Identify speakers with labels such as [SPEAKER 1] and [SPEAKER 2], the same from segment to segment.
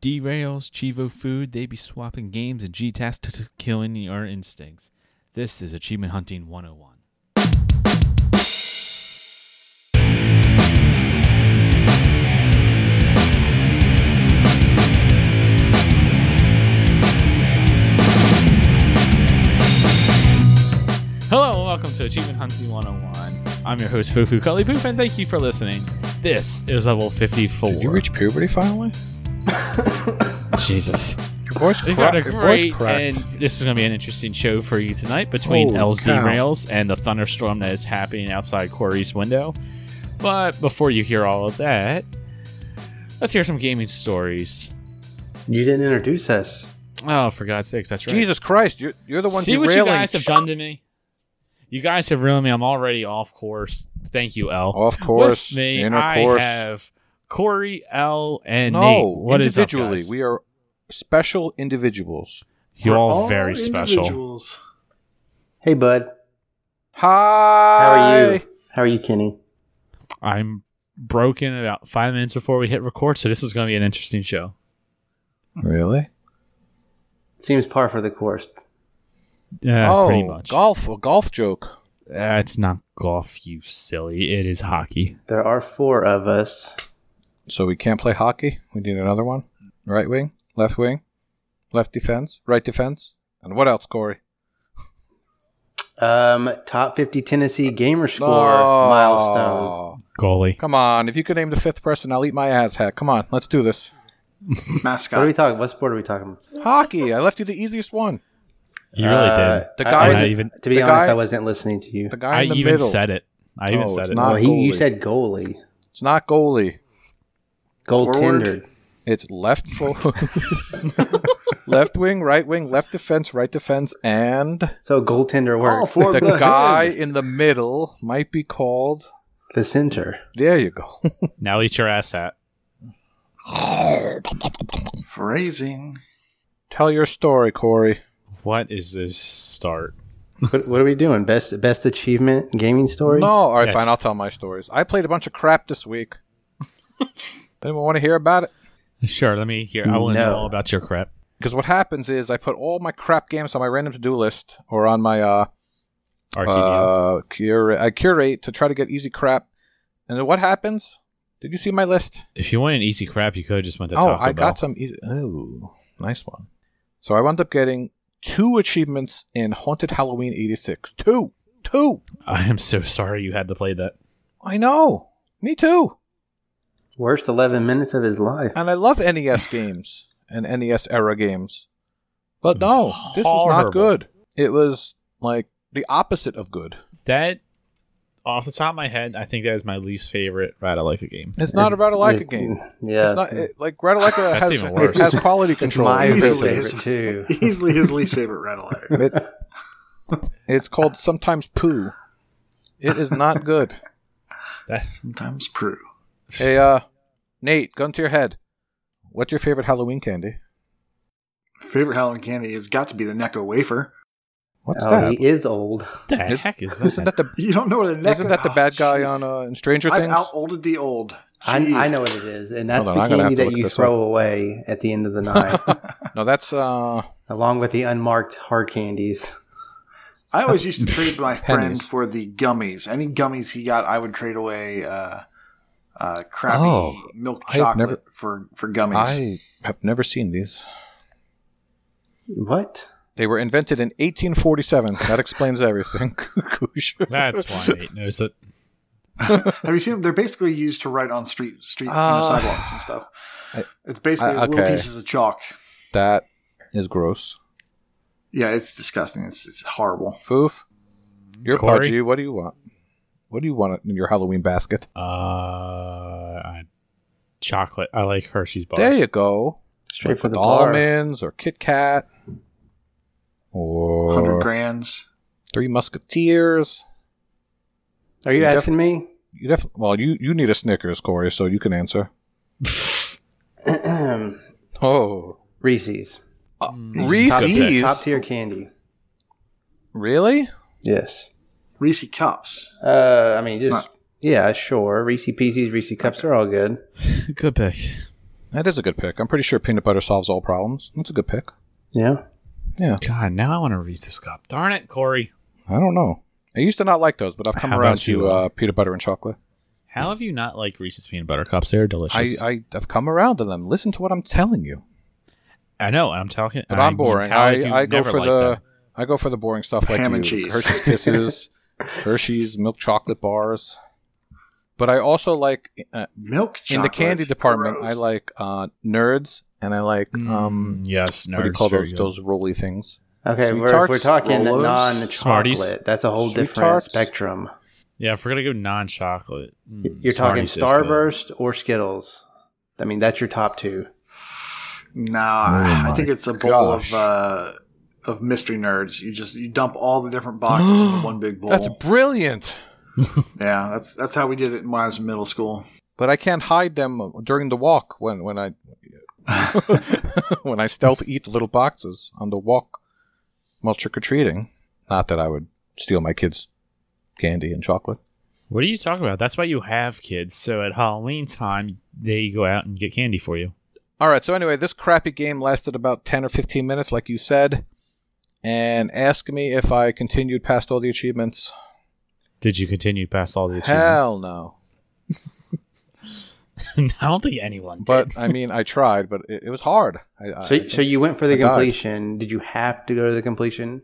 [SPEAKER 1] derails, Chivo food, they be swapping games and G tasks to killing your instincts. This is Achievement Hunting 101. Hello and welcome to Achievement Hunting 101. I'm your host, Fufu Cully Poof, and thank you for listening. This is level 54.
[SPEAKER 2] Did you reach puberty finally?
[SPEAKER 1] Jesus.
[SPEAKER 2] Your voice
[SPEAKER 1] We've got
[SPEAKER 2] cracked.
[SPEAKER 1] a
[SPEAKER 2] Your
[SPEAKER 1] great,
[SPEAKER 2] voice cracked.
[SPEAKER 1] and this is going to be an interesting show for you tonight between
[SPEAKER 2] Holy
[SPEAKER 1] L's
[SPEAKER 2] cow.
[SPEAKER 1] derails and the thunderstorm that is happening outside Corey's window. But before you hear all of that, let's hear some gaming stories.
[SPEAKER 3] You didn't introduce us.
[SPEAKER 1] Oh, for God's sakes, that's right.
[SPEAKER 2] Jesus Christ, you're, you're the one
[SPEAKER 1] See what you guys have done to me. You guys have ruined me. I'm already off course. Thank you, L.
[SPEAKER 2] Off course,
[SPEAKER 1] With me, I
[SPEAKER 2] course.
[SPEAKER 1] have Corey, L, and
[SPEAKER 2] no,
[SPEAKER 1] Nate. What is up,
[SPEAKER 2] individually.
[SPEAKER 1] guys?
[SPEAKER 2] we are special individuals.
[SPEAKER 1] You're
[SPEAKER 4] We're
[SPEAKER 1] all very special.
[SPEAKER 3] Hey, bud.
[SPEAKER 2] Hi.
[SPEAKER 3] How are you? How are you, Kenny?
[SPEAKER 1] I'm broken about five minutes before we hit record, so this is going to be an interesting show.
[SPEAKER 2] Really?
[SPEAKER 3] Seems par for the course.
[SPEAKER 1] Yeah,
[SPEAKER 2] oh,
[SPEAKER 1] pretty much.
[SPEAKER 2] golf. A golf joke.
[SPEAKER 1] Uh, it's not golf, you silly. It is hockey.
[SPEAKER 3] There are four of us.
[SPEAKER 2] So we can't play hockey. We need another one. Right wing, left wing, left defense, right defense, and what else, Corey?
[SPEAKER 3] Um, top 50 Tennessee gamer score
[SPEAKER 2] Oh.
[SPEAKER 3] milestone.
[SPEAKER 1] Goalie.
[SPEAKER 2] Come on, if you could name the fifth person, I'll eat my ass hat. Come on, let's do this. Mascot.
[SPEAKER 3] What are we talking? What sport are we talking about?
[SPEAKER 2] Hockey. I left you the easiest one.
[SPEAKER 1] You really
[SPEAKER 3] Uh,
[SPEAKER 1] did.
[SPEAKER 2] The guy
[SPEAKER 3] I
[SPEAKER 2] in
[SPEAKER 3] wasn't-
[SPEAKER 1] even-
[SPEAKER 3] to be honest,
[SPEAKER 2] guy-
[SPEAKER 3] I wasn't listening to you.
[SPEAKER 2] The guy
[SPEAKER 1] I
[SPEAKER 2] in the
[SPEAKER 1] even
[SPEAKER 2] middle.
[SPEAKER 1] said it. I even
[SPEAKER 2] Oh,
[SPEAKER 1] said it.
[SPEAKER 2] not-
[SPEAKER 3] Well, he, you said goalie.
[SPEAKER 2] It's not goalie.
[SPEAKER 3] Goaltender.
[SPEAKER 2] It's left full, left wing, right wing, left defense, right defense, and
[SPEAKER 3] So goaltender
[SPEAKER 4] All
[SPEAKER 3] works.
[SPEAKER 2] the
[SPEAKER 4] the
[SPEAKER 2] guy
[SPEAKER 4] head.
[SPEAKER 2] in the middle might be called.
[SPEAKER 3] The center.
[SPEAKER 2] There you go.
[SPEAKER 1] Now eat your ass hat.
[SPEAKER 4] Phrasing.
[SPEAKER 2] Tell your story, Corey.
[SPEAKER 1] What is this start?
[SPEAKER 3] what, what are we doing? Best best achievement gaming story?
[SPEAKER 2] No, all right,
[SPEAKER 1] Yes.
[SPEAKER 2] fine. I'll tell my stories. I played a bunch of crap this week. Anyone want to hear about it?
[SPEAKER 1] Sure, let me hear. I want to know all about your crap.
[SPEAKER 2] Because what happens is I put all my crap games on my random to do list or on my uh, uh curate. I curate to try to get easy crap. And then what happens? Did you see my list?
[SPEAKER 1] if you want an easy crap, you could have just went to
[SPEAKER 2] oh,
[SPEAKER 1] Taco
[SPEAKER 2] I
[SPEAKER 1] Bell.
[SPEAKER 2] got some easy. Oh, nice one. So I wound up getting two achievements in Haunted Halloween '86. Two, two.
[SPEAKER 1] I am so sorry you had to play that.
[SPEAKER 2] I know. Me too.
[SPEAKER 3] Worst 11 minutes of his life.
[SPEAKER 2] And I love NES games and NES era games. But no,
[SPEAKER 1] was
[SPEAKER 2] this was not good. It was like the opposite of good.
[SPEAKER 1] That, off the top of my head, I think that is my least favorite Ratalaika game.
[SPEAKER 2] It's not a Ratalaika
[SPEAKER 3] It-
[SPEAKER 2] game.
[SPEAKER 3] Yeah.
[SPEAKER 2] It's not it, like Ratalaika
[SPEAKER 1] That's
[SPEAKER 2] has
[SPEAKER 1] even worse.
[SPEAKER 2] has quality
[SPEAKER 3] it's
[SPEAKER 2] control.
[SPEAKER 3] my
[SPEAKER 4] Easily.
[SPEAKER 3] favorite too.
[SPEAKER 4] Easily his least favorite rattler.
[SPEAKER 2] It- it's called sometimes poo. It is not good.
[SPEAKER 1] That's
[SPEAKER 4] Sometimes Prue.
[SPEAKER 2] Hey, uh, Nate, gun to your head. What's your favorite Halloween candy?
[SPEAKER 4] Favorite Halloween candy has got to be the Necco wafer.
[SPEAKER 2] What's
[SPEAKER 3] oh,
[SPEAKER 2] that?
[SPEAKER 3] he is old.
[SPEAKER 1] the
[SPEAKER 2] Is-
[SPEAKER 1] heck is that?
[SPEAKER 2] Isn't that the
[SPEAKER 4] You don't know what a Necco
[SPEAKER 2] isn't that the
[SPEAKER 4] oh,
[SPEAKER 2] bad guy
[SPEAKER 4] jeez.
[SPEAKER 2] on uh, in Stranger
[SPEAKER 4] I've
[SPEAKER 2] Things?
[SPEAKER 4] outolded the old.
[SPEAKER 3] I, I know what it is, and that's
[SPEAKER 2] on,
[SPEAKER 3] the candy that you
[SPEAKER 2] this
[SPEAKER 3] throw away at the end of the night,
[SPEAKER 2] No, that's uh
[SPEAKER 3] along with the unmarked hard candies.
[SPEAKER 4] I always used to trade my friend for the gummies. Any gummies he got, I would trade away uh, uh, crappy
[SPEAKER 2] Oh,
[SPEAKER 4] milk
[SPEAKER 2] I
[SPEAKER 4] chocolate
[SPEAKER 2] never-
[SPEAKER 4] for, for gummies.
[SPEAKER 2] I have never seen these.
[SPEAKER 3] What?
[SPEAKER 2] They were invented in 1847. That explains everything.
[SPEAKER 1] That's why Nate knows it.
[SPEAKER 4] Have you seen them? They're basically used to write on street street you know,
[SPEAKER 2] Uh,
[SPEAKER 4] sidewalks and stuff.
[SPEAKER 2] I-
[SPEAKER 4] it's basically
[SPEAKER 2] I-
[SPEAKER 4] little pieces of chalk.
[SPEAKER 2] that is gross.
[SPEAKER 4] Yeah, it's disgusting. It's it's horrible.
[SPEAKER 2] Foof, you're
[SPEAKER 1] Corey?
[SPEAKER 2] pudgy. What do you want? What do you want in your Halloween basket?
[SPEAKER 1] Uh, I, chocolate. I like Hershey's bars.
[SPEAKER 2] There you go.
[SPEAKER 3] Straight
[SPEAKER 2] Like
[SPEAKER 3] for
[SPEAKER 2] with
[SPEAKER 3] the bar.
[SPEAKER 2] almonds or Kit Kat or
[SPEAKER 4] Hundred
[SPEAKER 2] or
[SPEAKER 4] grands.
[SPEAKER 2] Three Musketeers.
[SPEAKER 3] Are you
[SPEAKER 2] You def-
[SPEAKER 3] asking me?
[SPEAKER 2] You def- well, you you need a Snickers, Corey, so you can answer. Oh,
[SPEAKER 3] Reese's.
[SPEAKER 1] Mm,
[SPEAKER 2] Reese's.
[SPEAKER 3] Top tier candy.
[SPEAKER 2] really?
[SPEAKER 3] Yes.
[SPEAKER 4] Reese cups.
[SPEAKER 3] Uh, I mean, just
[SPEAKER 4] Not-
[SPEAKER 3] yeah, sure. Reese Pieces, Reese cups are all good.
[SPEAKER 1] Good pick.
[SPEAKER 2] That is a good pick. I'm pretty sure peanut butter solves all problems. That's a good pick.
[SPEAKER 3] Yeah. Yeah.
[SPEAKER 1] God, now I want a Reese's cup. Darn it, Corey.
[SPEAKER 2] I don't know. I used to not like those, but I've come
[SPEAKER 1] How
[SPEAKER 2] around to
[SPEAKER 1] uh,
[SPEAKER 2] peanut butter and chocolate.
[SPEAKER 1] How have you not liked Reese's peanut butter cups? They're delicious. I,
[SPEAKER 2] I, I've come around to them. Listen to what I'm telling you.
[SPEAKER 1] I know. I'm talking.
[SPEAKER 2] But
[SPEAKER 1] I
[SPEAKER 2] I'm boring.
[SPEAKER 1] how have you
[SPEAKER 2] I, I go for the
[SPEAKER 1] them?
[SPEAKER 2] I go for the boring stuff like
[SPEAKER 4] Ham
[SPEAKER 2] you.
[SPEAKER 4] and cheese.
[SPEAKER 2] Hershey's Kisses, Hershey's milk chocolate bars. But I also like uh,
[SPEAKER 4] Milk chocolate.
[SPEAKER 2] in the candy department.
[SPEAKER 4] Gross.
[SPEAKER 2] I like uh, nerds, and I like um,
[SPEAKER 1] Mm, yes,
[SPEAKER 2] what do you call those
[SPEAKER 1] good.
[SPEAKER 2] those rolly things?
[SPEAKER 3] Okay, we're, if
[SPEAKER 2] tarts,
[SPEAKER 3] we're talking non-chocolate. That's a whole
[SPEAKER 2] Sweet
[SPEAKER 3] different
[SPEAKER 2] tarts.
[SPEAKER 3] spectrum.
[SPEAKER 1] Yeah, if we're gonna go non-chocolate, mm,
[SPEAKER 3] You're talking
[SPEAKER 1] Smarties is good.
[SPEAKER 3] Starburst or Skittles. I mean, that's your top two.
[SPEAKER 4] No, I think it's a bowl
[SPEAKER 2] gosh.
[SPEAKER 4] of uh, of mystery nerds. You just you dump all the different boxes into one big bowl.
[SPEAKER 2] That's brilliant.
[SPEAKER 4] yeah, that's that's how we did it when I was in middle school.
[SPEAKER 2] But I can't hide them uh, during the walk when when I when I stealth eat the little boxes on the walk while trick or treating. Not that I would steal my kids' candy and chocolate.
[SPEAKER 1] What are you talking about? That's why you have kids. So at Halloween time, they go out and get candy for you.
[SPEAKER 2] All right. So anyway, this crappy game lasted about ten or fifteen minutes, like you said. And ask me if I continued past all the achievements.
[SPEAKER 1] Did you continue past all the achievements?
[SPEAKER 2] Hell no.
[SPEAKER 1] I don't think anyone did.
[SPEAKER 2] But I mean, I tried, but it, it was hard. I, I-
[SPEAKER 3] So, so you went for the
[SPEAKER 2] I died.
[SPEAKER 3] completion. Did you have to go to the completion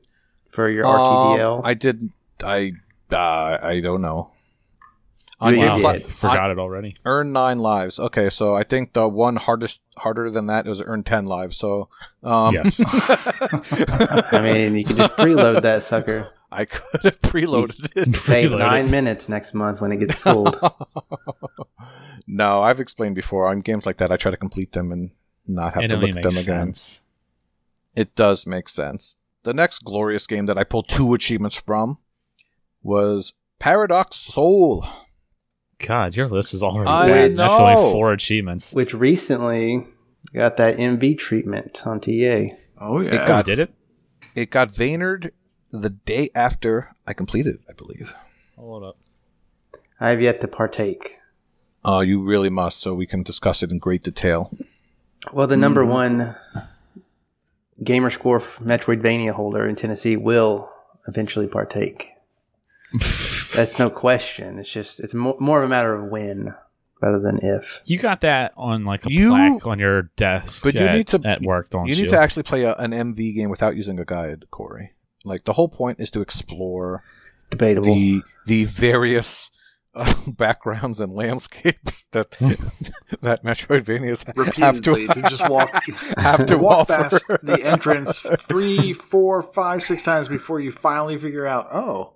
[SPEAKER 3] for your
[SPEAKER 2] Um,
[SPEAKER 3] RTDL?
[SPEAKER 2] I did. I uh, I don't know.
[SPEAKER 3] You
[SPEAKER 2] On
[SPEAKER 3] did.
[SPEAKER 2] Gamefly,
[SPEAKER 3] Wow.
[SPEAKER 1] I forgot it already.
[SPEAKER 2] earn nine lives. Okay, so I think the one hardest harder than that was earn ten lives. So um,
[SPEAKER 1] yes.
[SPEAKER 3] I mean, you could just preload that sucker.
[SPEAKER 2] I could have preloaded it.
[SPEAKER 3] Save
[SPEAKER 1] Preload it.
[SPEAKER 3] nine minutes next month when it gets pulled.
[SPEAKER 2] no, I've explained before on games like that. I try to complete them and not have
[SPEAKER 1] it
[SPEAKER 2] to
[SPEAKER 1] only
[SPEAKER 2] look at them
[SPEAKER 1] makes
[SPEAKER 2] again.
[SPEAKER 1] sense.
[SPEAKER 2] It does make sense. The next glorious game that I pulled two achievements from was Paradox Soul.
[SPEAKER 1] God, your list is already
[SPEAKER 2] I
[SPEAKER 1] bad. That's only four achievements.
[SPEAKER 3] which recently got that MV treatment on TA.
[SPEAKER 4] Oh yeah,
[SPEAKER 2] It
[SPEAKER 1] Oh,
[SPEAKER 2] got-
[SPEAKER 1] did it?
[SPEAKER 2] It got Vaynered the day after I completed it, I believe.
[SPEAKER 1] Hold up.
[SPEAKER 3] I have yet to partake.
[SPEAKER 2] Uh, you really must, so we can discuss it in great detail.
[SPEAKER 3] Well, the number one gamer score Metroidvania holder in Tennessee will eventually partake. That's no question. It's just it's more, more of a matter of when rather than if.
[SPEAKER 1] You got that on like a
[SPEAKER 2] You-
[SPEAKER 1] plaque on your desk
[SPEAKER 2] But you
[SPEAKER 1] at,
[SPEAKER 2] need to
[SPEAKER 1] at work, don't
[SPEAKER 2] you
[SPEAKER 1] you?
[SPEAKER 2] need to actually play a, an MV game without using a guide, Corey. Like the whole point is to explore
[SPEAKER 3] Debatable.
[SPEAKER 2] the the various uh, backgrounds and landscapes that that Metroidvanias have to
[SPEAKER 4] repeatedly to, just walk
[SPEAKER 2] have to
[SPEAKER 4] walk
[SPEAKER 2] offer.
[SPEAKER 4] past the entrance three, four, five, six times before you finally figure out. Oh,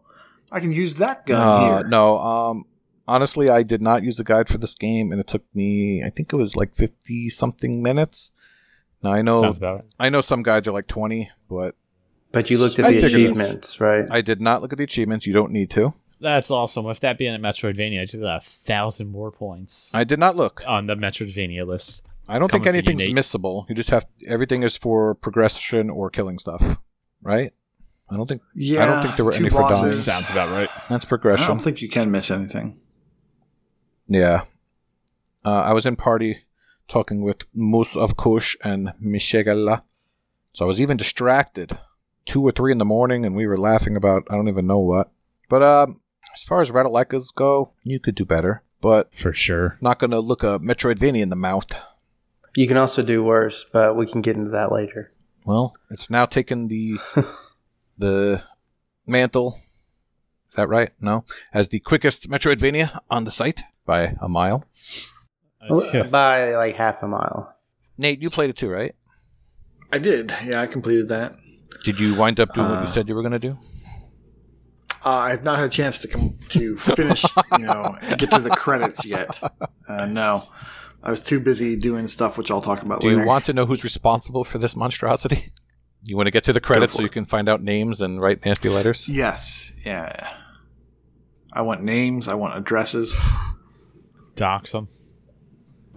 [SPEAKER 4] I can use that gun
[SPEAKER 2] Uh,
[SPEAKER 4] here.
[SPEAKER 2] no, um, honestly, I did not use the guide for this game, and it took me, I think it was like fifty something minutes. Now I know,
[SPEAKER 1] Sounds about it.
[SPEAKER 2] I know some guides are like twenty, but
[SPEAKER 3] but you looked at
[SPEAKER 2] I
[SPEAKER 3] the achievements, right?
[SPEAKER 2] I did not look at the achievements. You don't need to.
[SPEAKER 1] That's awesome. With that being a Metroidvania, I just got a thousand more points
[SPEAKER 2] I did not look.
[SPEAKER 1] on the Metroidvania list.
[SPEAKER 2] I don't think
[SPEAKER 1] Coming for you,
[SPEAKER 2] anything's
[SPEAKER 1] Nate.
[SPEAKER 2] missable. You just have everything is for progression or killing stuff, right? I don't think
[SPEAKER 4] Yeah,
[SPEAKER 2] I don't think there were
[SPEAKER 4] two
[SPEAKER 2] any for dying.
[SPEAKER 4] bosses.
[SPEAKER 1] Sounds about right.
[SPEAKER 2] that's progression.
[SPEAKER 4] I
[SPEAKER 2] progression.
[SPEAKER 4] don't think you can miss anything.
[SPEAKER 2] Yeah. Uh, I was in party talking with Mus of Kush and Mishegala. So I was even distracted. Two or three in the morning, and we were laughing about I don't even know what. But um, as far as Ratalaikas go, you could do better. But
[SPEAKER 1] For sure.
[SPEAKER 2] not going to look a Metroidvania in the mouth.
[SPEAKER 3] You can also do worse, but we can get into that later.
[SPEAKER 2] Well, it's now taken the the mantle. Is that right? No, as the quickest Metroidvania on the site by a mile.
[SPEAKER 1] Uh,
[SPEAKER 3] By like half a mile.
[SPEAKER 2] Nate, you played it too, right?
[SPEAKER 4] I did. Yeah, I completed that.
[SPEAKER 2] Did you wind up doing what you
[SPEAKER 4] Uh,
[SPEAKER 2] said you were going to do?
[SPEAKER 4] Uh, I've not had a chance to come to finish, you know, get to the credits yet. Uh, no, I was too busy doing stuff, which I'll talk about
[SPEAKER 2] Do
[SPEAKER 4] later.
[SPEAKER 2] you want to know who's responsible for this monstrosity? You want to get to the credits
[SPEAKER 4] for
[SPEAKER 2] so you can find out names and write nasty letters?
[SPEAKER 4] Yes. Yeah. I want names. I want addresses.
[SPEAKER 1] Dox them.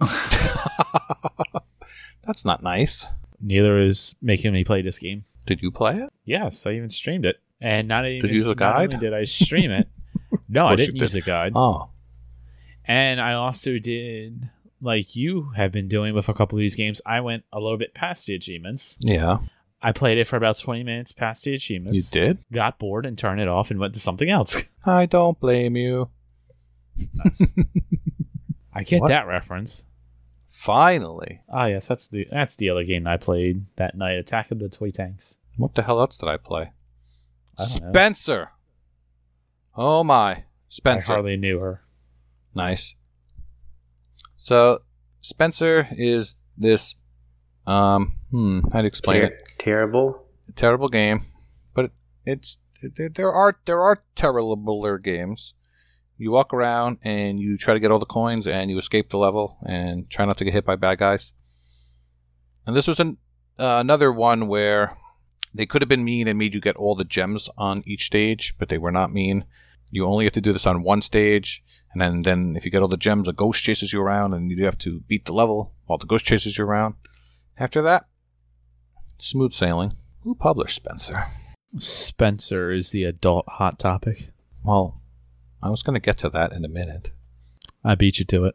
[SPEAKER 2] That's not nice.
[SPEAKER 1] Neither is making me play this game.
[SPEAKER 2] Did you play it?
[SPEAKER 1] Yes, I even streamed it. And not even
[SPEAKER 2] you use a
[SPEAKER 1] not
[SPEAKER 2] guide?
[SPEAKER 1] only did I stream it. No, I
[SPEAKER 2] course you
[SPEAKER 1] didn't use
[SPEAKER 2] did.
[SPEAKER 1] a guide.
[SPEAKER 2] Oh.
[SPEAKER 1] And I also did like you have been doing with a couple of these games, I went a little bit past the achievements.
[SPEAKER 2] Yeah,
[SPEAKER 1] I played it for about 20 minutes past the achievements.
[SPEAKER 2] you did.
[SPEAKER 1] Got bored and turned it off and went to something else.
[SPEAKER 2] I don't blame you.
[SPEAKER 1] I get
[SPEAKER 2] What?
[SPEAKER 1] that reference.
[SPEAKER 2] Finally,
[SPEAKER 1] Ah, yes, that's the that's the other game I played that night. Attack of the Toy Tanks.
[SPEAKER 2] what the hell else did I play?
[SPEAKER 1] I don't know.
[SPEAKER 2] Spencer. Oh my, Spencer.
[SPEAKER 1] I
[SPEAKER 2] Spencer.
[SPEAKER 1] hardly knew her.
[SPEAKER 2] Nice. So Spencer is this um hmm to explain
[SPEAKER 3] Ter-
[SPEAKER 2] it?
[SPEAKER 3] terrible.
[SPEAKER 2] Terrible game, but it's there, there are there are terribler games. You walk around and you try to get all the coins and you escape the level and try not to get hit by bad guys. And this was an uh, another one where they could have been mean and made you get all the gems on each stage, but they were not mean. You only have to do this on one stage, and then, then if you get all the gems, a ghost chases you around, and you have to beat the level while the ghost chases you around. After that, smooth sailing. Who published Spencer?
[SPEAKER 1] Spencer is the adult hot topic.
[SPEAKER 2] Well, I was going to get to that in a minute.
[SPEAKER 1] I beat you to it.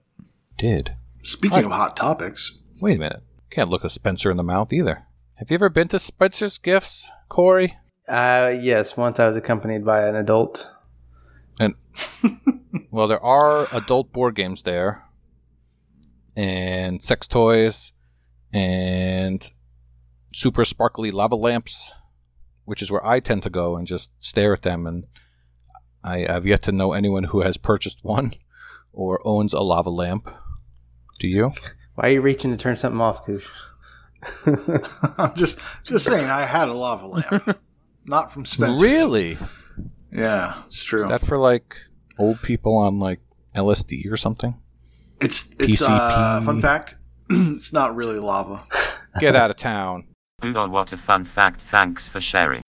[SPEAKER 2] Did.
[SPEAKER 4] Speaking of hot topics,
[SPEAKER 2] Wait a minute. Can't look a Spencer in the mouth either. Have you ever been to Spencer's Gifts, Corey?
[SPEAKER 3] Uh, yes, once I was accompanied by an adult.
[SPEAKER 2] And well, there are adult board games there, and sex toys, and super sparkly lava lamps, which is where I tend to go and just stare at them. And I have yet to know anyone who has purchased one or owns a lava lamp. Do you?
[SPEAKER 3] Why are you reaching to turn something off, Koosh?
[SPEAKER 4] I'm just just saying I had a lava lamp, not from Spencer.
[SPEAKER 2] Really?
[SPEAKER 4] Yeah, it's true.
[SPEAKER 2] Is that for like old people on like LSD or something?
[SPEAKER 4] it's it's uh,
[SPEAKER 2] PCP.
[SPEAKER 4] fun fact. it's not really lava.
[SPEAKER 2] Get out of town.
[SPEAKER 5] Udon, what a fun fact. Thanks for sharing.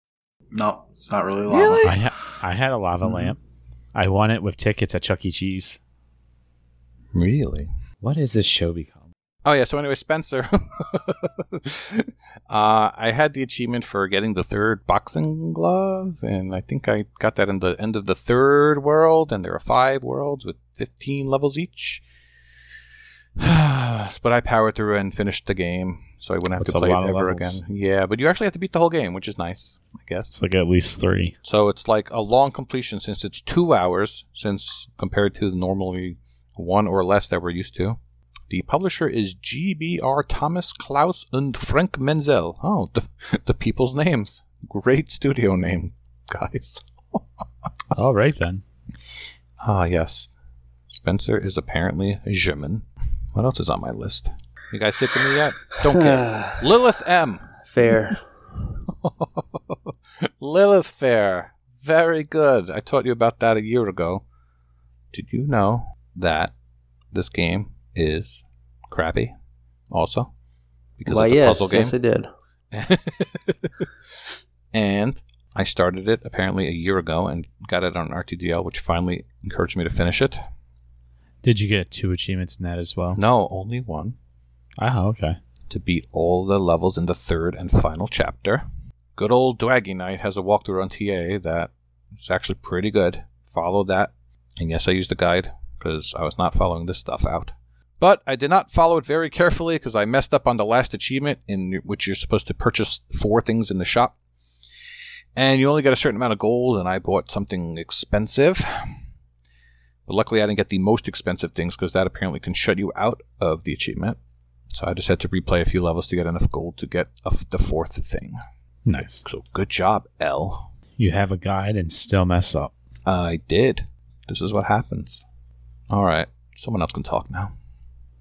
[SPEAKER 4] No, it's not really lava.
[SPEAKER 1] I ha- I had a lava
[SPEAKER 2] Mm-hmm.
[SPEAKER 1] lamp. I won it with tickets at Chuck E. Cheese.
[SPEAKER 2] Really?
[SPEAKER 1] What is this show become?
[SPEAKER 2] Oh yeah. So anyway, Spencer. uh, I had the achievement for getting the third boxing glove, and I think I got that in the end of the third world. And there are five worlds with fifteen levels each. but I powered through and finished the game, so I wouldn't have
[SPEAKER 1] That's
[SPEAKER 2] to play it ever again. Yeah, but you actually have to beat the whole game, which is nice, I guess.
[SPEAKER 1] It's like at least three.
[SPEAKER 2] So it's like a long completion since it's two hours, since compared to the normally one or less that we're used to. The publisher is GBR Thomas Klaus and Frank Menzel. Oh, the, the people's names. Great studio name, guys.
[SPEAKER 1] All right then.
[SPEAKER 2] Ah, yes. Spencer is apparently German. What else is on my list? You guys sick of me yet? Don't care. Lilith M.
[SPEAKER 3] Fair.
[SPEAKER 2] Lilith Fair. Very good. I taught you about that a year ago. Did you know that this game is crappy? Also, because
[SPEAKER 3] Why,
[SPEAKER 2] it's a
[SPEAKER 3] yes,
[SPEAKER 2] puzzle game.
[SPEAKER 3] yes, I did.
[SPEAKER 2] and I started it apparently a year ago and got it on RTDL, which finally encouraged me to finish it.
[SPEAKER 1] Did you get two achievements in that as well?
[SPEAKER 2] No, only one
[SPEAKER 1] Oh, okay.
[SPEAKER 2] to beat all the levels in the third and final chapter. Good old Dwaggy Knight has a walkthrough on TA that is actually pretty good. Follow that. And yes, I used a guide because I was not following this stuff out. But I did not follow it very carefully because I messed up on the last achievement, in which you're supposed to purchase four things in the shop. And you only get a certain amount of gold, and I bought something expensive. But luckily, I didn't get the most expensive things because that apparently can shut you out of the achievement. So I just had to replay a few levels to get enough gold to get a f- the fourth thing.
[SPEAKER 1] Nice.
[SPEAKER 2] So good job, L.
[SPEAKER 1] You have a guide and still mess up.
[SPEAKER 2] I did. This is what happens. All right, someone else can talk now.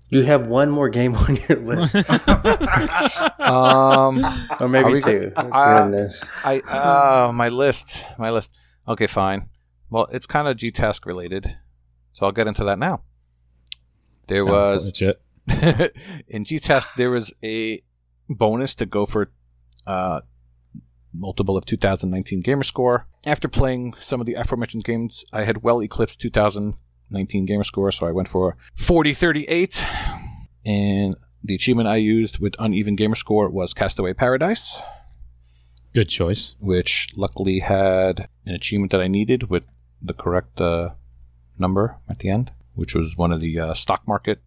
[SPEAKER 3] You have one more game on your list,
[SPEAKER 2] Um,
[SPEAKER 3] or maybe
[SPEAKER 2] we
[SPEAKER 3] two.
[SPEAKER 2] Uh,
[SPEAKER 3] Goodness.
[SPEAKER 2] I uh my list, my list. Okay, fine. Well, it's kind of G task related, so I'll get into that now. There
[SPEAKER 1] Sounds
[SPEAKER 2] was
[SPEAKER 1] legit.
[SPEAKER 2] in G-Test, there was a bonus to go for uh, multiple of 2019 gamer score. After playing some of the aforementioned games, I had well eclipsed 2019 gamer score, so I went for 4038. And the achievement I used with uneven gamer score was Castaway Paradise,
[SPEAKER 1] Good choice.
[SPEAKER 2] which luckily had an achievement that I needed with the correct uh, number at the end, which was one of the uh, stock market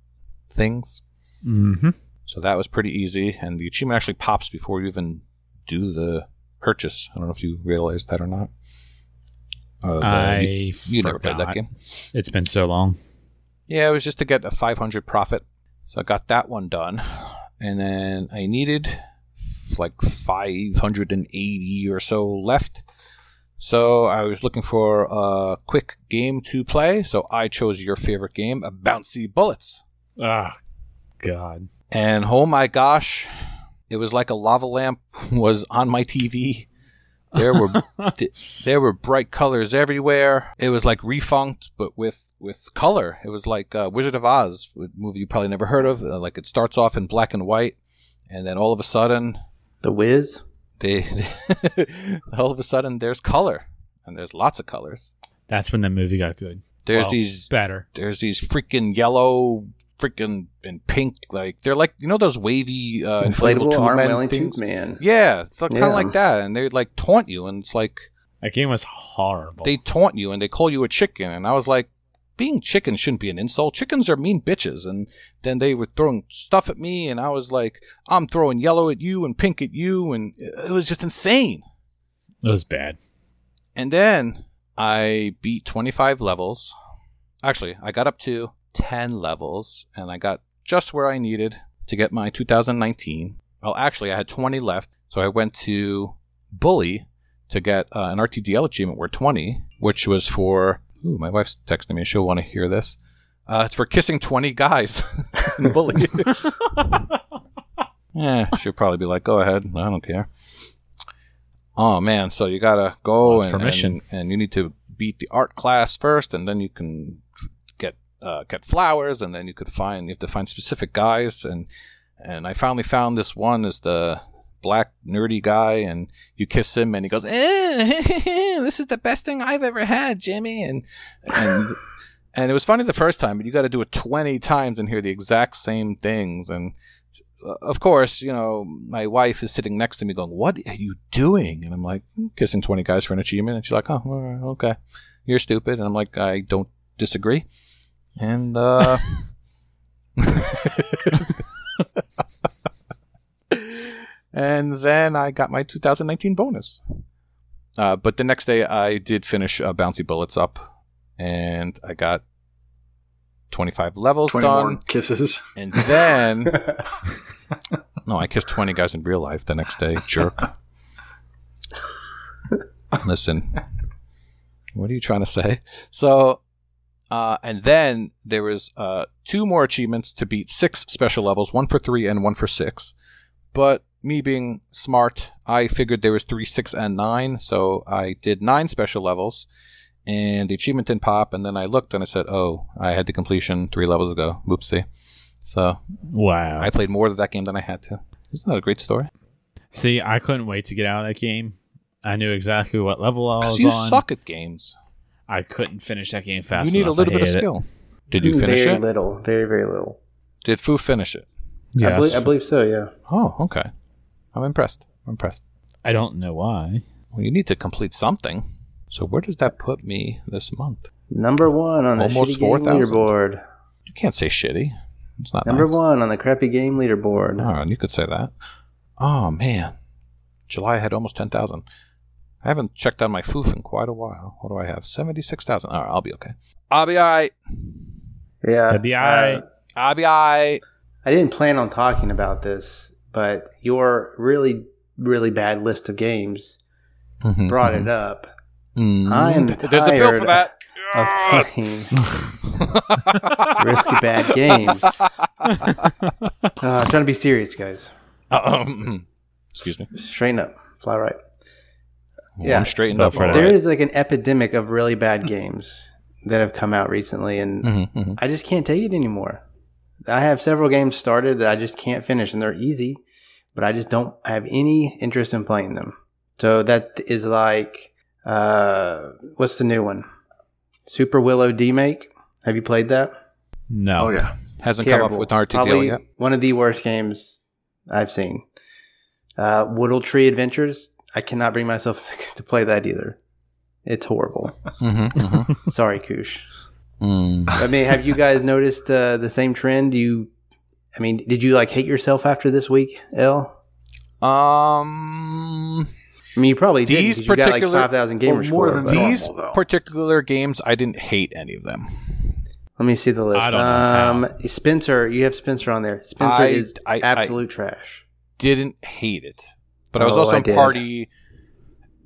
[SPEAKER 2] things.
[SPEAKER 1] Mm-hmm.
[SPEAKER 2] So that was pretty easy, and the achievement actually pops before you even do the purchase. I don't know if you realized that or not. Uh,
[SPEAKER 1] I
[SPEAKER 2] you, you never played that game.
[SPEAKER 1] It's been so long.
[SPEAKER 2] Yeah, it was just to get a 500 profit. So I got that one done. And then I needed like 580 or so left. So I was looking for a quick game to play. So I chose your favorite game, a Bouncy Bullets.
[SPEAKER 1] Ah, God.
[SPEAKER 2] And oh my gosh, it was like a lava lamp was on my TV. There were there were bright colors everywhere. It was like Refunct, but with with color. It was like uh, Wizard of Oz, a movie you probably never heard of. Uh, like it starts off in black and white, and then all of a sudden,
[SPEAKER 3] The Wiz.
[SPEAKER 2] They all of a sudden there's color, and there's lots of colors.
[SPEAKER 1] That's when the movie got good.
[SPEAKER 2] There's
[SPEAKER 1] Well,
[SPEAKER 2] these
[SPEAKER 1] better.
[SPEAKER 2] there's these freaking yellow, freaking and pink. Like they're like you know those wavy uh, inflatable,
[SPEAKER 3] Inflatable
[SPEAKER 2] tube
[SPEAKER 3] arm
[SPEAKER 2] men things?
[SPEAKER 3] tube man.
[SPEAKER 2] Yeah, it's kind
[SPEAKER 3] Yeah.
[SPEAKER 2] of like that, and they like taunt you, and it's like
[SPEAKER 1] That game was horrible.
[SPEAKER 2] they taunt you, and they call you a chicken, and I was like, being chicken shouldn't be an insult. Chickens are mean bitches, and then they were throwing stuff at me, and I was like, I'm throwing yellow at you and pink at you, and it was just insane.
[SPEAKER 1] it was bad.
[SPEAKER 2] And then I beat 25 levels. Actually, I got up to 10 levels, and I got just where I needed to get my 2019. Well, actually, I had 20 left, so I went to Bully to get uh, an RTDL achievement where 20, which was for. Ooh, my wife's texting me. She'll want to hear this. Uh, it's for kissing 20 guys in Bully. yeah, she'll probably be like, go ahead. I don't care. Oh man, so you gotta go
[SPEAKER 1] Lost
[SPEAKER 2] and,
[SPEAKER 1] permission.
[SPEAKER 2] and and you need to beat the art class first, and then you can f- get uh, get flowers, and then you could find you have to find specific guys, and and I finally found this one is the black nerdy guy, and you kiss him, and he goes, eh, "This is the best thing I've ever had, Jimmy," and and and it was funny the first time, but you got to do it twenty times and hear the exact same things, and uh, of course, you know, my wife is sitting next to me going, What are you doing? And I'm like, "Hmm, Kissing 20 guys for an achievement. And she's like, Oh, okay. You're stupid. And I'm like, I don't disagree. And, uh, and then I got my 2019 bonus. Uh, but the next day I did finish uh, Bouncy Bullets up and I got 25 levels
[SPEAKER 4] 20
[SPEAKER 2] done.
[SPEAKER 4] more kisses.
[SPEAKER 2] And then. No, I kissed 20 guys in real life the next day, jerk. Listen, what are you trying to say? So, uh, and then there was uh, two more achievements to beat six special levels, one for three and one for six. But me being smart, I figured there was three, six, and nine, so I did nine special levels, and the achievement didn't pop. And then I looked and I said, "Oh, I had the completion three levels ago. Whoopsie." So
[SPEAKER 1] Wow.
[SPEAKER 2] I played more of that game than I had to. Isn't that a great story?
[SPEAKER 1] See, I couldn't wait to get out of that game. I knew exactly what level I was
[SPEAKER 2] Because you
[SPEAKER 1] on.
[SPEAKER 2] suck at games.
[SPEAKER 1] I couldn't finish that game fast
[SPEAKER 2] you need a little bit of
[SPEAKER 1] hated it.
[SPEAKER 2] skill. Did you finish
[SPEAKER 3] very
[SPEAKER 2] it?
[SPEAKER 3] little, very very little.
[SPEAKER 2] Did Fu finish it?
[SPEAKER 3] I,
[SPEAKER 1] Yes.
[SPEAKER 3] believe, I believe so. Yeah.
[SPEAKER 2] Oh, okay. I'm impressed. I'm impressed.
[SPEAKER 1] I don't know why.
[SPEAKER 2] Well, you need to complete something. So where does that put me this month?
[SPEAKER 3] Number one on the
[SPEAKER 2] Almost
[SPEAKER 3] shitty game
[SPEAKER 2] 4,000.
[SPEAKER 3] leaderboard.
[SPEAKER 2] You can't say shitty. It's not
[SPEAKER 3] Number
[SPEAKER 2] nice.
[SPEAKER 3] one on the crappy game leaderboard.
[SPEAKER 2] Oh, you could say that. Oh man, July I had almost ten thousand. I haven't checked on my foof in quite a while. What do I have? Seventy six thousand. All right, I'll be okay. I'll be alright.
[SPEAKER 3] Yeah.
[SPEAKER 1] That'd be alright.
[SPEAKER 3] uh,
[SPEAKER 2] I'll be alright.
[SPEAKER 3] I didn't plan on talking about this, but your really, really bad list of games
[SPEAKER 2] Mhm,
[SPEAKER 3] brought
[SPEAKER 2] mhm.
[SPEAKER 3] it up.
[SPEAKER 2] Mm.
[SPEAKER 3] I am
[SPEAKER 2] There's a bill
[SPEAKER 3] tired
[SPEAKER 2] for that.
[SPEAKER 3] Of playing really bad games. Uh, I'm trying to be serious, guys.
[SPEAKER 2] Um, excuse me.
[SPEAKER 3] Straighten up. Fly right.
[SPEAKER 2] Well,
[SPEAKER 3] Yeah.
[SPEAKER 2] I'm straightened up.
[SPEAKER 1] for it.
[SPEAKER 2] all
[SPEAKER 3] There
[SPEAKER 2] right.
[SPEAKER 3] is like an epidemic of really bad games that have come out recently, and
[SPEAKER 2] Mhm, mhm.
[SPEAKER 3] I just can't take it anymore. I have several games started that I just can't finish, and they're easy, but I just don't have any interest in playing them. So that is like, uh, what's the new one? Super Willow D-Make. Have you played that?
[SPEAKER 1] No.
[SPEAKER 4] Oh yeah.
[SPEAKER 2] Hasn't come up with RTDL
[SPEAKER 3] Probably
[SPEAKER 2] yet.
[SPEAKER 3] one of the worst games I've seen. Uh, Woodle Tree Adventures. I cannot bring myself to play that either. It's horrible.
[SPEAKER 2] Mm-hmm, mm-hmm.
[SPEAKER 3] Sorry, Koosh.
[SPEAKER 2] Mm.
[SPEAKER 3] I mean, have you guys noticed uh, the same trend? Do You I mean, did you like hate yourself after this week, L?
[SPEAKER 2] Um,
[SPEAKER 3] I mean, you probably did
[SPEAKER 2] These
[SPEAKER 3] because you got like
[SPEAKER 2] particular-
[SPEAKER 3] five thousand gamer
[SPEAKER 4] Well, more
[SPEAKER 3] score.
[SPEAKER 4] than
[SPEAKER 3] but-
[SPEAKER 4] normal,
[SPEAKER 2] these particular games, I didn't hate any of them.
[SPEAKER 3] Let me see the list.
[SPEAKER 1] I don't know
[SPEAKER 3] um, Spencer, you have Spencer on there. Spencer
[SPEAKER 2] I-
[SPEAKER 3] is
[SPEAKER 2] I- I-
[SPEAKER 3] absolute trash.
[SPEAKER 2] Didn't hate it, but I was
[SPEAKER 3] Oh,
[SPEAKER 2] also
[SPEAKER 3] I
[SPEAKER 2] in party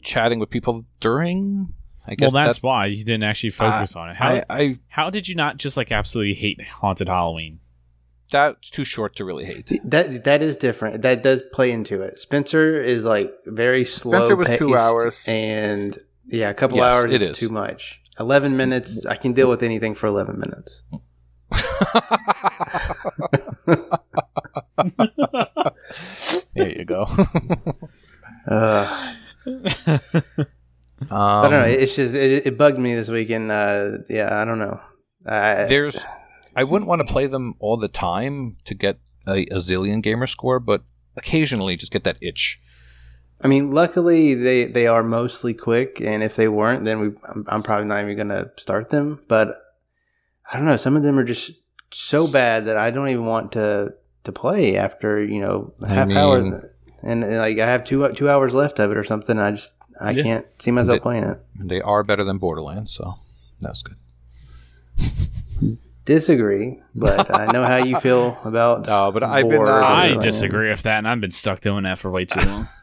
[SPEAKER 2] chatting with people during. I
[SPEAKER 1] Well, that's
[SPEAKER 2] that,
[SPEAKER 1] why you didn't actually focus on it. How
[SPEAKER 2] I, I
[SPEAKER 1] how did you not just like absolutely hate Haunted Halloween?
[SPEAKER 2] that's too short to really hate.
[SPEAKER 3] That that is different. That does play into it. Spencer is like very slow.
[SPEAKER 2] Spencer was two hours.
[SPEAKER 3] and yeah, a couple
[SPEAKER 2] Yes,
[SPEAKER 3] hours. it's
[SPEAKER 2] is.
[SPEAKER 3] too much. Eleven minutes. I can deal with anything for eleven minutes.
[SPEAKER 2] there you go.
[SPEAKER 3] Uh,
[SPEAKER 2] um,
[SPEAKER 3] I don't know. It's just it, it bugged me this weekend. Uh, yeah, I don't know. I,
[SPEAKER 2] there's I wouldn't want to play them all the time to get a, a zillion gamer score, but occasionally just get that itch.
[SPEAKER 3] I mean, luckily they they are mostly quick, and if they weren't, then we I'm, I'm probably not even gonna start them. But I don't know. Some of them are just so bad that I don't even want to to play after you know a
[SPEAKER 2] I
[SPEAKER 3] half
[SPEAKER 2] mean-
[SPEAKER 3] hour, and, and, like I have two two hours left of it or something. And I just I
[SPEAKER 1] Yeah.
[SPEAKER 3] can't see myself
[SPEAKER 2] They-
[SPEAKER 3] playing it.
[SPEAKER 2] They are better than Borderlands, so that's good.
[SPEAKER 3] Disagree, but I know how you feel about.
[SPEAKER 2] No, but I've been. Uh,
[SPEAKER 1] I disagree with that, and I've been stuck doing that for way too long.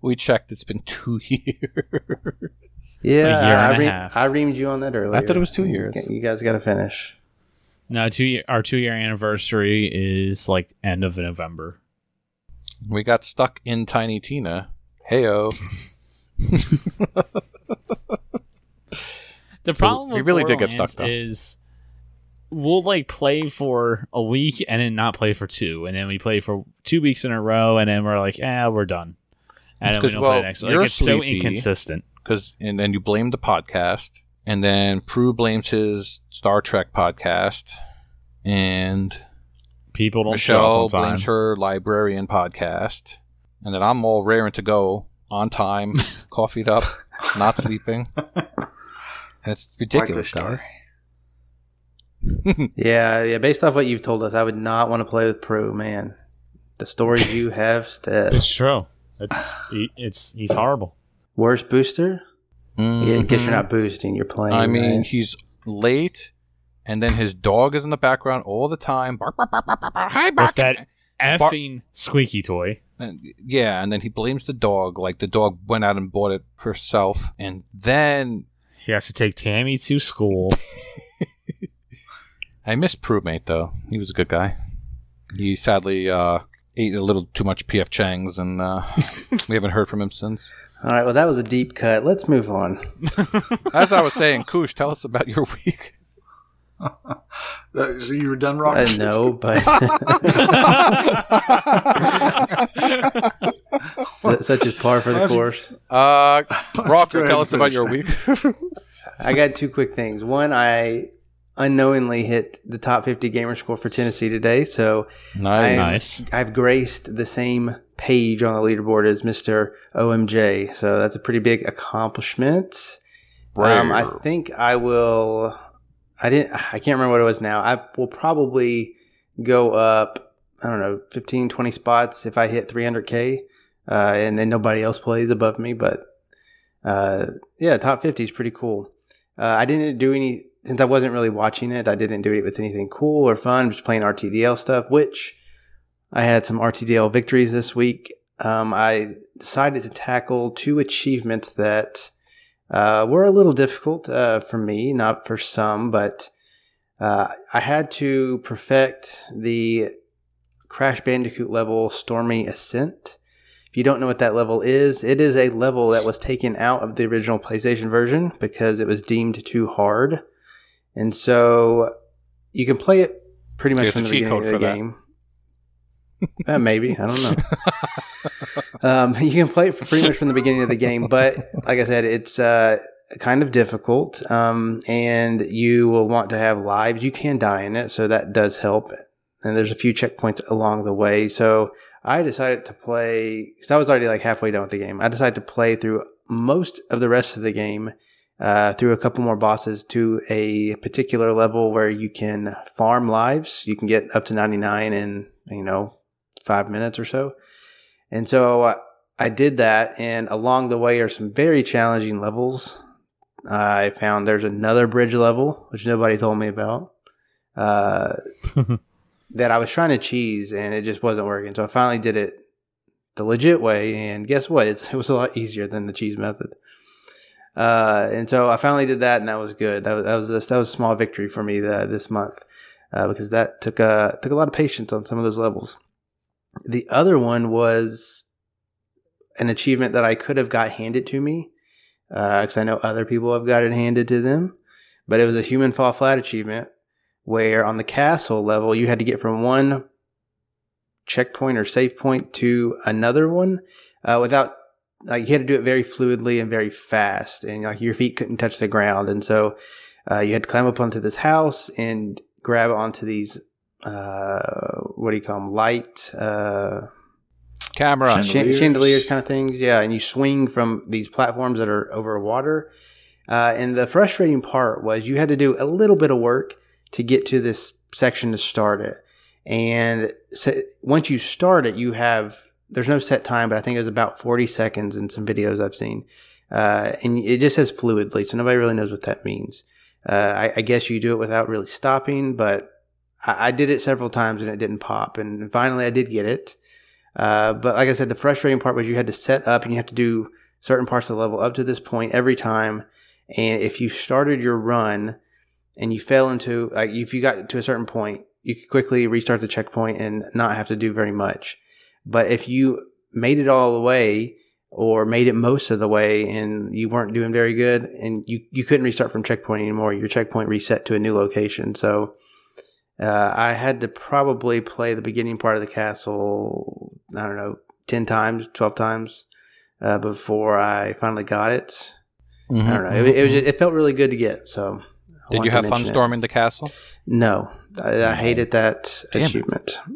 [SPEAKER 2] We checked; it's been two years.
[SPEAKER 3] Yeah,
[SPEAKER 1] A year
[SPEAKER 3] I,
[SPEAKER 1] and a
[SPEAKER 3] re-
[SPEAKER 1] half.
[SPEAKER 3] I reamed you on that earlier.
[SPEAKER 2] I thought it was two years.
[SPEAKER 3] You guys got to finish.
[SPEAKER 1] no, two year, our two year anniversary is like end of November.
[SPEAKER 2] we got stuck in Tiny Tina. Heyo.
[SPEAKER 1] The problem
[SPEAKER 2] we
[SPEAKER 1] with
[SPEAKER 2] really did get stuck, though.
[SPEAKER 1] Is we'll like play for a week and then not play for two, and then we play for two weeks in a row, and then we're like, ah, we're done. And then we
[SPEAKER 2] well,
[SPEAKER 1] play next. Like,
[SPEAKER 2] you're
[SPEAKER 1] it's so inconsistent.
[SPEAKER 2] because and then you blame the podcast, and then Prue blames his Star Trek podcast, and
[SPEAKER 1] People don't show
[SPEAKER 2] Michelle
[SPEAKER 1] up on time.
[SPEAKER 2] blames her librarian podcast, and then I'm all raring to go on time, coffeeed up, not sleeping. And it's ridiculous, guys.
[SPEAKER 3] Yeah, yeah. Based off what you've told us, I would not want to play with Prue. Man, the stories you have said.
[SPEAKER 1] It's true. It's he, it's he's horrible.
[SPEAKER 3] Worst booster? Yeah, I guess you're mm-hmm. not boosting. You're playing.
[SPEAKER 2] I mean,
[SPEAKER 3] right?
[SPEAKER 2] he's late, and then his dog is in the background all the time. Bark, bark, bark, bark, bark, bark. Hi, bark.
[SPEAKER 1] With that effing squeaky toy.
[SPEAKER 2] And, yeah, and then he blames the dog, like the dog went out and bought it herself, and then
[SPEAKER 1] He has to take Tammy to school.
[SPEAKER 2] I miss Prudmate though. He was a good guy. He sadly uh, ate a little too much PF Chang's, and uh, we haven't heard from him since.
[SPEAKER 3] All right. Well, that was a deep cut. Let's move on.
[SPEAKER 2] As I was saying, Kush, tell us about your week.
[SPEAKER 4] So you were done, Rock?
[SPEAKER 3] Uh, no, but such is par for the course.
[SPEAKER 2] Uh, Rocker, tell us about your week.
[SPEAKER 3] I got two quick things. One, I unknowingly hit the top 50 gamer score for Tennessee today, so
[SPEAKER 2] nice.
[SPEAKER 1] Nice.
[SPEAKER 3] I've graced the same page on the leaderboard as Mr. OMJ, so that's a pretty big accomplishment. Um, I think I will. I didn't. I can't remember what it was now. I will probably go up. I don't know, 15, 20 spots if I hit 300k, uh, and then nobody else plays above me. But uh, yeah, top 50 is pretty cool. Uh, I didn't do any since I wasn't really watching it. I didn't do it with anything cool or fun. Just playing RTDL stuff, which I had some RTDL victories this week. Um, I decided to tackle two achievements that uh, were a little difficult uh, for me, not for some, but uh, I had to perfect the Crash Bandicoot level Stormy Ascent. If you don't know what that level is, it is a level that was taken out of the original PlayStation version because it was deemed too hard. And so you can play it pretty much
[SPEAKER 2] There's
[SPEAKER 3] from the beginning
[SPEAKER 2] code
[SPEAKER 3] of the
[SPEAKER 2] that.
[SPEAKER 3] game. Uh, maybe. I don't know. um, you can play it for pretty much from the beginning of the game, but like I said, it's uh, kind of difficult, um, and you will want to have lives. You can die in it, so that does help. And there's a few checkpoints along the way. So I decided to play because I was already like halfway done with the game. I decided to play through most of the rest of the game uh, through a couple more bosses to a particular level where you can farm lives. You can get up to 99 in, you know, five minutes or so. And so uh, I did that. And along the way are some very challenging levels. I found there's another bridge level, which nobody told me about, uh, that I was trying to cheese and it just wasn't working. So I finally did it the legit way. And guess what? It's, it was a lot easier than the cheese method. Uh, and so I finally did that, and that was good. That was that was a, that was a small victory for me the, this month uh, because that took a took a lot of patience on some of those levels. The other one was an achievement that I could have got handed to me because uh, I know other people have got it handed to them, but it was a human fall flat achievement where on the castle level you had to get from one checkpoint or save point to another one uh, without like you had to do it very fluidly and very fast, and like your feet couldn't touch the ground, and so uh, you had to climb up onto this house and grab onto these uh, what do you call them? Light uh,
[SPEAKER 2] Camera.
[SPEAKER 3] chandeliers. chandeliers, kind of things. Yeah, and you swing from these platforms that are over water. Uh, and the frustrating part was you had to do a little bit of work to get to this section to start it. And so once you start it, you have there's no set time, but I think it was about 40 seconds in some videos I've seen. Uh, and it just says fluidly, so nobody really knows what that means. Uh, I, I, guess you do it without really stopping, but I, I, did it several times and it didn't pop. And finally, I did get it. Uh, but like I said, the frustrating part was you had to set up and you have to do certain parts of the level up to this point every time. And if you started your run and you fell into, like, if you got to a certain point, you could quickly restart the checkpoint and not have to do very much. But if you made it all the way or made it most of the way and you weren't doing very good and you, you couldn't restart from checkpoint anymore, your checkpoint reset to a new location. So uh, I had to probably play the beginning part of the castle, I don't know, 10 times, 12 times uh, before I finally got it. Mm-hmm, I don't know. It, it, was just, it felt really good to get. So
[SPEAKER 2] I did you have fun storming the castle?
[SPEAKER 3] No, I, I hated that Damn achievement. It.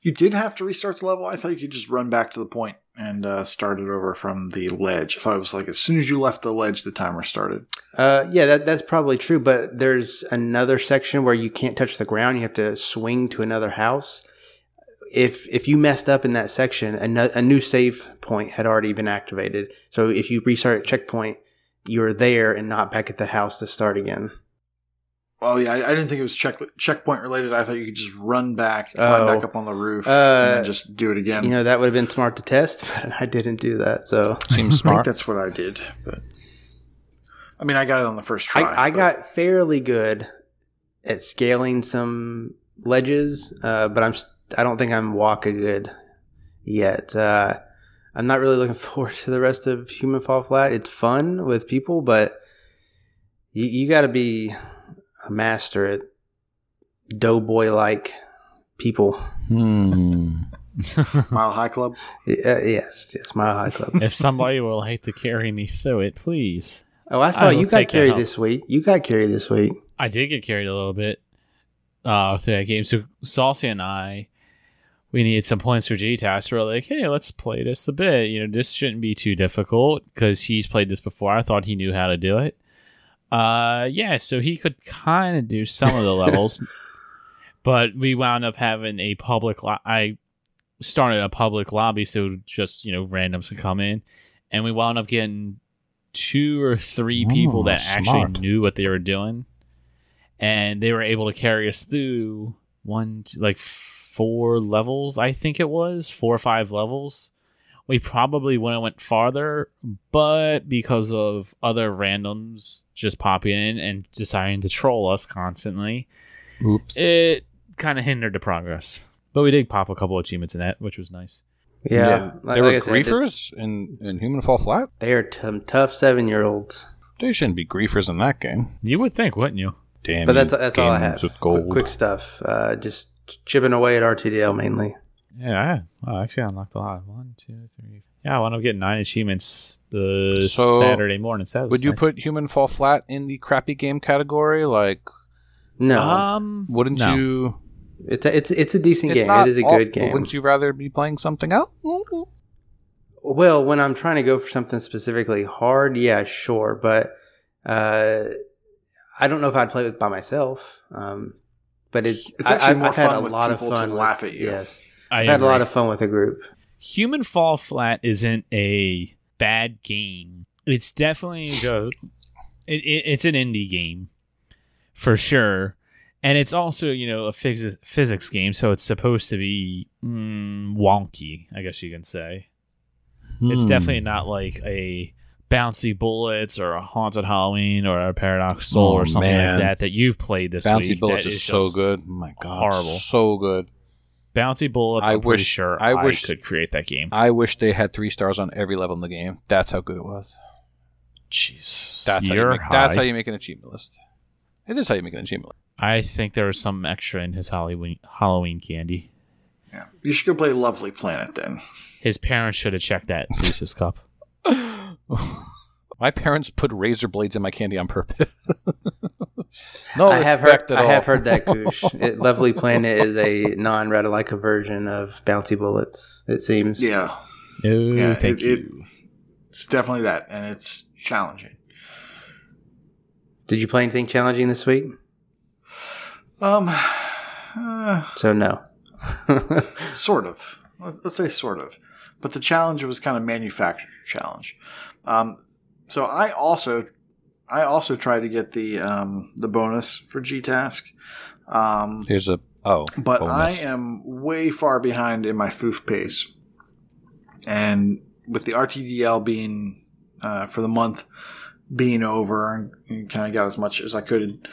[SPEAKER 4] You did have to restart the level. I thought you could just run back to the point and uh, start it over from the ledge. I thought it was like as soon as you left the ledge, the timer started.
[SPEAKER 3] Uh, yeah, that, that's probably true. But there's another section where you can't touch the ground. You have to swing to another house. If if you messed up in that section, a, no, a new save point had already been activated. So if you restart at checkpoint, you're there and not back at the house to start again.
[SPEAKER 4] Well, yeah, I, I, didn't think it was check checkpoint related. I thought you could just run back, climb oh. back up on the roof, uh, and then just do it again.
[SPEAKER 3] You know, that would have been smart to test, but I didn't do that. So
[SPEAKER 2] seems smart.
[SPEAKER 4] that's what I did. But I mean, I got it on the first try.
[SPEAKER 3] I, I got fairly good at scaling some ledges, uh, but I'm I don't think I'm walking good yet. Uh, I'm not really looking forward to the rest of Human Fall Flat. It's fun with people, but you, you got to be a master at doughboy like people.
[SPEAKER 2] Hmm.
[SPEAKER 4] Mile High Club?
[SPEAKER 3] Uh, yes, yes, Mile High Club.
[SPEAKER 1] if somebody will hate to carry me through it, please.
[SPEAKER 3] Oh, I saw I you got carried this week. You got carried this week.
[SPEAKER 1] I did get carried a little bit uh, through that game. So Saucy and I, we needed some points for GTAS. We're like, hey, let's play this a bit. You know, this shouldn't be too difficult because he's played this before. I thought he knew how to do it. Uh, yeah, so he could kind of do some of the levels, but we wound up having a public. Lo- I started a public lobby, so just you know randoms could come in, and we wound up getting two or three people that smart. actually knew what they were doing, and they were able to carry us through one, two, like four levels. I think it was four or five levels we probably wouldn't went farther, but because of other randoms just popping in and deciding to troll us constantly,
[SPEAKER 2] oops,
[SPEAKER 1] it kind of hindered the progress. But we did pop a couple achievements in that, which was nice.
[SPEAKER 3] Yeah, yeah.
[SPEAKER 2] Like, there were like griefers said, in in Human Fall Flat.
[SPEAKER 3] They are t- tough seven year olds.
[SPEAKER 2] They shouldn't be griefers in that game.
[SPEAKER 1] You would think, wouldn't you?
[SPEAKER 2] Damn.
[SPEAKER 3] But that's that's all I have. With gold. Quick, quick stuff. Uh, just chipping away at RTDL mainly.
[SPEAKER 1] Yeah, I, oh, actually, I unlocked a lot. One, two, three. Yeah, I wound up getting nine achievements the so Saturday morning. So
[SPEAKER 2] would you nice. put Human Fall Flat in the crappy game category? Like,
[SPEAKER 3] no.
[SPEAKER 1] Um,
[SPEAKER 2] wouldn't
[SPEAKER 1] no.
[SPEAKER 2] you?
[SPEAKER 3] It's a, it's it's a decent it's game. It is a all, good game.
[SPEAKER 2] Wouldn't you rather be playing something else?
[SPEAKER 3] Well, when I'm trying to go for something specifically hard, yeah, sure. But Uh, I don't know if I'd play it by myself, um, but it,
[SPEAKER 4] It's actually
[SPEAKER 3] I've,
[SPEAKER 4] more
[SPEAKER 3] I've had
[SPEAKER 4] fun
[SPEAKER 3] a
[SPEAKER 4] with
[SPEAKER 3] lot of
[SPEAKER 4] people to laugh at you.
[SPEAKER 3] Yes,
[SPEAKER 1] I
[SPEAKER 3] had a lot of fun with a group.
[SPEAKER 1] Human Fall Flat isn't a bad game. It's definitely just it, it, it's an indie game for sure, and it's also you know a phys- physics game, so it's supposed to be mm, wonky. I guess you can say it's
[SPEAKER 2] Hmm.
[SPEAKER 1] definitely not like a bouncy bullets or a haunted Halloween or a Paradox Soul
[SPEAKER 2] Oh,
[SPEAKER 1] or something
[SPEAKER 2] man.
[SPEAKER 1] like that that you've played this
[SPEAKER 2] Bouncy
[SPEAKER 1] week.
[SPEAKER 2] Bullets
[SPEAKER 1] that
[SPEAKER 2] is so good. Oh my god,
[SPEAKER 1] horrible.
[SPEAKER 2] so good.
[SPEAKER 1] Bouncy bullets.
[SPEAKER 2] I
[SPEAKER 1] I'm
[SPEAKER 2] wish-
[SPEAKER 1] sure
[SPEAKER 2] I
[SPEAKER 1] I,
[SPEAKER 2] wish-
[SPEAKER 1] could create that game.
[SPEAKER 2] I wish they had three stars on every level in the game. That's how good it was.
[SPEAKER 1] Jeez,
[SPEAKER 2] That's how you
[SPEAKER 1] you're
[SPEAKER 2] make, that's how you make an achievement list. It is how you make an achievement list.
[SPEAKER 1] I think there was some extra in his Halloween Halloween candy.
[SPEAKER 4] Yeah. You should go play Lovely Planet then.
[SPEAKER 1] His parents should have checked that Reese's cup.
[SPEAKER 2] My parents put razor blades in my candy on purpose. no
[SPEAKER 3] I have
[SPEAKER 2] respect
[SPEAKER 3] heard.
[SPEAKER 2] at
[SPEAKER 3] I have heard that Goosh. It, Lovely Planet is a non-Ratalaika version of Bouncy Bullets. It seems.
[SPEAKER 4] Yeah.
[SPEAKER 1] No,
[SPEAKER 4] Yeah,
[SPEAKER 1] thank
[SPEAKER 4] it-
[SPEAKER 1] you.
[SPEAKER 4] It's definitely that, and it's challenging.
[SPEAKER 3] Did you play anything challenging this week?
[SPEAKER 4] Um, uh,
[SPEAKER 3] So no.
[SPEAKER 4] sort of. Let- Let's say sort of. But the challenge was kind of manufactured challenge. Um, so I also, I also tried to get the um, the bonus for G Task. Um,
[SPEAKER 2] Here's a oh,
[SPEAKER 4] but
[SPEAKER 2] bonus.
[SPEAKER 4] I am way far behind in my foof pace. And with the RTDL being uh, for the month being over, and kind of got as much as I could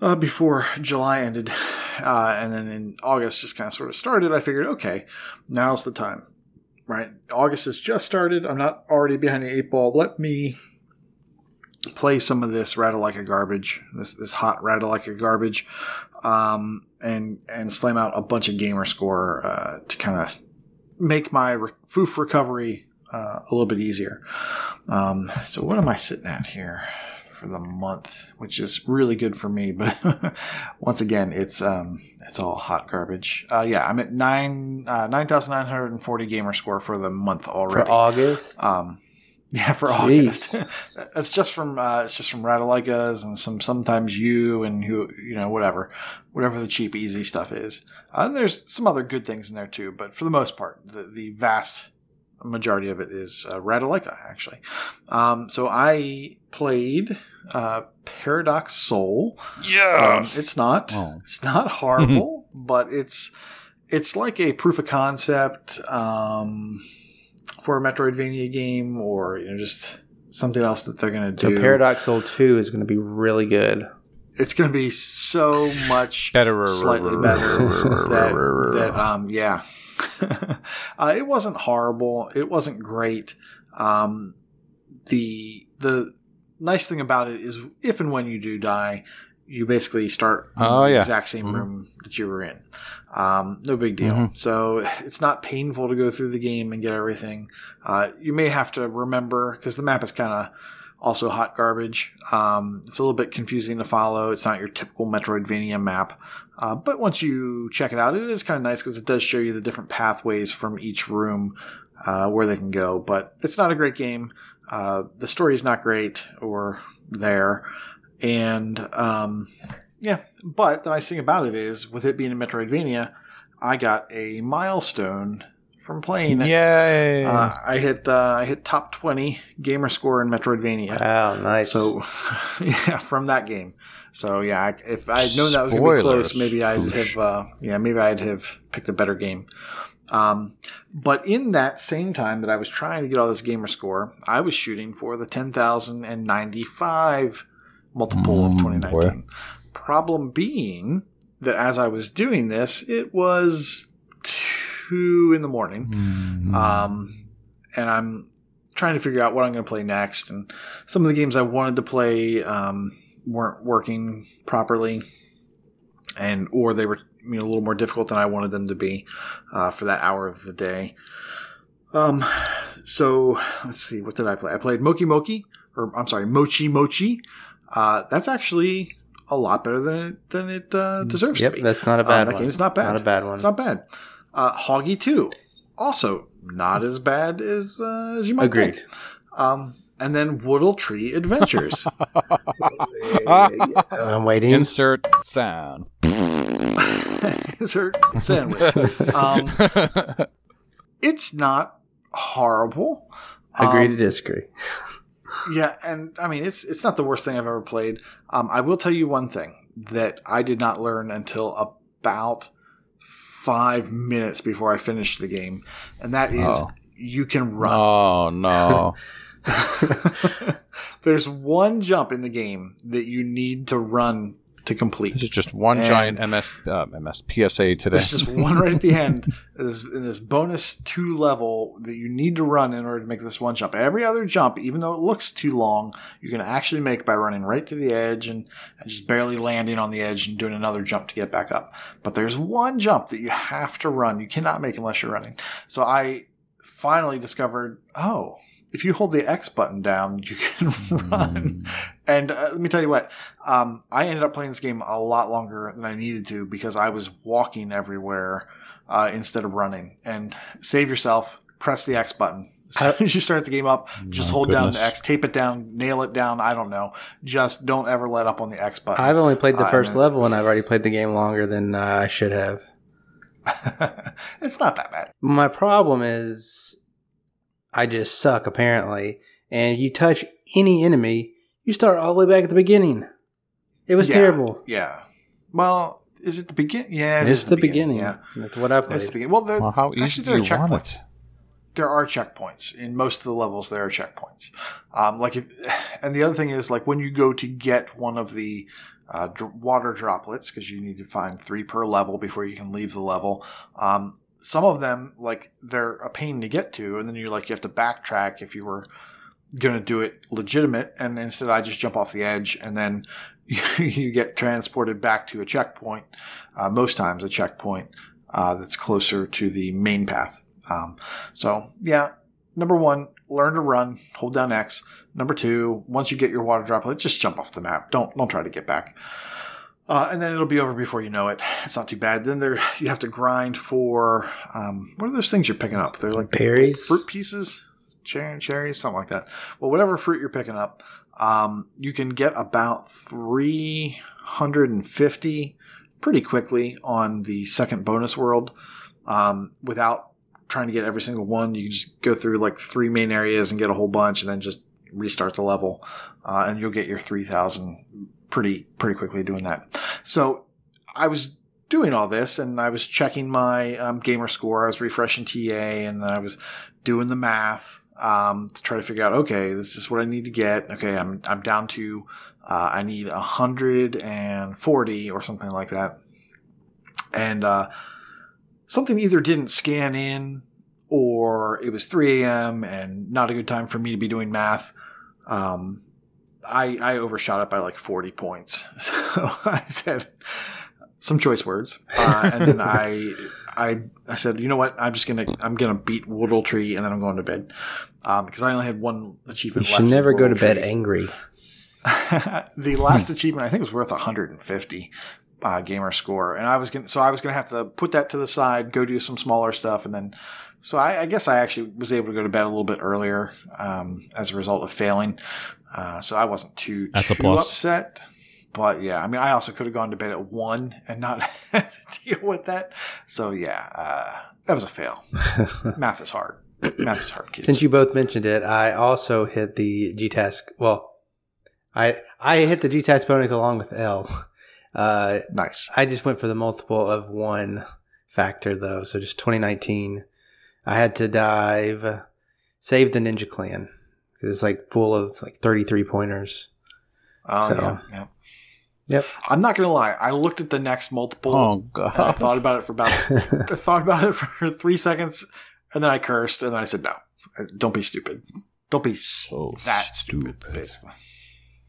[SPEAKER 4] uh, before July ended, uh, and then in August just kind of sort of started. I figured, okay, now's the time. Right, August has just started. I'm not already behind the eight ball. Let me play some of this Ratalaika garbage. This this hot Ratalaika garbage um, and and slam out a bunch of gamer score uh, to kind of make my re- foof recovery uh, a little bit easier. Um, so what am I sitting at here for the month, which is really good for me, but once again, it's um, it's all hot garbage. Uh, yeah, I'm at nine uh, nine thousand nine hundred and forty gamer score for the month already.
[SPEAKER 3] For August.
[SPEAKER 4] Um, yeah, for
[SPEAKER 3] Jeez.
[SPEAKER 4] August. it's just from uh, it's just from Ratalaikas and some sometimes you and who you know whatever whatever the cheap easy stuff is. Uh, and there's some other good things in there too, but for the most part, the the vast majority of it is uh, Ratalaika actually. Um, so I played uh, Paradox Soul. Um, it's not
[SPEAKER 2] Oh.
[SPEAKER 4] it's not horrible, but it's it's like a proof of concept um, for a Metroidvania game, or you know, just something else that they're going to
[SPEAKER 3] so
[SPEAKER 4] do.
[SPEAKER 3] So Paradox Soul Two is going to be really good.
[SPEAKER 4] it's going to be so much
[SPEAKER 2] better,
[SPEAKER 4] slightly better. that, that um, yeah, uh, it wasn't horrible. It wasn't great. Um, the the nice thing about it is, if and when you do die, you basically start in
[SPEAKER 2] Oh,
[SPEAKER 4] the
[SPEAKER 2] yeah.
[SPEAKER 4] exact same
[SPEAKER 2] Mhm.
[SPEAKER 4] room that you were in. Um, no big deal.
[SPEAKER 2] Mhm.
[SPEAKER 4] So it's not painful to go through the game and get everything. Uh, you may have to remember because the map is kind of also hot garbage. Um, it's a little bit confusing to follow. It's not your typical Metroidvania map. Uh, but once you check it out, it is kind of nice because it does show you the different pathways from each room uh, where they can go. But it's not a great game. Uh, the story is not great or there. And um, yeah, but the nice thing about it is, with it being a Metroidvania, I got a milestone from playing it.
[SPEAKER 2] Yay!
[SPEAKER 4] Uh, I hit uh, I hit top twenty gamer score in Metroidvania.
[SPEAKER 3] Wow, nice.
[SPEAKER 4] So yeah, from that game. So yeah, if I had known that was going to be close, maybe I'd
[SPEAKER 2] Oosh.
[SPEAKER 4] have uh, yeah maybe I'd have picked a better game. Um, but in that same time that I was trying to get all this gamer score, I was shooting for the ten thousand and ninety five multiple of
[SPEAKER 2] Mm,
[SPEAKER 4] twenty nineteen. Problem being that as I was doing this, it was two in the morning
[SPEAKER 2] Mm.
[SPEAKER 4] um, and I'm trying to figure out what I'm going to play next. And some of the games I wanted to play um, weren't working properly, and or they were you know, a little more difficult than I wanted them to be uh, for that hour of the day. Um, so let's see, what did I play? I played Moki Moki, or I'm sorry, Mochi Mochi. Uh, that's actually a lot better than it, than it uh, deserves
[SPEAKER 3] yep,
[SPEAKER 4] to be.
[SPEAKER 3] that's not a
[SPEAKER 4] Uh,
[SPEAKER 3] bad
[SPEAKER 4] that
[SPEAKER 3] one.
[SPEAKER 4] game's not bad.
[SPEAKER 3] Not a bad one.
[SPEAKER 4] It's not bad. Uh, Hoggy 2, also not as bad as, uh, as you might
[SPEAKER 3] Agreed.
[SPEAKER 4] think. Um, and then Woodle Tree Adventures.
[SPEAKER 3] I'm waiting.
[SPEAKER 2] Insert sound.
[SPEAKER 4] Insert sandwich. Um, it's not horrible.
[SPEAKER 3] Agree
[SPEAKER 4] Um,
[SPEAKER 3] to disagree.
[SPEAKER 4] Yeah, and I mean it's it's not the worst thing I've ever played. Um, I will tell you one thing that I did not learn until about five minutes before I finished the game, and that is
[SPEAKER 2] Oh.
[SPEAKER 4] you can run.
[SPEAKER 2] Oh no!
[SPEAKER 4] There's one jump in the game that you need to run to complete.
[SPEAKER 2] This is just one
[SPEAKER 4] And-
[SPEAKER 2] giant MS uh, MS PSA today.
[SPEAKER 4] There's just one right at the end this, in this bonus two level that you need to run in order to make this one jump. Every other jump, even though it looks too long, you can actually make by running right to the edge and, and just barely landing on the edge and doing another jump to get back up. But there's one jump that you have to run. You cannot make unless you're running. So I finally discovered, oh, if you hold the X button down, you can run. And uh, let me tell you what, um, I ended up playing this game a lot longer than I needed to because I was walking everywhere uh, instead of running. And save yourself, press the X button. As soon as you start the game up, just
[SPEAKER 2] My
[SPEAKER 4] hold down the X, tape it down, nail it down. I don't know. Just don't ever let up on the X button.
[SPEAKER 3] I've only played the
[SPEAKER 4] Uh,
[SPEAKER 3] first
[SPEAKER 4] and-
[SPEAKER 3] level, and I've already played the game longer than uh, I should have.
[SPEAKER 4] it's not that bad.
[SPEAKER 3] My problem is I just suck apparently. And you touch any enemy, you start all the way back at the beginning. It was
[SPEAKER 4] Yeah,
[SPEAKER 3] terrible.
[SPEAKER 4] Yeah. Well, is it the beginning? Yeah, it
[SPEAKER 3] it's
[SPEAKER 4] is
[SPEAKER 3] the beginning.
[SPEAKER 4] Yeah.
[SPEAKER 3] That's what I
[SPEAKER 4] It's the beginning. Well, there,
[SPEAKER 2] Well, how easy
[SPEAKER 4] actually,
[SPEAKER 2] do
[SPEAKER 4] there are
[SPEAKER 2] you want
[SPEAKER 4] checkpoints.
[SPEAKER 2] it?
[SPEAKER 4] There are checkpoints in most of the levels. There are checkpoints. Um, like, if, and the other thing is like when you go to get one of the uh, dr- water droplets, because you need to find three per level before you can leave the level. Um, some of them, like, they're a pain to get to, and then you're like, you have to backtrack if you were going to do it legitimate. And instead, I just jump off the edge, and then you get transported back to a checkpoint. Uh, most times, a checkpoint uh, that's closer to the main path. Um, so, yeah, number one, learn to run, hold down X. Number two, once you get your water droplet, just jump off the map. Don't don't try to get back. Uh, and then it'll be over before you know it. It's not too bad. Then there you have to grind for um, what are those things you're picking up? They're like
[SPEAKER 3] Berries?
[SPEAKER 4] fruit pieces, cherry, cherries, something like that. Well, whatever fruit you're picking up, um, you can get about 350 pretty quickly on the second bonus world um, without trying to get every single one. You can just go through like three main areas and get a whole bunch and then just restart the level. Uh, and you'll get your 3000 pretty, pretty quickly doing that. So I was doing all this and I was checking my um, gamer score. I was refreshing TA and I was doing the math um, to try to figure out, okay, this is what I need to get. Okay, I'm, I'm down to, uh, I need 140 or something like that. And uh, something either didn't scan in or it was 3 a.m. and not a good time for me to be doing math. Um, I, I overshot it by like 40 points. So I said some choice words. Uh, and then I, I, I said, you know what? I'm just going to, I'm going to beat Woodle Tree and then I'm going to bed. Um, because I only had one achievement
[SPEAKER 3] You
[SPEAKER 4] should
[SPEAKER 3] never go to bed angry.
[SPEAKER 4] the last achievement I think was worth 150 uh, gamer score, and I was gonna so I was gonna have to put that to the side, go do some smaller stuff, and then so I, I guess I actually was able to go to bed a little bit earlier um, as a result of failing. Uh, so I wasn't too
[SPEAKER 1] That's a
[SPEAKER 4] too
[SPEAKER 1] plus.
[SPEAKER 4] upset. But yeah, I mean, I also could have gone to bed at one and not deal with that. So yeah, uh, that was a fail. Math is hard. Math is hard, kids.
[SPEAKER 3] Since you both mentioned it, I also hit the G task. Well, I I hit the G task bonus along with L. Uh,
[SPEAKER 4] nice.
[SPEAKER 3] I just went for the multiple of one factor though. So just 2019, I had to dive, save the Ninja Clan because it's like full of like 33 pointers.
[SPEAKER 4] Oh
[SPEAKER 3] So-
[SPEAKER 4] yeah, yeah.
[SPEAKER 3] Yep.
[SPEAKER 4] I'm not gonna lie. I looked at the next multiple.
[SPEAKER 2] Oh
[SPEAKER 4] and I
[SPEAKER 2] god!
[SPEAKER 4] thought about it for about I thought about it for three seconds, and then I cursed, and then I said, "No, don't be stupid. Don't be so
[SPEAKER 2] So
[SPEAKER 4] that stupid."
[SPEAKER 2] stupid.
[SPEAKER 4] Basically,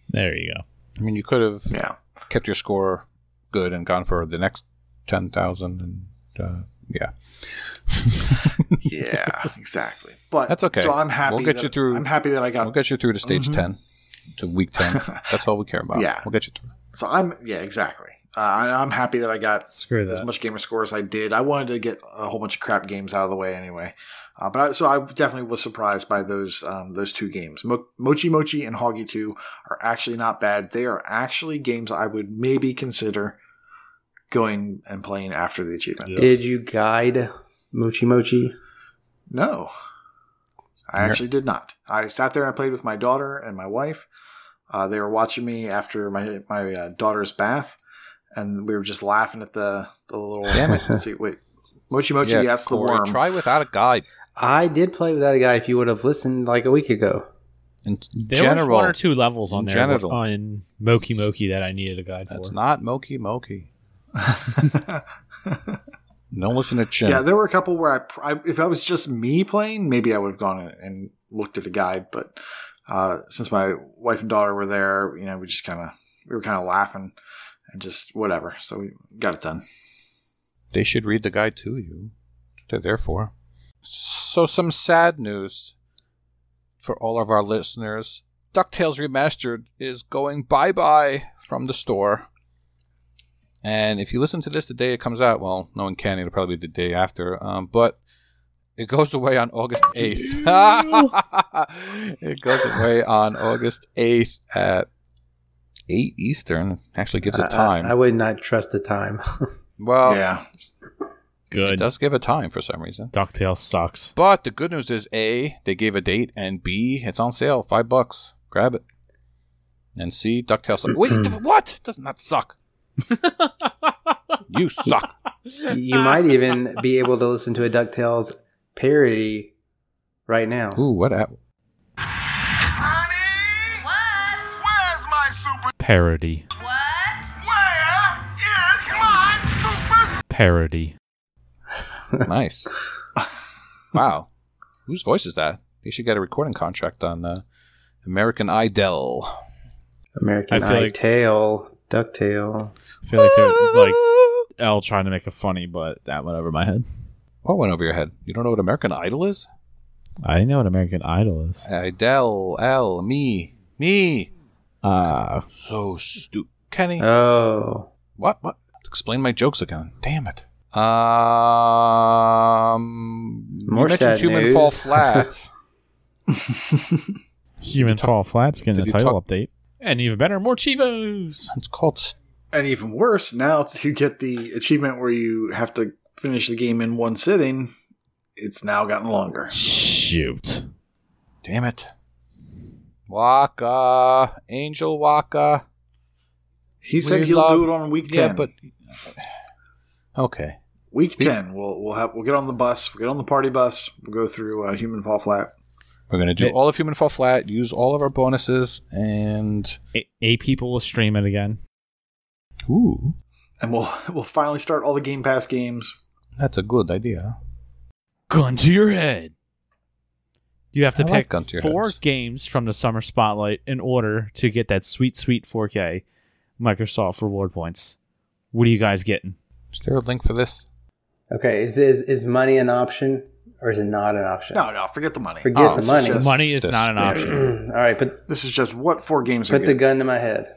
[SPEAKER 1] There you go.
[SPEAKER 2] I mean, you could have
[SPEAKER 4] yeah.
[SPEAKER 2] kept your score good and gone for the next ten thousand, and uh, yeah,
[SPEAKER 4] Yeah, exactly. But
[SPEAKER 2] That's okay.
[SPEAKER 4] So I'm happy.
[SPEAKER 2] We'll get
[SPEAKER 4] that-
[SPEAKER 2] you through-
[SPEAKER 4] I'm happy that I got.
[SPEAKER 2] we'll get you through to stage
[SPEAKER 4] Mhm.
[SPEAKER 2] ten, to week ten. That's all we care about.
[SPEAKER 4] Yeah.
[SPEAKER 2] we'll get you through.
[SPEAKER 4] so I'm yeah, exactly. Uh, I, I'm happy that I got
[SPEAKER 1] Screw
[SPEAKER 4] as much gamer score as I did. I wanted to get a whole bunch of crap games out of the way anyway. Uh, but I, so I definitely was surprised by those um, those two games. Mo- Mochi Mochi and Hoggy Two are actually not bad. They are actually games I would maybe consider going and playing after the achievement.
[SPEAKER 1] Yeah.
[SPEAKER 3] Did you guide Mochi Mochi?
[SPEAKER 4] No, I
[SPEAKER 2] Yeah.
[SPEAKER 4] actually did not. I sat there and I played with my daughter and my wife. Uh, they were watching me after my my uh, daughter's bath, and we were just laughing at the the little.
[SPEAKER 2] Damn it.
[SPEAKER 4] Let's see, wait, Mochi Mochi, that's the
[SPEAKER 2] Corey,
[SPEAKER 4] worm.
[SPEAKER 2] Try without a guide.
[SPEAKER 3] I did play without a guide. if you would have listened like a week ago.
[SPEAKER 2] In
[SPEAKER 1] There
[SPEAKER 2] general,
[SPEAKER 1] was one or two levels on
[SPEAKER 2] In
[SPEAKER 1] there
[SPEAKER 2] general.
[SPEAKER 1] on Moki Moki that I needed a guide for.
[SPEAKER 2] that's not Moki Moki. No listen to Chin.
[SPEAKER 4] yeah, there were a couple where I, I, if I was just me playing, maybe I would have gone and looked at a guide. But uh, since my wife and daughter were there, you know, we just kind of we were kind of laughing and just whatever. So we got it done.
[SPEAKER 2] They should read the guide to you. They're there for. So some sad news for all of our listeners. DuckTales Remastered is going bye-bye from the store. And if you listen to this the day it comes out, well, no one can. It'll probably be the day after. Um, but it goes away on August 8th. it goes away on August 8th at 8 Eastern. Actually gives a time.
[SPEAKER 3] I, I would not trust the time.
[SPEAKER 2] well,
[SPEAKER 4] yeah, Good.
[SPEAKER 2] it
[SPEAKER 1] Good.
[SPEAKER 2] does give a time for some reason.
[SPEAKER 1] DuckTales sucks.
[SPEAKER 2] But the good news is A, they gave a date, and B, it's on sale, five bucks. Grab it. And C, DuckTales. Like, Wait, what? Does not that suck. you suck.
[SPEAKER 3] you might even be able to listen to a DuckTales parody right now.
[SPEAKER 2] Ooh, what? At-
[SPEAKER 6] What? Where's my super?
[SPEAKER 1] Parody.
[SPEAKER 6] What? Where is my super?
[SPEAKER 1] Parody.
[SPEAKER 2] nice. wow. Whose voice is that? They should get a recording contract on uh, American Idol.
[SPEAKER 3] American
[SPEAKER 1] I feel like-
[SPEAKER 3] Tail, DuckTale.
[SPEAKER 1] I feel like they're like L trying to make it funny, but that went over my head.
[SPEAKER 2] What went over your head? You don't know what American Idol is?
[SPEAKER 1] I didn't know what American Idol is.
[SPEAKER 2] Idol, L, me, me.
[SPEAKER 1] Uh,
[SPEAKER 2] So stupid. Kenny.
[SPEAKER 3] Oh,
[SPEAKER 2] What? What? Explain my jokes again. Damn it. Um,
[SPEAKER 3] More
[SPEAKER 2] you mentioned
[SPEAKER 3] sad
[SPEAKER 2] Human
[SPEAKER 3] news.
[SPEAKER 2] Fall Flat.
[SPEAKER 1] Human Fall Flat's getting
[SPEAKER 2] did
[SPEAKER 1] a
[SPEAKER 2] you
[SPEAKER 1] title
[SPEAKER 2] talk-
[SPEAKER 1] update. And even better, more Chivos.
[SPEAKER 2] it's called. St-
[SPEAKER 4] and even worse, now you get the achievement where you have to finish the game in one sitting. It's now gotten longer.
[SPEAKER 1] Shoot.
[SPEAKER 2] Damn it. Waka, Angel Waka.
[SPEAKER 4] He said
[SPEAKER 2] We
[SPEAKER 4] he'll
[SPEAKER 2] love-
[SPEAKER 4] do it on week
[SPEAKER 2] Yeah,
[SPEAKER 4] ten.
[SPEAKER 2] but okay.
[SPEAKER 4] week ten, we'll we'll have we'll get on the bus. We'll get on the party bus. We'll go through uh, Human Fall Flat.
[SPEAKER 2] We're gonna do
[SPEAKER 1] It-
[SPEAKER 2] all of Human Fall Flat. Use all of our bonuses, and
[SPEAKER 1] Eight, eight people will stream it again.
[SPEAKER 2] Ooh,
[SPEAKER 4] and we'll we'll finally start all the Game Pass games.
[SPEAKER 2] that's a good idea.
[SPEAKER 1] Gun to your head. You have to
[SPEAKER 2] I like
[SPEAKER 1] pick
[SPEAKER 2] gun to your
[SPEAKER 1] four
[SPEAKER 2] heads.
[SPEAKER 1] games from the summer spotlight in order to get that sweet, sweet 4K Microsoft reward points. What are you guys getting?
[SPEAKER 2] Is there a link for this?
[SPEAKER 3] okay. Is, is is money an option or is it not an option?
[SPEAKER 4] No, no, forget the money.
[SPEAKER 3] Forget
[SPEAKER 2] Oh,
[SPEAKER 3] the
[SPEAKER 4] this is
[SPEAKER 3] money.
[SPEAKER 4] just-
[SPEAKER 1] Money is
[SPEAKER 2] this-
[SPEAKER 1] not an option.
[SPEAKER 3] All right, but
[SPEAKER 4] This is just what four games are
[SPEAKER 3] put the gun to my head.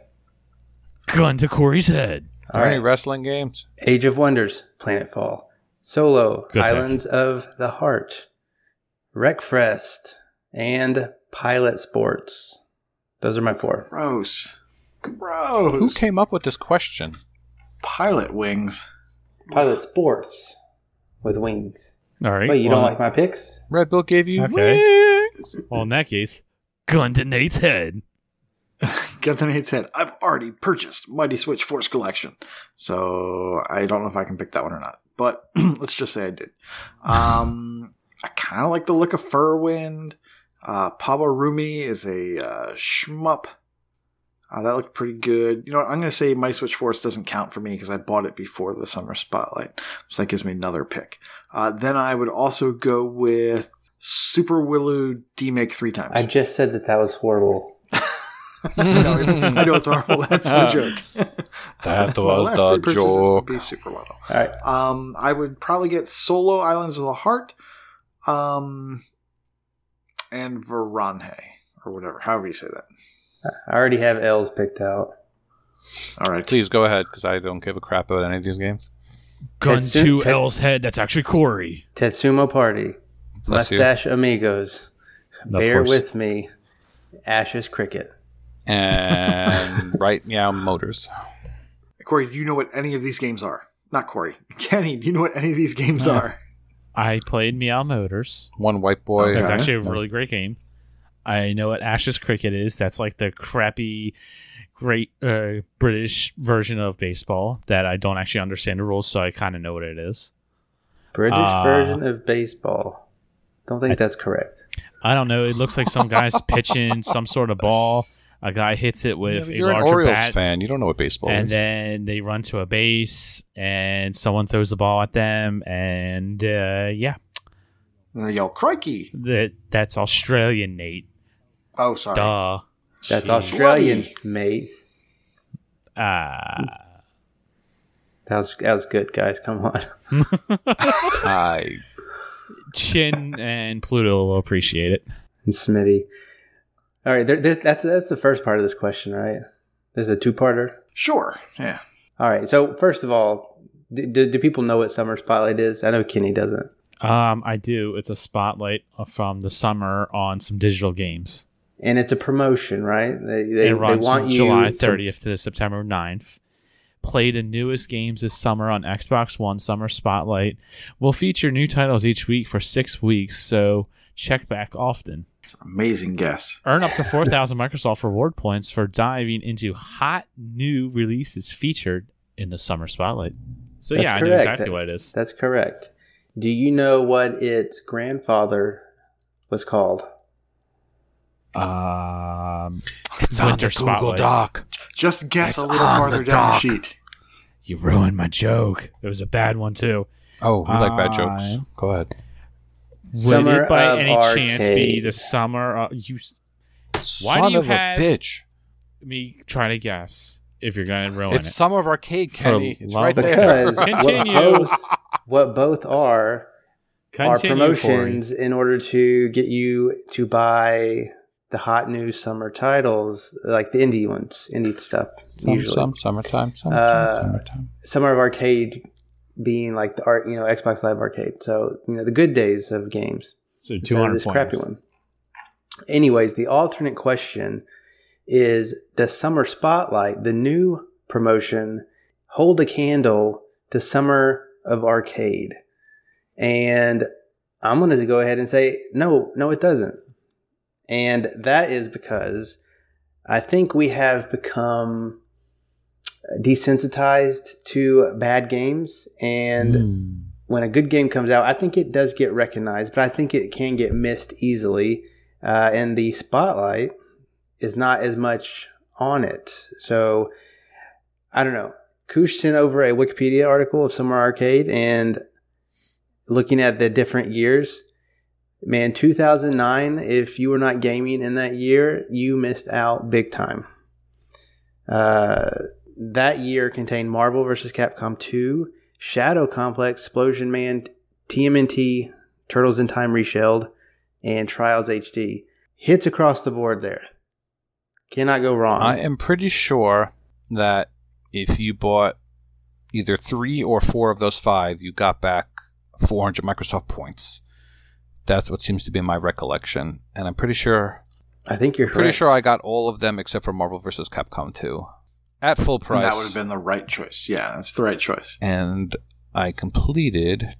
[SPEAKER 1] Gun to Corey's head.
[SPEAKER 3] All
[SPEAKER 2] Are any wrestling games?
[SPEAKER 3] Age of Wonders, Planetfall, Solo,
[SPEAKER 1] Good pick.
[SPEAKER 3] Islands of the Heart, Wreckfest, and Pilot Sports. Those are my four.
[SPEAKER 4] Gross. Gross.
[SPEAKER 2] Who came up with this question?
[SPEAKER 4] Pilot wings.
[SPEAKER 3] Pilot Sports with wings.
[SPEAKER 1] All right.
[SPEAKER 3] Wait, you
[SPEAKER 1] well,
[SPEAKER 3] don't like my picks?
[SPEAKER 2] Red Bull gave you
[SPEAKER 1] Okay.
[SPEAKER 2] wings.
[SPEAKER 1] Well, in that case, gun to Nate's head.
[SPEAKER 4] The Nate's head. I've already purchased Mighty Switch Force Collection, so I don't know if I can pick that one or not. But let's just say I did. Um, I kind of like the look of Furwind. Uh, Pawarumi is a uh, shmup. Uh, that looked pretty good. You know what? I'm going to say Mighty Switch Force doesn't count for me because I bought it before the Summer Spotlight. So that gives me another pick. Uh, then I would also go with Super Wiloo Demake three times.
[SPEAKER 3] I just said that that was horrible.
[SPEAKER 4] I know, it's- I know it's horrible. That's the joke.
[SPEAKER 2] That was the
[SPEAKER 4] would
[SPEAKER 2] joke.
[SPEAKER 4] Be super low.
[SPEAKER 3] All right.
[SPEAKER 4] Um, I would probably get Solo Islands of the Heart, um, and Varenje or whatever, however you say that.
[SPEAKER 3] I already have L's picked out.
[SPEAKER 4] All right.
[SPEAKER 2] Please go ahead, because I don't give a crap about any of these games.
[SPEAKER 1] Gun
[SPEAKER 3] Tetsu-
[SPEAKER 1] to
[SPEAKER 3] Tet-
[SPEAKER 1] L's head. That's actually Corey.
[SPEAKER 3] Tetsumo Party,
[SPEAKER 2] Bless you.
[SPEAKER 3] Mustache Amigos,
[SPEAKER 1] Of
[SPEAKER 3] Bear
[SPEAKER 1] course.
[SPEAKER 3] with me, Ashes Cricket.
[SPEAKER 2] And right meow motors.
[SPEAKER 4] Corey, do you know what any of these games are? Not Corey. Kenny, do you know what any of these games
[SPEAKER 1] No.
[SPEAKER 4] are?
[SPEAKER 1] I played Meow Motors.
[SPEAKER 2] One white boy.
[SPEAKER 1] That's
[SPEAKER 4] Okay.
[SPEAKER 1] actually a really great game. I know what Ashes Cricket is. That's like the crappy, great uh, British version of baseball that I don't actually understand the rules, so I kind of know what it is.
[SPEAKER 3] British
[SPEAKER 1] Uh,
[SPEAKER 3] version of baseball. Don't think that's correct.
[SPEAKER 1] I don't know. It looks like some guy's pitching some sort of ball. A guy hits it with a
[SPEAKER 2] You're an
[SPEAKER 1] larger
[SPEAKER 2] Orioles
[SPEAKER 1] bat,
[SPEAKER 2] fan. You don't know what baseball is.
[SPEAKER 1] and
[SPEAKER 2] is.
[SPEAKER 1] then they run to a base, and someone throws the ball at them, and uh, yeah,
[SPEAKER 4] And they yell, Crikey!
[SPEAKER 1] that that's Australian, Nate.
[SPEAKER 4] Oh, sorry.
[SPEAKER 1] Duh.
[SPEAKER 3] That's
[SPEAKER 1] Jeez.
[SPEAKER 3] Australian, mate.
[SPEAKER 1] Ah.
[SPEAKER 3] That was that was good, guys. Come on.
[SPEAKER 2] I
[SPEAKER 1] Chin and Pluto will appreciate it.
[SPEAKER 3] And Smitty. All right, there, there, that's that's the first part of this question, right? There's a two-parter.
[SPEAKER 4] Sure. Yeah.
[SPEAKER 3] All right. So first of all, do, do, do people know what Summer Spotlight is? I know Kenny doesn't.
[SPEAKER 1] Um, I do. It's a spotlight from the summer on some digital games.
[SPEAKER 3] And it's a promotion, right? They they,
[SPEAKER 1] it
[SPEAKER 3] they want
[SPEAKER 1] from
[SPEAKER 3] you
[SPEAKER 1] July
[SPEAKER 3] to-
[SPEAKER 1] 30th to September 9th. Play the newest games this summer on Xbox One Summer Spotlight. We'll feature new titles each week for six weeks, so check back often.
[SPEAKER 4] It's an amazing guess.
[SPEAKER 1] Earn up to 4,000 Microsoft reward points for diving into hot new releases featured in the Summer Spotlight. So,
[SPEAKER 3] That's
[SPEAKER 1] yeah, I know
[SPEAKER 3] correct.
[SPEAKER 1] exactly what it is.
[SPEAKER 3] That's correct. Do you know what its grandfather was called?
[SPEAKER 1] Um,
[SPEAKER 2] it's
[SPEAKER 1] on the Google
[SPEAKER 2] Doc.
[SPEAKER 4] Just guess
[SPEAKER 2] It's
[SPEAKER 4] a little
[SPEAKER 2] on
[SPEAKER 4] farther
[SPEAKER 2] the
[SPEAKER 4] down
[SPEAKER 2] dock.
[SPEAKER 4] the sheet.
[SPEAKER 1] you ruined my joke. It was a bad one, too.
[SPEAKER 2] Oh, we like bad jokes. Go ahead.
[SPEAKER 1] Would
[SPEAKER 3] Summer
[SPEAKER 1] it by
[SPEAKER 3] of
[SPEAKER 1] any chance be the summer? Uh, you s- Why do
[SPEAKER 2] Son
[SPEAKER 1] you
[SPEAKER 2] of
[SPEAKER 1] have-
[SPEAKER 2] a bitch.
[SPEAKER 1] me try to guess if you're going to ruin
[SPEAKER 2] It's
[SPEAKER 1] it.
[SPEAKER 2] Summer of Arcade,
[SPEAKER 1] For
[SPEAKER 2] Kenny. It's right there.
[SPEAKER 3] Because what
[SPEAKER 1] Continue.
[SPEAKER 3] both, what both are are
[SPEAKER 1] Continue,
[SPEAKER 3] promotions in order to get you to buy the hot new summer titles, like the indie ones, indie stuff.
[SPEAKER 2] Some,
[SPEAKER 3] usually,
[SPEAKER 2] some, summertime, summertime,
[SPEAKER 3] Uh,
[SPEAKER 2] summertime.
[SPEAKER 3] Summer of Arcade being like the art, you know, Xbox Live Arcade. So you know, the good days of games.
[SPEAKER 1] So two hundred
[SPEAKER 3] this
[SPEAKER 1] points.
[SPEAKER 3] crappy one. Anyways, the alternate question is: Does Summer Spotlight, the new promotion, hold a candle to Summer of Arcade? And I'm going to go ahead and say no, no, it doesn't. And that is because I think we have become desensitized to bad games and
[SPEAKER 1] Hmm.
[SPEAKER 3] when a good game comes out, I think it does get recognized, but I think it can get missed easily. Uh, and the spotlight is not as much on it. So I don't know. Kush sent over a Wikipedia article of Summer Arcade and looking at the different years. Man, 2009, if you were not gaming in that year, you missed out big time. Uh, that year contained Marvel vs. Capcom 2, Shadow Complex, Explosion Man, TMNT, Turtles in Time Reshelled, and Trials HD. Hits across the board there. Cannot go wrong.
[SPEAKER 2] I am pretty sure that if you bought either three or four of those five, you got back 400 Microsoft points. That's what seems to be my recollection, and I'm pretty sure
[SPEAKER 3] I think you're
[SPEAKER 2] pretty
[SPEAKER 3] correct.
[SPEAKER 2] sure I got all of them except for Marvel vs. Capcom 2 at full
[SPEAKER 4] And
[SPEAKER 2] price.
[SPEAKER 4] that would have been the right choice. Yeah, that's the right choice.
[SPEAKER 2] and I completed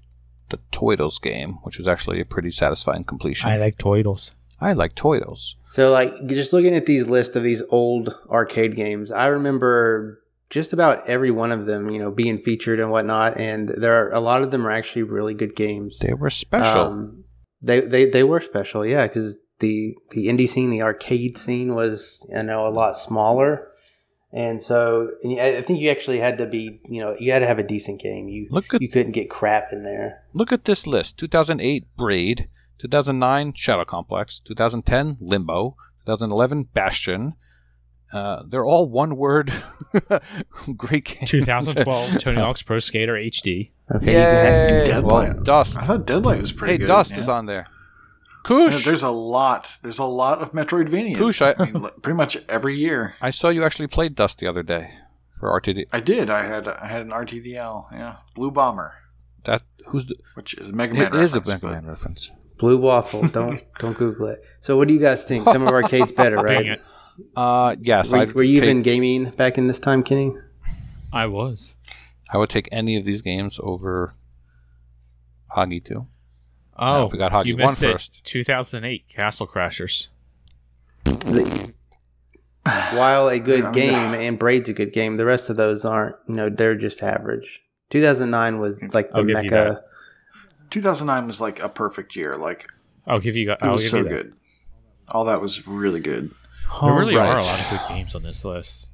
[SPEAKER 2] the Toidles game, which was actually a pretty satisfying completion.
[SPEAKER 1] I
[SPEAKER 2] I,
[SPEAKER 1] like Toidles.
[SPEAKER 2] I like Toidles.
[SPEAKER 3] So, like, just looking at these lists of these old arcade games, I remember just about every one of them, you know, being featured and whatnot. And there are a lot of them are actually really good games.
[SPEAKER 2] They were special.
[SPEAKER 3] Um, they, they they were special, yeah, because the the indie scene, the arcade scene, was you know a lot smaller, and so and I I think you actually had to be, you know, you had to have a decent game. You
[SPEAKER 2] Look at
[SPEAKER 3] you couldn't get crap in there.
[SPEAKER 2] Look at this list 2008 Braid, 2009 Shadow Complex, 2010 Limbo, 2011 Bastion. Uh, they're all one word. Great games.
[SPEAKER 1] 2012 Tony Hawk's Pro Skater HD.
[SPEAKER 3] Okay, you
[SPEAKER 2] Yay!
[SPEAKER 4] Deadlight.
[SPEAKER 2] Well, Dust.
[SPEAKER 4] I thought Deadlight was pretty
[SPEAKER 2] Hey,
[SPEAKER 4] good.
[SPEAKER 2] Dust
[SPEAKER 4] yeah.
[SPEAKER 2] is on there.
[SPEAKER 4] Yeah,
[SPEAKER 2] Kush,
[SPEAKER 4] There's a lot. There's a lot of Metroidvania.
[SPEAKER 2] Kush, I-
[SPEAKER 4] mean, pretty much every year.
[SPEAKER 2] I saw you actually played Dust the other day. for RTD.
[SPEAKER 4] I did. I had I had an RTDL. Yeah, Blue Bomber,
[SPEAKER 2] That who's the?
[SPEAKER 4] which is a Mega Man.
[SPEAKER 2] It is a
[SPEAKER 4] reference,
[SPEAKER 2] Mega Man reference.
[SPEAKER 3] Blue waffle. Don't don't Google it. So, what do you guys think? Some of Arcade's better,
[SPEAKER 1] Dang
[SPEAKER 3] right?
[SPEAKER 1] it.
[SPEAKER 2] Uh, yes.
[SPEAKER 3] Were, were you
[SPEAKER 2] take,
[SPEAKER 3] even gaming back in this time, Kenny?
[SPEAKER 1] I was.
[SPEAKER 2] I would take any of these games over Hoggy two.
[SPEAKER 1] Oh,
[SPEAKER 2] if we got Hoggy
[SPEAKER 1] you
[SPEAKER 2] one
[SPEAKER 1] missed it.
[SPEAKER 2] first.
[SPEAKER 1] 2008 Castle Crashers.
[SPEAKER 3] While a good
[SPEAKER 4] Yeah,
[SPEAKER 3] game and Braid's a good game, the rest of those aren't. You know, they're just average. 2009 was like the
[SPEAKER 1] I'll give you
[SPEAKER 3] mecca.
[SPEAKER 4] 2009 was like a perfect year. Like
[SPEAKER 1] I'll give you.
[SPEAKER 4] it
[SPEAKER 1] I'll
[SPEAKER 4] was
[SPEAKER 1] give
[SPEAKER 4] so
[SPEAKER 1] you that.
[SPEAKER 4] good. All that was really good.
[SPEAKER 1] There really are a
[SPEAKER 2] Alright.
[SPEAKER 1] lot of good games on this list.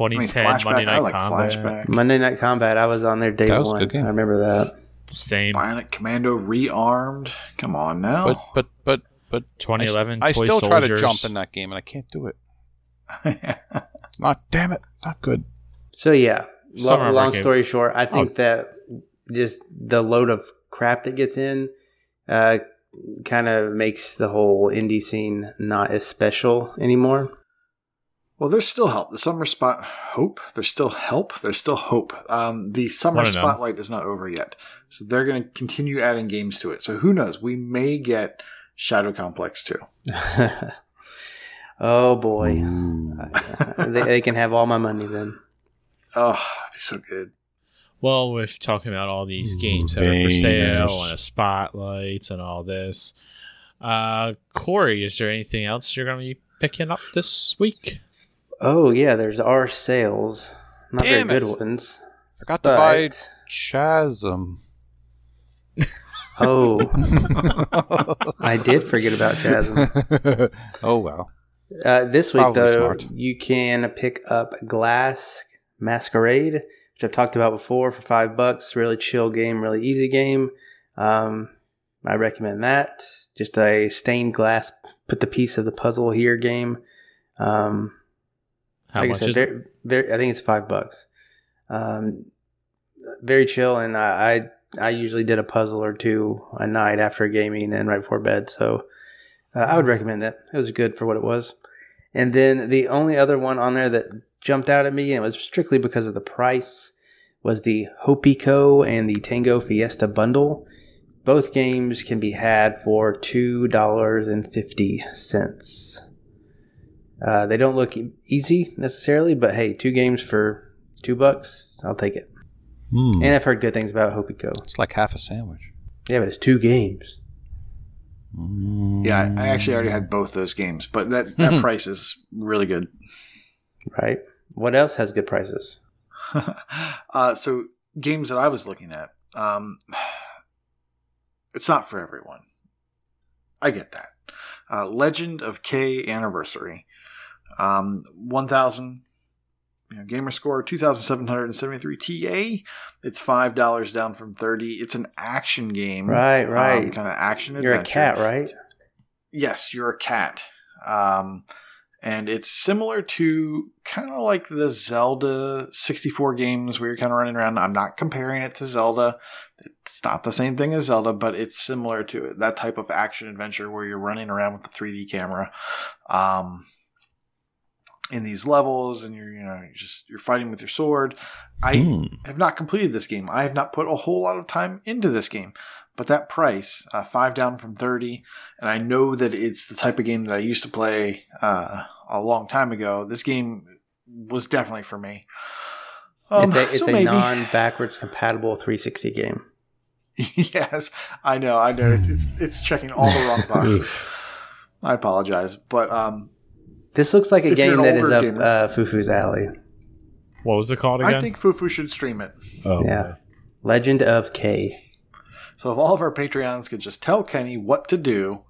[SPEAKER 4] I mean,
[SPEAKER 1] 2010
[SPEAKER 4] flashback.
[SPEAKER 1] Monday Night
[SPEAKER 4] I like
[SPEAKER 1] Combat.
[SPEAKER 4] flashback.
[SPEAKER 3] Monday Night Combat. I was on there day
[SPEAKER 2] That was a
[SPEAKER 3] one.
[SPEAKER 2] good game.
[SPEAKER 3] I remember that.
[SPEAKER 1] Same.
[SPEAKER 4] Bionic Commando rearmed. Come on now.
[SPEAKER 2] But but but but
[SPEAKER 1] 2011
[SPEAKER 2] I,
[SPEAKER 1] Toy
[SPEAKER 2] still try to jump in that game and I can't do it. It's not. Damn it, not good.
[SPEAKER 3] So yeah, lo-
[SPEAKER 1] Summer
[SPEAKER 3] long
[SPEAKER 1] Arcade.
[SPEAKER 3] story short, I think
[SPEAKER 1] Oh.
[SPEAKER 3] that just the load of crap that gets in uh, kind of makes the whole indie scene not as special anymore.
[SPEAKER 4] Well, there's still help. The summer spot hope. There's still help. There's still hope. Um, the summer
[SPEAKER 1] Wanna know.
[SPEAKER 4] spotlight is not over yet, so they're going to continue adding games to it. So who knows? We may get Shadow Complex too.
[SPEAKER 3] oh boy, they, they can have all my money then.
[SPEAKER 4] Oh, it'd be so good.
[SPEAKER 1] Well, we're talking about all these games that are for sale
[SPEAKER 2] Venus.
[SPEAKER 1] and a spotlights and all this. Uh, Corey, is there anything else you're going to be picking up this week?
[SPEAKER 3] Oh yeah, there's our sales, not
[SPEAKER 2] Damn
[SPEAKER 3] very
[SPEAKER 2] it.
[SPEAKER 3] good ones.
[SPEAKER 2] Forgot to buy Chasm.
[SPEAKER 3] Oh, I did forget about Chasm.
[SPEAKER 2] oh well.
[SPEAKER 3] Uh, this week,
[SPEAKER 2] Probably
[SPEAKER 3] though,
[SPEAKER 2] smart.
[SPEAKER 3] you can pick up Glass Masquerade, which I've talked about before, for five bucks. Really chill game, really easy game. Um, I recommend that. Just a stained glass, put the piece of the puzzle here game. Um,
[SPEAKER 1] How
[SPEAKER 3] like
[SPEAKER 1] much
[SPEAKER 3] I said,
[SPEAKER 1] is
[SPEAKER 3] very, very, I think it's five bucks. Um, very chill, and I, I I usually did a puzzle or two a night after gaming and right before bed. So uh, I would recommend that. It was good for what it was. And then the only other one on there that jumped out at me, and it was strictly because of the price, was the Hopiko and the Tango Fiesta bundle. Both games can be had for two dollars and fifty cents. Uh, they don't look easy necessarily, but hey, two games for two bucks, I'll take it.
[SPEAKER 2] Hmm.
[SPEAKER 3] And I've heard good things about Hopiko.
[SPEAKER 2] It's like half a sandwich.
[SPEAKER 3] Yeah, but it's two games.
[SPEAKER 4] Yeah, I, I actually already had both those games, but that that price is really good.
[SPEAKER 3] right? What else has good prices?
[SPEAKER 4] uh, so games that I was looking at, um, it's not for everyone. I get that. Uh, Legend of Kay Anniversary, um, one thousand. You know, gamer score 2773 TA. It's $5 down from 30. It's an action game.
[SPEAKER 3] Right, right.
[SPEAKER 4] kind of action
[SPEAKER 3] You're a cat, right?
[SPEAKER 4] Yes, you're a cat. Um, and it's similar to kind of like the Zelda 64 games where you're kind of running around. I'm not comparing it to Zelda. It's not the same thing as Zelda, but it's similar to it. That type of action adventure where you're running around with the 3D camera. Um, in these levels and you're you know you're just you're fighting with your sword. I
[SPEAKER 2] Hmm.
[SPEAKER 4] have not completed this game. I have not put a whole lot of time into this game but that price uh, five down from 30 and i know that it's the type of game that i used to play uh, a long time ago. This game was definitely for me. Um,
[SPEAKER 3] it's a, it's
[SPEAKER 4] so
[SPEAKER 3] a non-backwards compatible 360 game.
[SPEAKER 4] yes i know i know. It's, it's it's checking all the wrong boxes. I apologize but um
[SPEAKER 3] This looks like a
[SPEAKER 4] If
[SPEAKER 3] game that is
[SPEAKER 4] older
[SPEAKER 3] up
[SPEAKER 4] gamer.
[SPEAKER 3] uh, Fufu's alley.
[SPEAKER 1] What was it called again?
[SPEAKER 4] i think fufu should stream it
[SPEAKER 1] oh,
[SPEAKER 3] Yeah.
[SPEAKER 1] okay.
[SPEAKER 3] Legend of Kay.
[SPEAKER 4] so if all of our patreons could just tell kenny what to do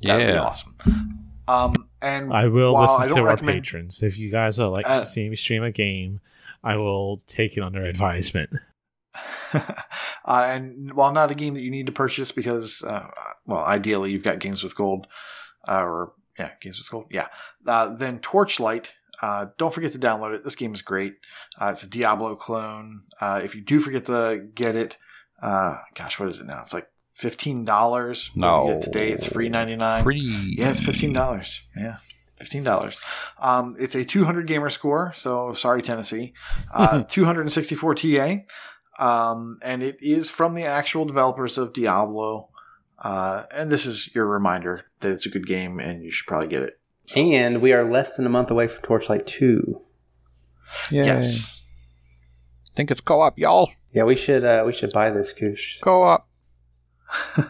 [SPEAKER 4] yeah. that would be
[SPEAKER 2] Yeah.
[SPEAKER 4] awesome um and
[SPEAKER 1] I will
[SPEAKER 4] while
[SPEAKER 1] listen
[SPEAKER 4] I don't
[SPEAKER 1] to our
[SPEAKER 4] recommend-
[SPEAKER 1] patrons. If you guys would like
[SPEAKER 4] Uh,
[SPEAKER 1] to see me stream a game, I will take it under advisement.
[SPEAKER 4] uh, and while not a game that you need to purchase because, uh, well, ideally you've got games with gold, uh, or yeah, games with gold, yeah. Uh, then Torchlight. Uh, don't forget to download it. This game is great. Uh, it's a Diablo clone. Uh, if you do forget to get it, uh, gosh, what is it now? It's like fifteen dollars.
[SPEAKER 2] No.
[SPEAKER 4] today it's free ninety nine.
[SPEAKER 2] Free.
[SPEAKER 4] Yeah, it's fifteen dollars. Yeah, Fifteen dollars. Um, it's a 200 gamer score. So sorry, Tennessee. Uh, 264 TA, um, and it is from the actual developers of Diablo. Uh, and this is your reminder that it's a good game, and you should probably get it.
[SPEAKER 3] And we are less than a month away from Torchlight 2.
[SPEAKER 4] Yes.
[SPEAKER 2] Think it's co-op, y'all.
[SPEAKER 3] Yeah, we should uh, we should buy this Koosh.
[SPEAKER 2] Co-op.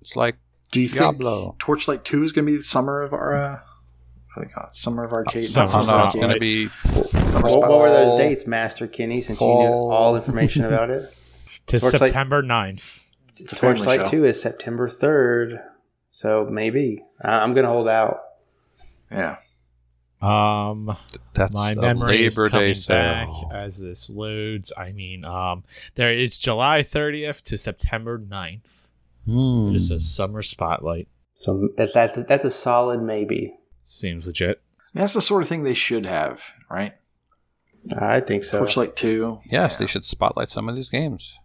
[SPEAKER 2] it's like
[SPEAKER 4] Do you think Torchlight 2 is going to be the summer of our uh, what do they call? Summer of arcade.
[SPEAKER 1] Summer
[SPEAKER 4] not
[SPEAKER 1] of
[SPEAKER 2] no, it's going to
[SPEAKER 4] arcade.
[SPEAKER 2] be
[SPEAKER 3] What, what were those dates, Master Kenny, since you knew all information about it?
[SPEAKER 1] To
[SPEAKER 3] Torchlight-
[SPEAKER 1] September 9th.
[SPEAKER 4] A family
[SPEAKER 3] Torchlight 2 is September 3rd. So maybe. I- I'm going to hold out.
[SPEAKER 4] Yeah.
[SPEAKER 1] Um,
[SPEAKER 2] that's
[SPEAKER 1] my
[SPEAKER 2] a
[SPEAKER 1] memory is
[SPEAKER 2] Labor
[SPEAKER 1] coming
[SPEAKER 2] Day
[SPEAKER 1] back
[SPEAKER 2] sale.
[SPEAKER 1] as this loads. I mean, um, there is July 30th to September 9th.
[SPEAKER 2] Hmm.
[SPEAKER 1] It is a summer spotlight.
[SPEAKER 3] So that, that, that's a solid maybe.
[SPEAKER 1] Seems legit.
[SPEAKER 4] That's the sort of thing they should have, right?
[SPEAKER 3] I think so.
[SPEAKER 4] Torchlight 2.
[SPEAKER 2] Yes, they should spotlight some of these games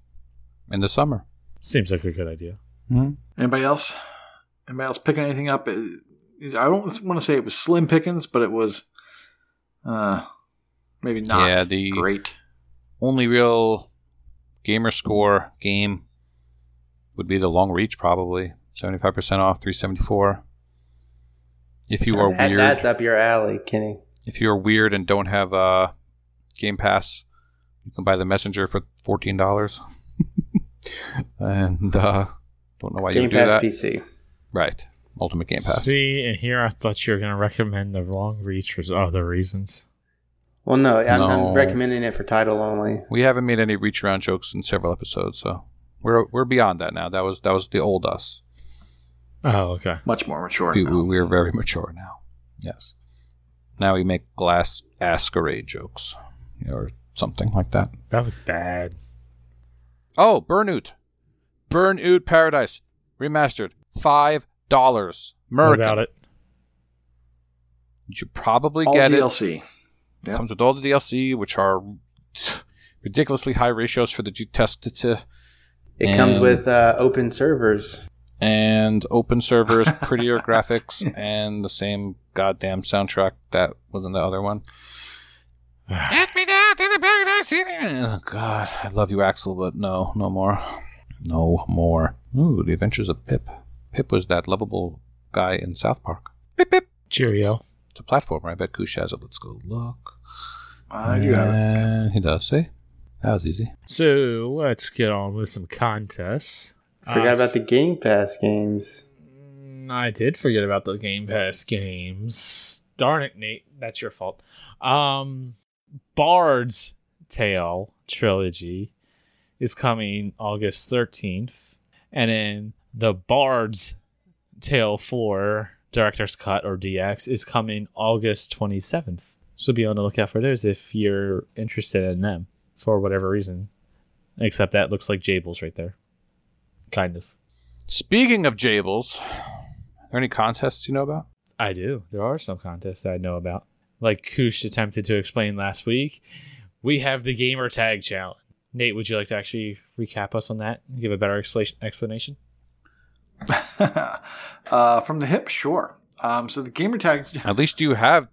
[SPEAKER 2] in the summer.
[SPEAKER 1] Seems like a good idea.
[SPEAKER 4] Anybody else? Anybody else picking anything up? I don't want to say it was slim pickings, but it was uh, maybe not
[SPEAKER 2] Yeah, the-
[SPEAKER 4] great.
[SPEAKER 2] Only real gamer score game would be the Long Reach, probably seventy five percent off, three seventy four. If you are
[SPEAKER 3] That-
[SPEAKER 2] weird,
[SPEAKER 3] That's up your alley, Kenny.
[SPEAKER 2] if you're weird and don't have uh, Game Pass, you can buy the Messenger for fourteen dollars. And uh, don't know why you
[SPEAKER 3] Game
[SPEAKER 2] would do
[SPEAKER 3] Pass
[SPEAKER 2] that.
[SPEAKER 3] PC.
[SPEAKER 2] Right, Ultimate Game Pass.
[SPEAKER 1] See, and here I thought you were going to recommend the long reach for other reasons.
[SPEAKER 3] Well, no, I'm,
[SPEAKER 2] No.
[SPEAKER 3] I'm recommending it for title only.
[SPEAKER 2] We haven't made any reach around jokes in several episodes, so we're we're beyond that now. That was that was the old us.
[SPEAKER 1] Oh, okay.
[SPEAKER 4] Much more mature.
[SPEAKER 2] We,
[SPEAKER 4] now.
[SPEAKER 2] we are very mature now. Yes. Now we make glass ascarade jokes, or something like that.
[SPEAKER 1] That was bad.
[SPEAKER 2] Oh, Burnout, Burnout Paradise remastered, five dollars.
[SPEAKER 1] What
[SPEAKER 2] American.
[SPEAKER 1] about it?
[SPEAKER 2] You should probably
[SPEAKER 4] All
[SPEAKER 2] get it.
[SPEAKER 4] DLC. Yep.
[SPEAKER 2] Comes with all the DLC, which are ridiculously high ratios for the G test to
[SPEAKER 3] It comes with uh, open servers.
[SPEAKER 2] and open servers, prettier graphics, and the same goddamn soundtrack that was in the other one. Get me down to the paradise city. Oh, God, I love you, Axl, but no, no more, no more. Ooh, the Adventures of Pip. Pip was that lovable guy in South Park. Pip Pip.
[SPEAKER 1] Cheerio.
[SPEAKER 2] It's a platformer. I bet Kush has it. Let's go look.
[SPEAKER 4] I do have it.
[SPEAKER 2] He does. See, that was easy.
[SPEAKER 1] So let's get on with some contests.
[SPEAKER 3] Forgot
[SPEAKER 1] Uh,
[SPEAKER 3] about the Game Pass games.
[SPEAKER 1] Mm, I did forget about the Game Pass games. Darn it, Nate. That's your fault. Um, Bard's Tale trilogy is coming August 13th. And then the Bard's Tale 4 Director's Cut or DX is coming August 27th. So be on the lookout for those if you're interested in them for whatever reason. Except that looks like Jables right there. Kind of.
[SPEAKER 2] Speaking of Jables, are there any contests you know about?
[SPEAKER 1] I do. There are some contests I know about. Like Koosh attempted to explain last week, we have the gamer tag challenge. Nate, would you like to actually recap us on that and give a better explanation?
[SPEAKER 4] uh, from the hip, sure. Um, so the gamer tag.
[SPEAKER 2] At least you have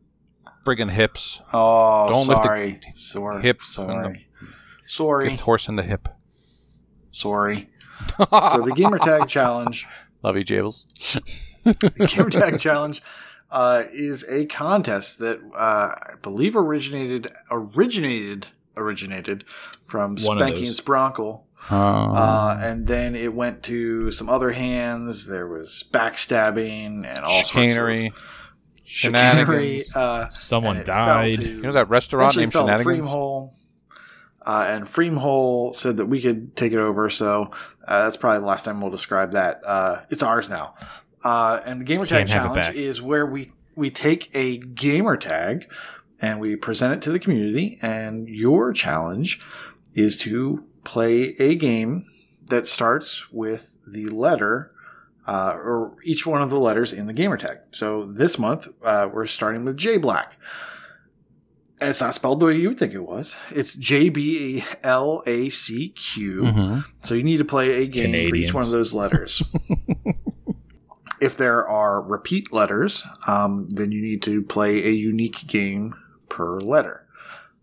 [SPEAKER 2] friggin' hips.
[SPEAKER 4] Oh,
[SPEAKER 2] Don't lift the
[SPEAKER 4] sorry. sorry.
[SPEAKER 2] hip
[SPEAKER 4] Sorry. Sorry.
[SPEAKER 2] Gift horse in the hip.
[SPEAKER 4] Sorry. So the gamer tag challenge.
[SPEAKER 2] Love you, Jables.
[SPEAKER 4] The gamer tag challenge uh, is a contest that uh, I believe originated originated originated from
[SPEAKER 1] One of
[SPEAKER 4] Spanky and
[SPEAKER 1] those.
[SPEAKER 4] Spronkle.
[SPEAKER 2] Um,
[SPEAKER 4] Uh, and then it went to some other hands. There was backstabbing and all
[SPEAKER 2] chicanery,
[SPEAKER 4] sorts of
[SPEAKER 2] shenanigans.
[SPEAKER 4] chicanery. Uh,
[SPEAKER 1] Someone
[SPEAKER 4] and it fell
[SPEAKER 1] died.
[SPEAKER 4] to-
[SPEAKER 2] you know that restaurant named Shenanigans?
[SPEAKER 4] Freemhole. Uh, and Freemhole said that we could take it over, so uh, that's probably the last time we'll describe that. Uh, it's ours now. Uh, and the gamer tag
[SPEAKER 1] Can't have it
[SPEAKER 4] challenge is where we we take a gamer tag and we present it to the community. And your challenge is to play a game that starts with the letter. Uh, or each one of the letters in the gamer tag. So this month, uh, we're starting with J Black. And It's not spelled the way you would think it was. It's J B L A C Q.
[SPEAKER 2] Mhm.
[SPEAKER 4] So you need to play a game for each one of those letters. if there are repeat letters, um, then you need to play a unique game per letter.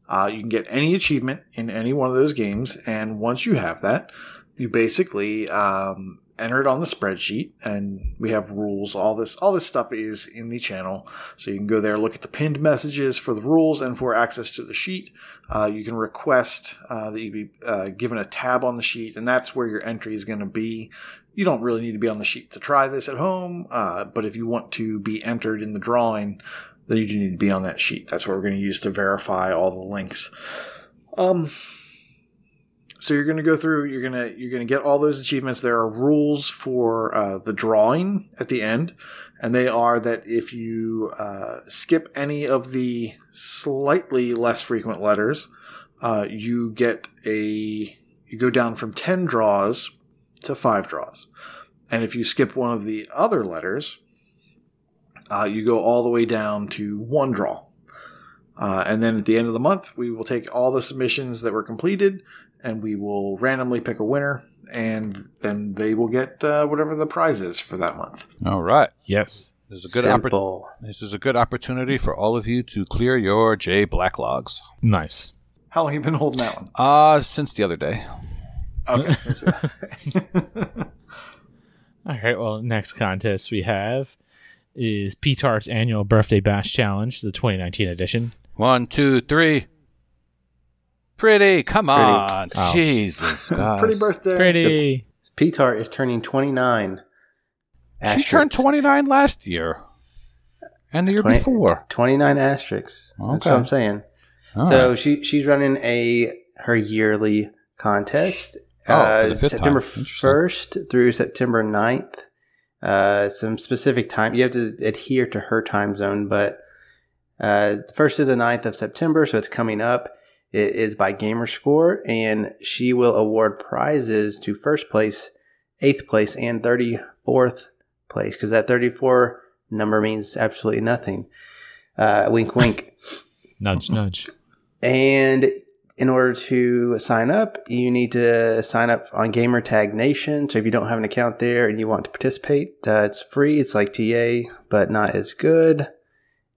[SPEAKER 4] Uh, you can get any achievement in any one of those games, and once you have that, you basically um, enter it on the spreadsheet, and we have rules. All this, all this stuff is in the channel, so you can go there, look at the pinned messages for the rules and for access to the sheet. Uh, you can request uh, that you be uh, given a tab on the sheet, and that's where your entry is going to be. You don't really need to be on the sheet to try this at home, uh, but if you want to be entered in the drawing, then you do need to be on that sheet. That's what we're going to use to verify all the links. Um, so you're going to go through. You're gonna you're gonna get all those achievements. There are rules for uh, the drawing at the end, and they are that if you uh, skip any of the slightly less frequent letters, uh, you get a you go down from ten draws to five draws, and if you skip one of the other letters, uh, you go all the way down to one draw. Uh, and then at the end of the month, we will take all the submissions that were completed and we will randomly pick a winner, and then they will get uh, whatever the prize is for that month.
[SPEAKER 2] All right.
[SPEAKER 1] Yes.
[SPEAKER 2] This is a good oppor- This is a good opportunity for all of you to clear your J Blacklogs.
[SPEAKER 1] Nice.
[SPEAKER 4] How long have you been holding that one?
[SPEAKER 2] Uh since the other day.
[SPEAKER 4] Okay.
[SPEAKER 1] All right. Well, next contest we have is P Tart's annual birthday bash challenge, the 2019 edition.
[SPEAKER 2] One, two, three. Pretty, come on.
[SPEAKER 1] Oh.
[SPEAKER 2] Jesus, guys.
[SPEAKER 4] Pretty birthday.
[SPEAKER 1] Pretty.
[SPEAKER 3] P-Tart is turning 29.
[SPEAKER 2] She turned 29 last year. And the year
[SPEAKER 3] 20
[SPEAKER 2] before.
[SPEAKER 3] 29 asterisks. That's
[SPEAKER 2] Okay.
[SPEAKER 3] what I'm saying.
[SPEAKER 2] All
[SPEAKER 3] so
[SPEAKER 2] right.
[SPEAKER 3] she she's running a her yearly contest.
[SPEAKER 2] Oh,
[SPEAKER 3] uh,
[SPEAKER 2] for the fifth
[SPEAKER 3] September
[SPEAKER 2] time.
[SPEAKER 3] 1st through September 9th. Uh, some specific time. You have to adhere to her time zone, but uh, the 1st to the 9th of September, so it's coming up. It is by Gamerscore, and she will award prizes to first place, eighth place, and 34th place, because that 34 number means absolutely nothing. Uh, wink, wink.
[SPEAKER 1] Nudge, nudge.
[SPEAKER 3] And in order to sign up, you need to sign up on Gamertag Nation. So if you don't have an account there and you want to participate, uh, it's free. It's like TA, but not as good.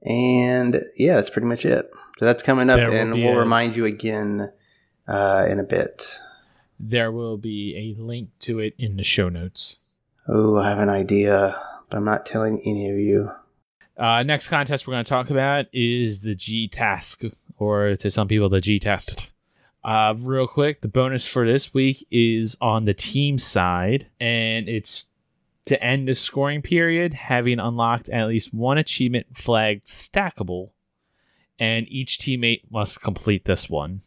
[SPEAKER 3] And yeah, that's pretty much it. So that's coming up,
[SPEAKER 1] There
[SPEAKER 3] and we'll
[SPEAKER 1] a-
[SPEAKER 3] remind you again uh, in a bit.
[SPEAKER 1] There will be a link to it in the show notes.
[SPEAKER 3] Oh, I have an idea, but I'm not telling any of you.
[SPEAKER 1] Uh, next contest we're going to talk about is the G Task, or to some people, the G Task. Uh, real quick, the bonus for this week is on the team side, and it's to end the scoring period, having unlocked at least one achievement flagged stackable, and each teammate must complete this one.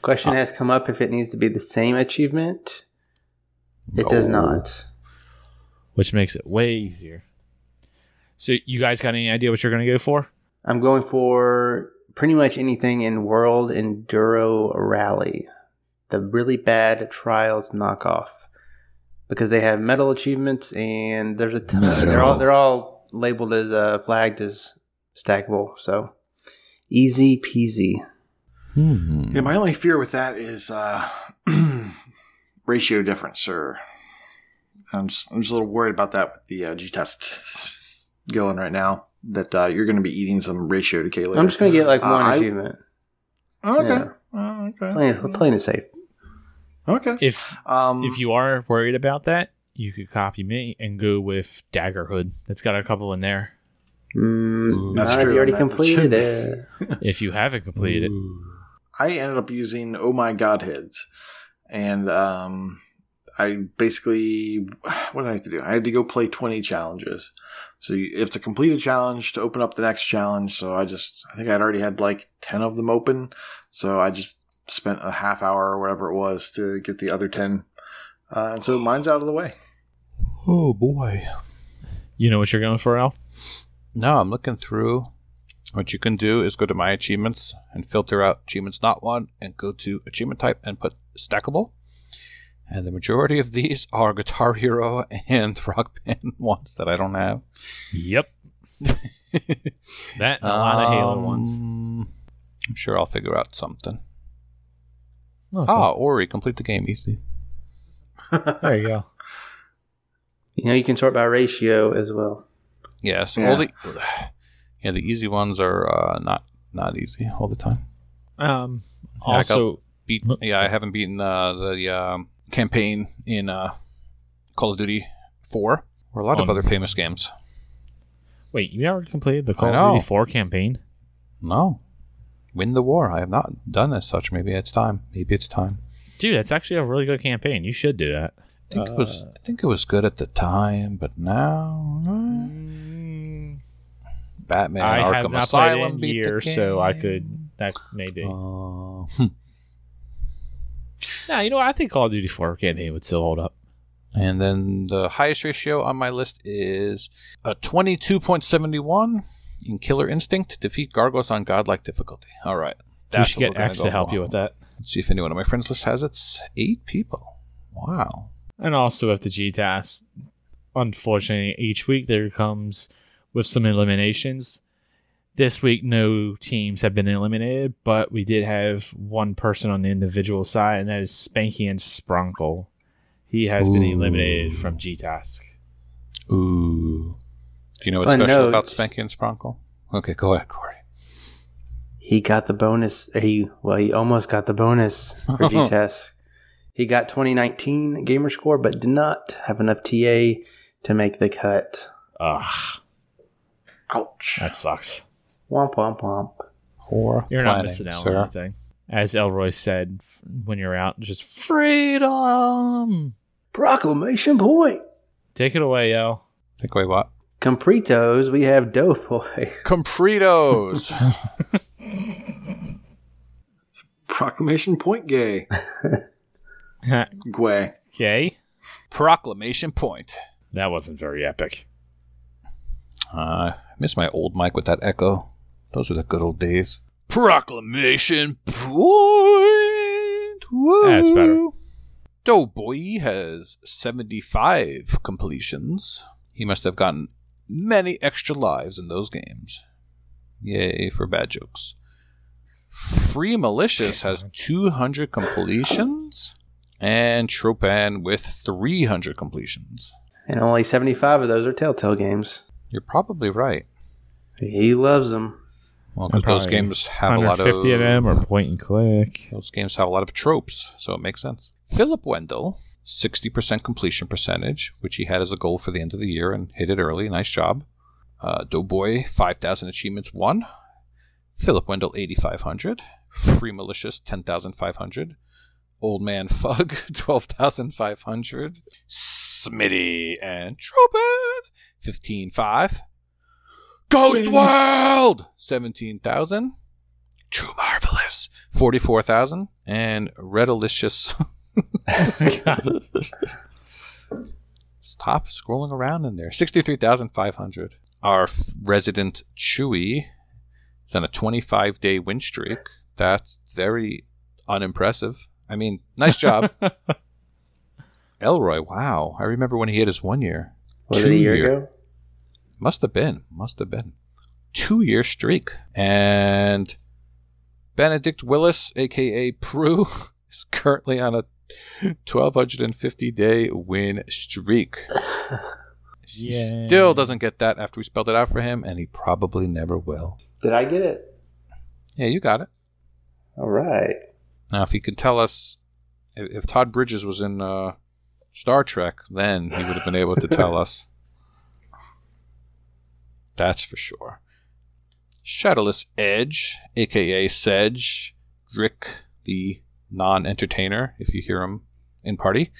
[SPEAKER 3] Question has come up if it needs to be the same achievement. It does not.
[SPEAKER 1] which makes it way easier. So, you guys got any idea what you're going to go for?
[SPEAKER 3] I'm going for pretty much anything in World Enduro Rally, the really bad Trials knockoff, because they have medal achievements and there's a ton. They're all they're all labeled as uh, flagged as stackable, so easy peasy.
[SPEAKER 2] Hmm.
[SPEAKER 4] Yeah, my only fear with that is uh, ratio difference, or I'm just, I'm just a little worried about that with the uh, G test going right now. That uh, you're going to be eating some ratio decay later.
[SPEAKER 3] I'm just gonna get like
[SPEAKER 4] Uh,
[SPEAKER 3] one
[SPEAKER 4] I-
[SPEAKER 3] achievement,
[SPEAKER 4] Okay.
[SPEAKER 3] Yeah.
[SPEAKER 4] Oh, okay.
[SPEAKER 3] playing, playing it safe.
[SPEAKER 4] Okay.
[SPEAKER 1] If
[SPEAKER 4] Um,
[SPEAKER 1] if you are worried about that, you could copy me and go with Daggerhood. That's got a couple in there.
[SPEAKER 3] Mm,
[SPEAKER 4] That's true,
[SPEAKER 3] You already completed it.
[SPEAKER 1] If you haven't completed it,
[SPEAKER 4] I ended up using Oh My Godheads, and um, I basically what did I have to do? I had to go play twenty challenges. So you you have to complete a challenge to open up the next challenge. So I just I think I'd already had like ten of them open. So I just spent a half hour or whatever it was to get the other ten. Uh, and so mine's out of the way.
[SPEAKER 2] Oh, boy.
[SPEAKER 1] you know what you're going for, Al.
[SPEAKER 2] No, I'm looking through. What you can do is go to my achievements and filter out achievements not one and go to achievement type and put stackable. And the majority of these are Guitar Hero and Rock Band ones that I don't have.
[SPEAKER 1] Yep. that and a lot of Halo ones.
[SPEAKER 2] Um, I'm sure I'll figure out something.
[SPEAKER 1] Oh,
[SPEAKER 2] Ah, Ori, complete the game easy.
[SPEAKER 1] there you go.
[SPEAKER 3] You know, you can sort by ratio as well.
[SPEAKER 2] Yes.
[SPEAKER 4] Yeah.
[SPEAKER 2] All the yeah, the easy ones are uh, not not easy all the time.
[SPEAKER 1] Um,
[SPEAKER 2] Yeah, I
[SPEAKER 1] also,
[SPEAKER 2] Beat, yeah, I haven't beaten uh, the um, campaign in uh, Call of Duty Four or a lot of other famous games.
[SPEAKER 1] wait, you never completed the Call of. Duty 4 campaign?
[SPEAKER 2] No, win the war. I have not done as such. Maybe it's time. Maybe it's time.
[SPEAKER 1] Dude, that's actually a really good campaign. You should do that.
[SPEAKER 2] I think it was. I think it was good at the time, but now uh, Batman
[SPEAKER 1] I
[SPEAKER 2] Arkham Asylum beat
[SPEAKER 1] years,
[SPEAKER 2] the
[SPEAKER 1] so I could. That maybe.
[SPEAKER 2] Uh,
[SPEAKER 1] no, you know, what? I think Call of Duty 4 campaign would still hold up.
[SPEAKER 2] and then the highest ratio on my list is a twenty-two point seventy-one in Killer Instinct to defeat Gargos on godlike difficulty. All right,
[SPEAKER 1] we should get X to help
[SPEAKER 2] for.
[SPEAKER 1] you with that.
[SPEAKER 2] Let's see if anyone on my friends list has it. It's eight people. Wow.
[SPEAKER 1] And also with the G task, unfortunately, each week there comes with some eliminations. This week, no teams have been eliminated, but we did have one person on the individual side, and that is Spanky and Sprunkle. He has been eliminated from G task.
[SPEAKER 2] Ooh. Do you know what's
[SPEAKER 3] Fun
[SPEAKER 2] special about. Spanky and Spronkle? Okay, go ahead, Corey.
[SPEAKER 3] He got the bonus. He well, he almost got the bonus for G-Task. He got 2019 gamer score, but did not have enough TA to make the cut.
[SPEAKER 1] Ugh,
[SPEAKER 4] Ouch.
[SPEAKER 1] that sucks.
[SPEAKER 3] Womp womp womp.
[SPEAKER 2] Poor
[SPEAKER 1] You're not
[SPEAKER 2] planning,
[SPEAKER 1] missing out on
[SPEAKER 2] sir.
[SPEAKER 1] anything. As Elroy said f- when you're out, just freedom.
[SPEAKER 3] Proclamation point.
[SPEAKER 1] Take it away, El.
[SPEAKER 2] Take away what?
[SPEAKER 3] Compritos, we have Doughboy.
[SPEAKER 2] Compritos.
[SPEAKER 4] Proclamation point gay. Gway.
[SPEAKER 1] okay.
[SPEAKER 2] Proclamation point.
[SPEAKER 1] That wasn't very epic.
[SPEAKER 2] Uh, I miss my old mic with that echo. Those were the good old days. Proclamation point. Woo.
[SPEAKER 1] That's better.
[SPEAKER 2] Doughboy has 75 completions. He must have gotten many extra lives in those games. Yay for bad jokes. Free Malicious has 200 completions. And Tropan with 300 completions.
[SPEAKER 3] And only 75 of those are Telltale games.
[SPEAKER 2] You're probably right.
[SPEAKER 3] He loves them.
[SPEAKER 2] Well, because those games have a lot of
[SPEAKER 1] 150 of them or point and click.
[SPEAKER 2] Those games have a lot of tropes, so it makes sense. Philip Wendell, 60% completion percentage, which he had as a goal for the end of the year and hit it early. Nice job. Uh, Doughboy, 5,000 achievements, won. Philip Wendell, 8,500. Free Malicious, 10,500. Old Man Fug, 12,500. Smitty and Tropan, 15,500. Ghost World, 17,000. True Marvelous, 44,000. And Redalicious. Stop scrolling around in there. 63,500. Our f- resident Chewy is on a 25 day win streak. That's very unimpressive. I mean, nice job. Elroy, wow. I remember when he hit his one year.
[SPEAKER 3] Was it a year ago?
[SPEAKER 2] Must have been. Must have been. Two year streak. And Benedict Willis, aka Prue, is currently on a 1250 day win streak. He
[SPEAKER 1] Yeah.
[SPEAKER 2] still doesn't get that after we spelled it out for him, and he probably never will.
[SPEAKER 3] Did I get it?
[SPEAKER 2] Yeah, you got it.
[SPEAKER 3] All right.
[SPEAKER 2] Now, if he could tell us if, if Todd Bridges was in uh, Star Trek, then he would have been able to tell us. That's for sure. Shadowless Edge, aka Sedge, Drick, the non entertainer, if you hear him in party,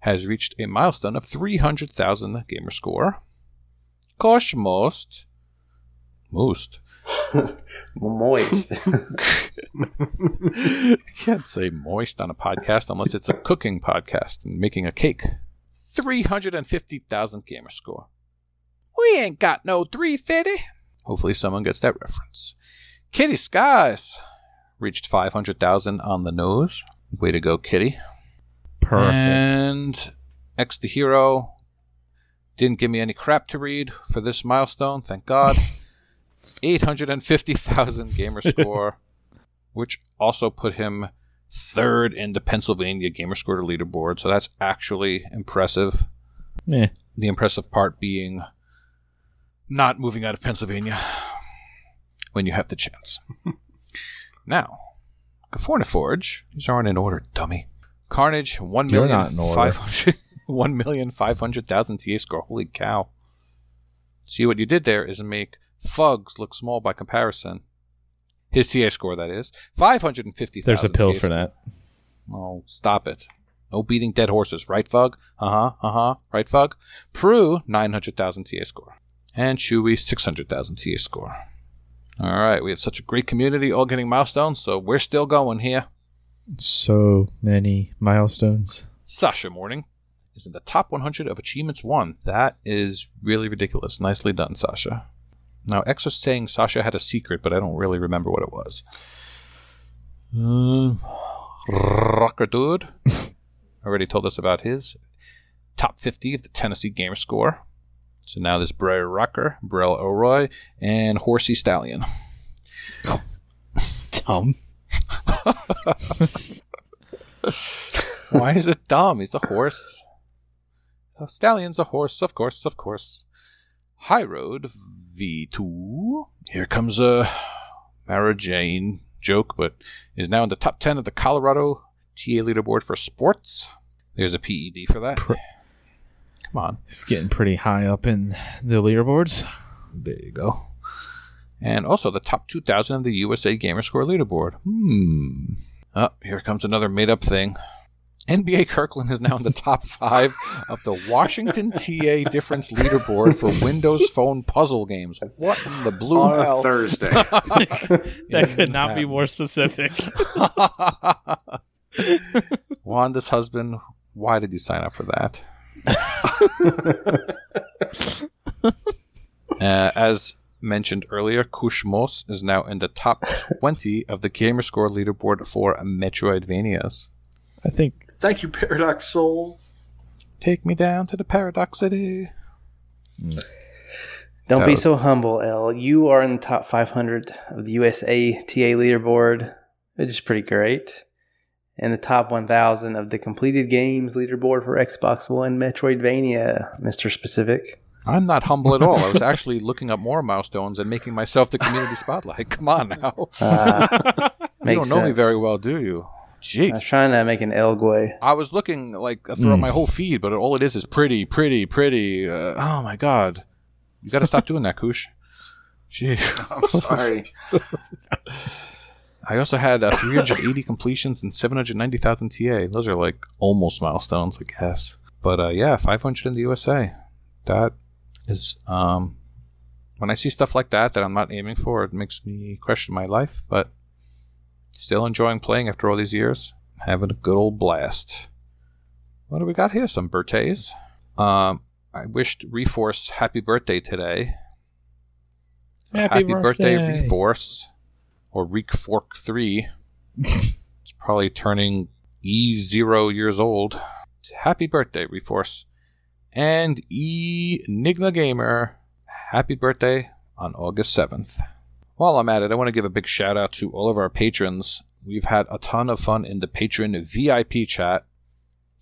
[SPEAKER 2] has reached a milestone of 300,000 gamer score. Kosh Most, Most,
[SPEAKER 3] Moist.
[SPEAKER 2] you can't say moist on a podcast unless it's a cooking podcast and making a cake. 350,000 gamer score. We ain't got no 350. Hopefully someone gets that reference. Kitty Skies reached 500,000 on the nose. Way to go, Kitty.
[SPEAKER 1] Perfect.
[SPEAKER 2] And X the Hero didn't give me any crap to read for this milestone, thank God. 850,000 gamer score, which also put him third in the Pennsylvania gamer score leaderboard. So that's actually impressive.
[SPEAKER 1] Eh.
[SPEAKER 2] The impressive part being not moving out of Pennsylvania when you have the chance. now, Forge. These aren't in order, dummy. Carnage, one
[SPEAKER 1] You're
[SPEAKER 2] million
[SPEAKER 1] not in order.
[SPEAKER 2] five hundred one million five hundred thousand TA score. Holy cow. See what you did there is make Fugs look small by comparison. His TA score, that is. 550,000
[SPEAKER 1] There's a pill for that.
[SPEAKER 2] Oh, stop it. No beating dead horses, right, Fug? Uh huh, uh huh, right, Fug? Prue, 900,000 TA score. And Chewy, 600,000 TA score. All right, we have such a great community, all getting milestones, so we're still going here.
[SPEAKER 1] So many milestones.
[SPEAKER 2] Sasha Morning is in the top 100 of achievements won. That is really ridiculous. Nicely done, Sasha. Now, X was saying Sasha had a secret, but I don't really remember what it was. Um, Rocker Dude already told us about his top 50 of the Tennessee Gamer Score. So now there's Brer Rocker, Brell O'Roy, and Horsey Stallion.
[SPEAKER 1] Dumb.
[SPEAKER 2] Why is it dumb? He's a horse. A stallion's a horse, of course, of course. High Road V2. Here comes a Mara Jane joke, but is now in the top 10 of the Colorado TA leaderboard for sports. There's a PED for that.
[SPEAKER 1] Pr-
[SPEAKER 2] Come on.
[SPEAKER 1] It's getting pretty high up in the leaderboards.
[SPEAKER 2] There you go. And also the top 2,000 of the USA Gamerscore leaderboard. Hmm. Oh, here comes another made up thing. NBA Kirkland is now in the top five of the Washington TA difference leaderboard for Windows Phone puzzle games. What in the blue
[SPEAKER 4] on
[SPEAKER 2] hell?
[SPEAKER 4] a Thursday.
[SPEAKER 1] That could not be more specific.
[SPEAKER 2] Wanda's husband, why did you sign up for that? uh, as mentioned earlier, Kushmos is now in the top 20 of the Gamerscore leaderboard for Metroidvanias.
[SPEAKER 1] I think
[SPEAKER 4] Thank you, Paradox Soul.
[SPEAKER 2] Take me down to the Paradoxity.
[SPEAKER 3] Don't
[SPEAKER 2] That
[SPEAKER 3] be
[SPEAKER 2] was-
[SPEAKER 3] so humble, L. You are in the top 500 of the USA TA leaderboard, which is pretty great. And the top 1,000 of the completed games leaderboard for Xbox One Metroidvania, Mr. Specific.
[SPEAKER 2] I'm not humble at all. I was actually looking up more milestones and making myself the community spotlight. Come on now.
[SPEAKER 3] Uh,
[SPEAKER 2] you don't know me very well, do you?
[SPEAKER 3] I was
[SPEAKER 2] Jeez.
[SPEAKER 3] trying to make an Elgway.
[SPEAKER 2] I was looking like throughout my whole feed, but all it is is pretty, pretty, pretty. Uh, oh my god! You got to stop doing that, Koosh. Gee.
[SPEAKER 4] I'm sorry.
[SPEAKER 2] I also had uh, 380 completions and 790,000 TA. Those are like almost milestones, I guess. But uh, yeah, 500 in the USA. That is um, when I see stuff like that that I'm not aiming for, it makes me question my life. But still enjoying playing after all these years, having a good old blast. What do we got here? Some birthdays. Um, I wished Reforce happy birthday today.
[SPEAKER 1] Happy
[SPEAKER 2] birthday,
[SPEAKER 1] birthday.
[SPEAKER 2] Reforce or Reek Fork 3. it's probably turning E0 years old. Happy birthday, Reforce. And E Enigma Gamer, happy birthday on August 7th. While I'm at it, I want to give a big shout out to all of our patrons. We've had a ton of fun in the patron VIP chat.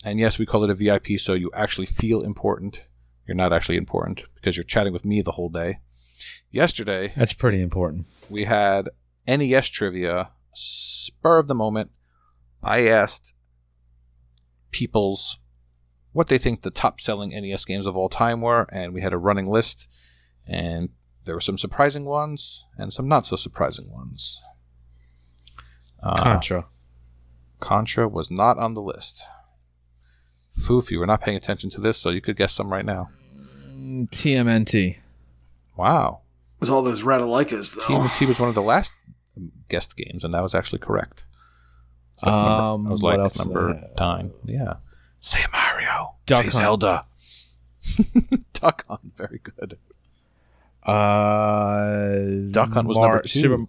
[SPEAKER 2] And yes, we call it a VIP so you actually feel important. You're not actually important because you're chatting with me the whole day. Yesterday,
[SPEAKER 1] That's pretty important.
[SPEAKER 2] we had NES trivia, spur of the moment. I asked people's what they think the top selling NES games of all time were, and we had a running list, and there were some surprising ones and some not so surprising ones. Uh,
[SPEAKER 1] Contra.
[SPEAKER 2] Contra was not on the list. Foof, you were not paying attention to this, so you could guess some right now.
[SPEAKER 1] TMNT.
[SPEAKER 2] Wow.
[SPEAKER 4] It was all those Ratalaikas, though.
[SPEAKER 2] TMNT was one of the last guest games, and that was actually correct. So
[SPEAKER 1] Um,
[SPEAKER 2] I was like
[SPEAKER 1] else?
[SPEAKER 2] number
[SPEAKER 1] Uh,
[SPEAKER 2] nine. Yeah. Say Mario.
[SPEAKER 1] Duck
[SPEAKER 2] Say
[SPEAKER 1] Hunt.
[SPEAKER 2] Zelda. Duck Hunt, very good.
[SPEAKER 1] Uh,
[SPEAKER 2] Duck Hunt was
[SPEAKER 1] Mar-
[SPEAKER 2] number two.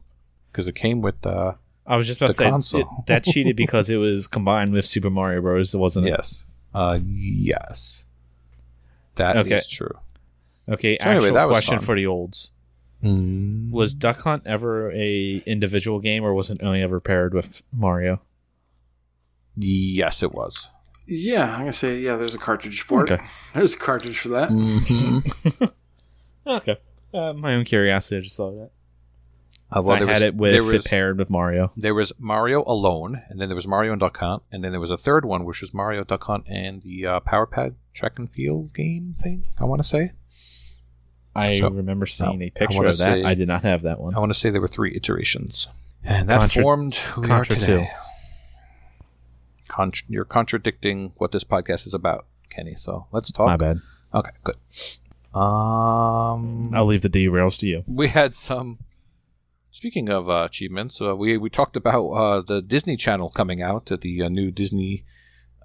[SPEAKER 2] Because it came with uh
[SPEAKER 1] I was just about to say it, that cheated because it was combined with Super Mario Bros. It wasn't it?
[SPEAKER 2] yes. Uh yes. That is
[SPEAKER 1] Okay.
[SPEAKER 2] true.
[SPEAKER 1] Okay.
[SPEAKER 2] So anyway,
[SPEAKER 1] actual
[SPEAKER 2] that was
[SPEAKER 1] question for the olds: Was Duck Hunt ever a individual game, or was it only ever paired with Mario?
[SPEAKER 2] Yes, it was.
[SPEAKER 4] Yeah, I'm gonna say yeah. There's a cartridge for
[SPEAKER 1] Okay.
[SPEAKER 4] it. There's a cartridge for that.
[SPEAKER 2] Mm-hmm.
[SPEAKER 1] Okay. Uh, my own curiosity, I just saw that.
[SPEAKER 2] Uh,
[SPEAKER 1] So I had it with
[SPEAKER 2] there
[SPEAKER 1] it paired with Mario.
[SPEAKER 2] there was Mario alone, and then there was Mario and Duck Hunt, and then there was a third one, which was Mario Duck Hunt and the uh, Power Pad track and field game thing. I want to say.
[SPEAKER 1] I
[SPEAKER 2] So,
[SPEAKER 1] remember seeing
[SPEAKER 2] I
[SPEAKER 1] a picture of that.
[SPEAKER 2] say-
[SPEAKER 1] I did not have that one.
[SPEAKER 2] I want to say there were three iterations, and that
[SPEAKER 1] Contra-
[SPEAKER 2] formed who we are today. Contr- you're contradicting what this podcast is about, Kenny. So let's talk.
[SPEAKER 1] My bad.
[SPEAKER 2] Okay, good. Um,
[SPEAKER 1] I'll leave the derails to you.
[SPEAKER 2] we had some. Speaking of uh, achievements, uh, we we talked about uh, the Disney Channel coming out, the uh, new Disney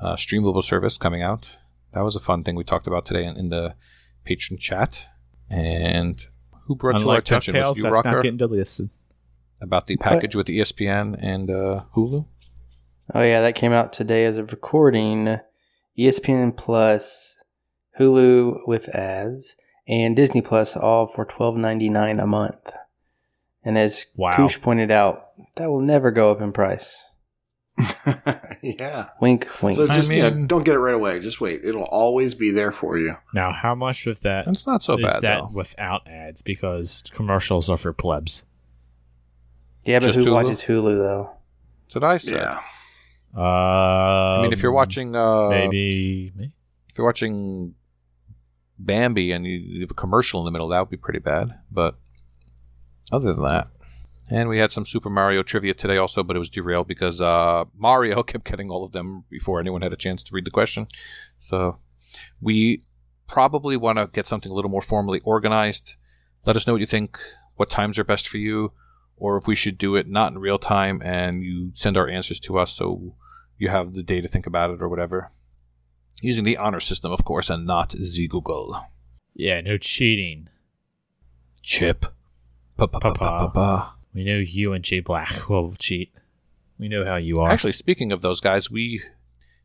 [SPEAKER 2] uh, streamable service coming out. That was a fun thing we talked about today in, in the patron chat. And who brought to our
[SPEAKER 1] Unlike
[SPEAKER 2] attention was you,
[SPEAKER 1] that's
[SPEAKER 2] Rocker,
[SPEAKER 1] not getting delisted.
[SPEAKER 2] about the package with the ESPN and uh, Hulu.
[SPEAKER 3] Oh yeah, that came out today as of recording. ESPN Plus, Hulu with ads, and Disney Plus all for twelve ninety nine a month. And as
[SPEAKER 1] Wow.
[SPEAKER 3] Koosh pointed out, that will never go up in price.
[SPEAKER 4] yeah.
[SPEAKER 3] Wink, wink.
[SPEAKER 4] So
[SPEAKER 2] I
[SPEAKER 4] just yeah,
[SPEAKER 2] mean-
[SPEAKER 4] don't get it right away. Just wait. It'll always be there for you.
[SPEAKER 1] Now, how much with that
[SPEAKER 2] It's not so
[SPEAKER 1] is
[SPEAKER 2] bad
[SPEAKER 1] that
[SPEAKER 2] though.
[SPEAKER 1] without ads? Because commercials are for plebs.
[SPEAKER 3] yeah, but
[SPEAKER 2] just
[SPEAKER 3] who
[SPEAKER 2] Hulu?
[SPEAKER 3] watches Hulu though?
[SPEAKER 2] That's what I said.
[SPEAKER 4] Yeah.
[SPEAKER 1] Uh,
[SPEAKER 2] I mean, if you're watching, uh,
[SPEAKER 1] maybe me.
[SPEAKER 2] if you're watching Bambi and you you have a commercial in the middle, that would be pretty bad. But other than that, and we had some Super Mario trivia today also, but it was derailed because uh, Mario kept getting all of them before anyone had a chance to read the question. So we probably want to get something a little more formally organized. Let us know what you think, what times are best for you, or if we should do it not in real time and you send our answers to us so you have the day to think about it or whatever using the honor system, of course, and not Z Google.
[SPEAKER 1] Yeah, no cheating.
[SPEAKER 2] Chip. Pa-pa-pa-pa-pa-pa.
[SPEAKER 1] We know you and Jay Black will cheat. We know how you are.
[SPEAKER 2] Actually, speaking of those guys, we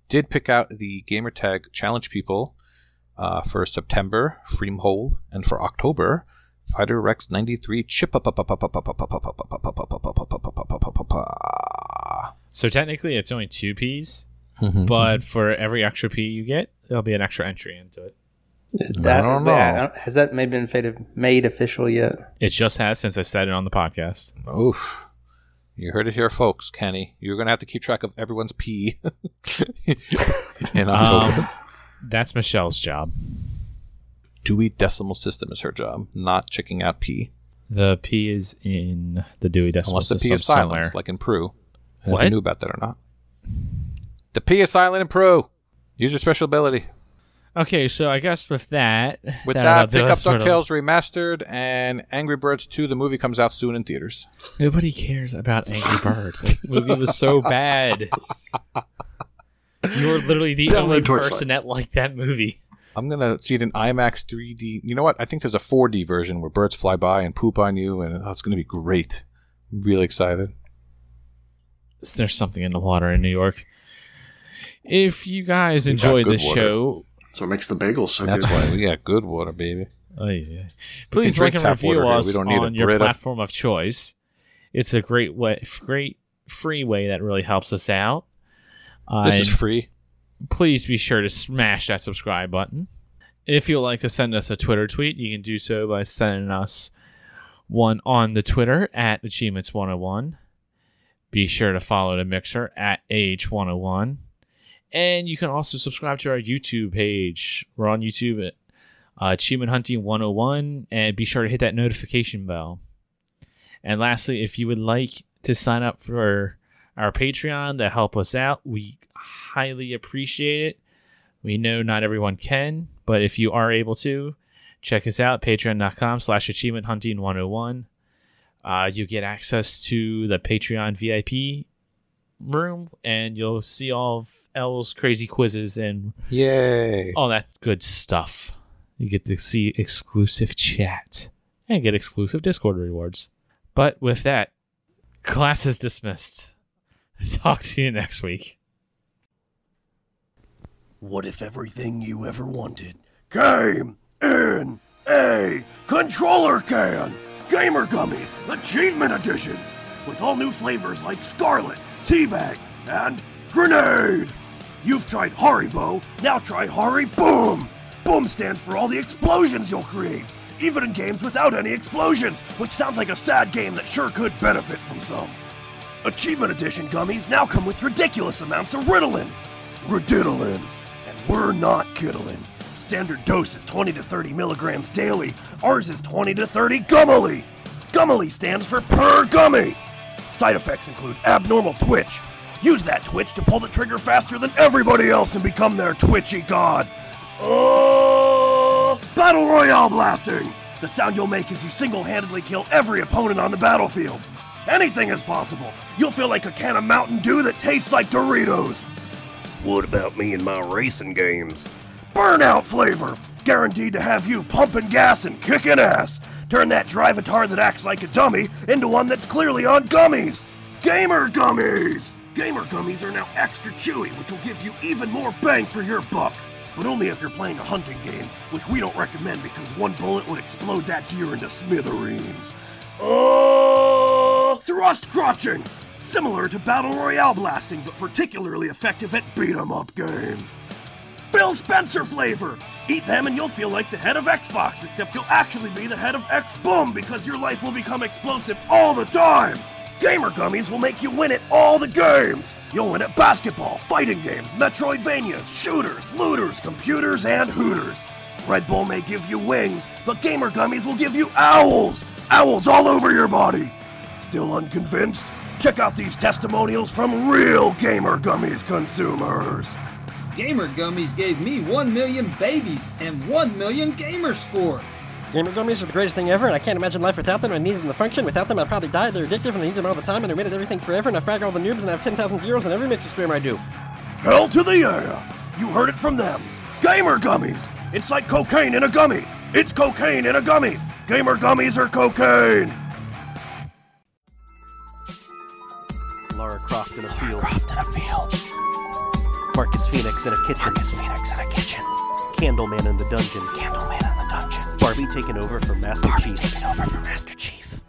[SPEAKER 2] did pick out the gamertag challenge people uh, for September, Freemhole, and for October, Fighter Rex 93 Chip.
[SPEAKER 1] so technically, it's only two P's, but for every extra P you get, there'll be an extra entry into it.
[SPEAKER 3] Is that,
[SPEAKER 2] don't know.
[SPEAKER 3] that- has that made been made, made official yet?
[SPEAKER 1] It just has since I said it on the podcast.
[SPEAKER 2] Oof. You heard it here, folks. Kenny, you're going to have to keep track of everyone's P in October.
[SPEAKER 1] Um, that's Michelle's job.
[SPEAKER 2] Dewey Decimal System is her job, not checking out P.
[SPEAKER 1] The P is in the Dewey Decimal
[SPEAKER 2] Unless the
[SPEAKER 1] System
[SPEAKER 2] P is silent,
[SPEAKER 1] somewhere.
[SPEAKER 2] like in Prue. I don't know If you knew about that or not. The P is silent in Prue. Use your special ability.
[SPEAKER 1] Okay, so I guess with that,
[SPEAKER 2] With
[SPEAKER 1] that
[SPEAKER 2] that,
[SPEAKER 1] uh,
[SPEAKER 2] pick up
[SPEAKER 1] does sort
[SPEAKER 2] DuckTales Remastered and Angry Birds 2. The movie comes out soon in theaters.
[SPEAKER 1] Nobody cares about Angry Birds. That movie was so bad. You're literally the
[SPEAKER 4] Download
[SPEAKER 1] only
[SPEAKER 4] Torchlight.
[SPEAKER 1] person that liked that movie.
[SPEAKER 2] I'm going to see it in IMAX 3D. You know what? I think there's a 4D version where birds fly by and poop on you, and oh, it's going to be great. I'm really excited.
[SPEAKER 1] There's something in the water in New York. If you guys enjoyed
[SPEAKER 2] good
[SPEAKER 1] the
[SPEAKER 2] water.
[SPEAKER 1] show,
[SPEAKER 4] So it makes the bagels so
[SPEAKER 2] That's
[SPEAKER 4] good.
[SPEAKER 2] why we got good water, baby.
[SPEAKER 1] oh, yeah. please
[SPEAKER 2] drink
[SPEAKER 1] like and
[SPEAKER 2] tap water
[SPEAKER 1] review us
[SPEAKER 2] We don't need
[SPEAKER 1] on your
[SPEAKER 2] Brita.
[SPEAKER 1] platform of choice. It's a great way, great free way that really helps us out. Uh,
[SPEAKER 2] This is free.
[SPEAKER 1] please be sure to smash that subscribe button. If you'd like to send us a Twitter tweet, you can do so by sending us one on the Twitter at Achievements101. Be sure to follow the Mixer at AH101. And you can also subscribe to our YouTube page. We're on YouTube at uh, Achievement Hunting 101. And be sure to hit that notification bell. And lastly, if you would like to sign up for our Patreon to help us out, we highly appreciate it. We know not everyone can, but if you are able to, check us out, patreon.com slash achievement hunting 101. Uh, you get access to the Patreon VIP room, and you'll see all of L's crazy quizzes and
[SPEAKER 2] Yay.
[SPEAKER 1] all that good stuff. You get to see exclusive chat and get exclusive Discord rewards. But with that, class is dismissed. Talk to you next week.
[SPEAKER 7] What if everything you ever wanted came in a controller can? Gamer Gummies Achievement Edition with all new flavors like Scarlet, Teabag, and Grenade. You've tried Haribo, now try Hari Boom! Boom stands for all the explosions you'll create, even in games without any explosions, which sounds like a sad game that sure could benefit from some. Achievement Edition gummies now come with ridiculous amounts of Ritalin. Riditalin. And we're not kiddling. Standard dose is 20 to 30 milligrams daily. Ours is 20 to 30 gummily. Gummily stands for per gummy. Side effects include abnormal twitch. Use that twitch to pull the trigger faster than everybody else and become their twitchy god. Oh, Battle Royale blasting! The sound you'll make as you single-handedly kill every opponent on the battlefield. Anything is possible. You'll feel like a can of Mountain Dew that tastes like Doritos. What about me and my racing games? Burnout flavor! Guaranteed to have you pumping gas and kicking ass! Turn that drivatar that acts like a dummy into one that's clearly on gummies! Gamer Gummies! Gamer Gummies are now extra chewy, which will give you even more bang for your buck. But only if you're playing a hunting game, which we don't recommend because one bullet would explode that deer into smithereens. Oh, thrust crotching! Similar to Battle Royale blasting, but particularly effective at beat 'em up games. Phil Spencer flavor! Eat them and you'll feel like the head of Xbox, except you'll actually be the head of X Boom because your life will become explosive all the time! Gamer Gummies will make you win at all the games! You'll win at basketball, fighting games, Metroidvanias, shooters, looters, computers, and hooters. Red Bull may give you wings, but Gamer Gummies will give you owls! Owls all over your body! Still unconvinced? Check out these testimonials from real Gamer Gummies consumers!
[SPEAKER 8] Gamer Gummies gave me 1 million babies and 1 million gamer score.
[SPEAKER 9] Gamer gummies are the greatest thing ever, and I can't imagine life without them. I need them to function. Without them, I'd probably die. They're addictive, and I need them all the time, and they're made of everything forever, and I frag all the noobs, and I have 10,000 euros in every mix experiment I do.
[SPEAKER 7] Hell to the yeah! You heard it from them. Gamer Gummies! It's like cocaine in a gummy! It's cocaine in a gummy! Gamer Gummies are cocaine!
[SPEAKER 9] Lara Croft in a field. Croft in a field. Marcus Phoenix in a kitchen. Marcus Phoenix in a kitchen. Candleman in the dungeon. Candleman in the dungeon. Barbie taking over for Master Chief. Taking over for Master Chief.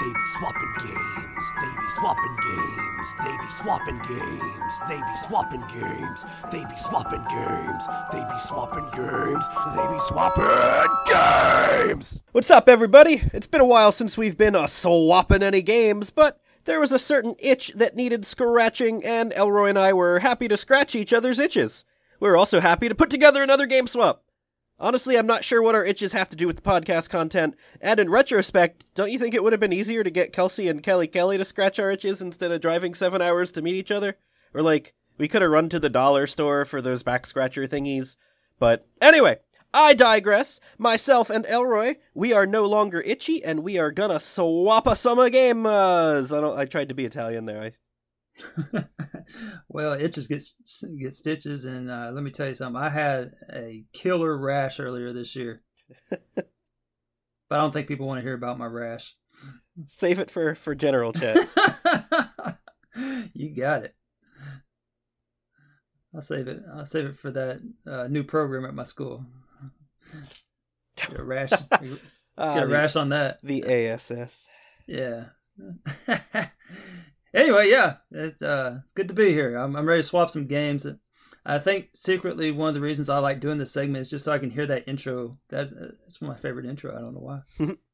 [SPEAKER 7] They be swapping games, they be swapping games, they be swapping games, they be swapping games, they be swapping games, they be swapping games, they be swapping games!
[SPEAKER 9] What's up, everybody? It's been a while since we've been uh, swapping any games, but there was a certain itch that needed scratching, and Elroy and I were happy to scratch each other's itches. We were also happy to put together another game swap. Honestly, I'm not sure what our itches have to do with the podcast content, and in retrospect, don't you think it would have been easier to get Kelsey and Kelly Kelly to scratch our itches instead of driving seven hours to meet each other? Or like, we could have run to the dollar store for those back scratcher thingies. But anyway, I digress. Myself and Elroy, we are no longer itchy, and we are gonna swap a summer games. I don't. I tried to be Italian there. I
[SPEAKER 8] well, itches get get stitches, and uh, let me tell you something. I had a killer rash earlier this year, but I don't think people want to hear about my rash.
[SPEAKER 9] Save it for for general chat.
[SPEAKER 8] you got it. I'll save it. I'll save it for that uh, new program at my school. Get a rash. Get
[SPEAKER 9] Ah,
[SPEAKER 8] a
[SPEAKER 9] the-
[SPEAKER 8] rash on that.
[SPEAKER 9] The ASS.
[SPEAKER 8] Yeah. anyway, yeah, it's uh, it's good to be here. I'm I'm ready to swap some games. I think secretly one of the reasons I like doing this segment is just so I can hear that intro. That that's one of my favorite intro. I don't know why.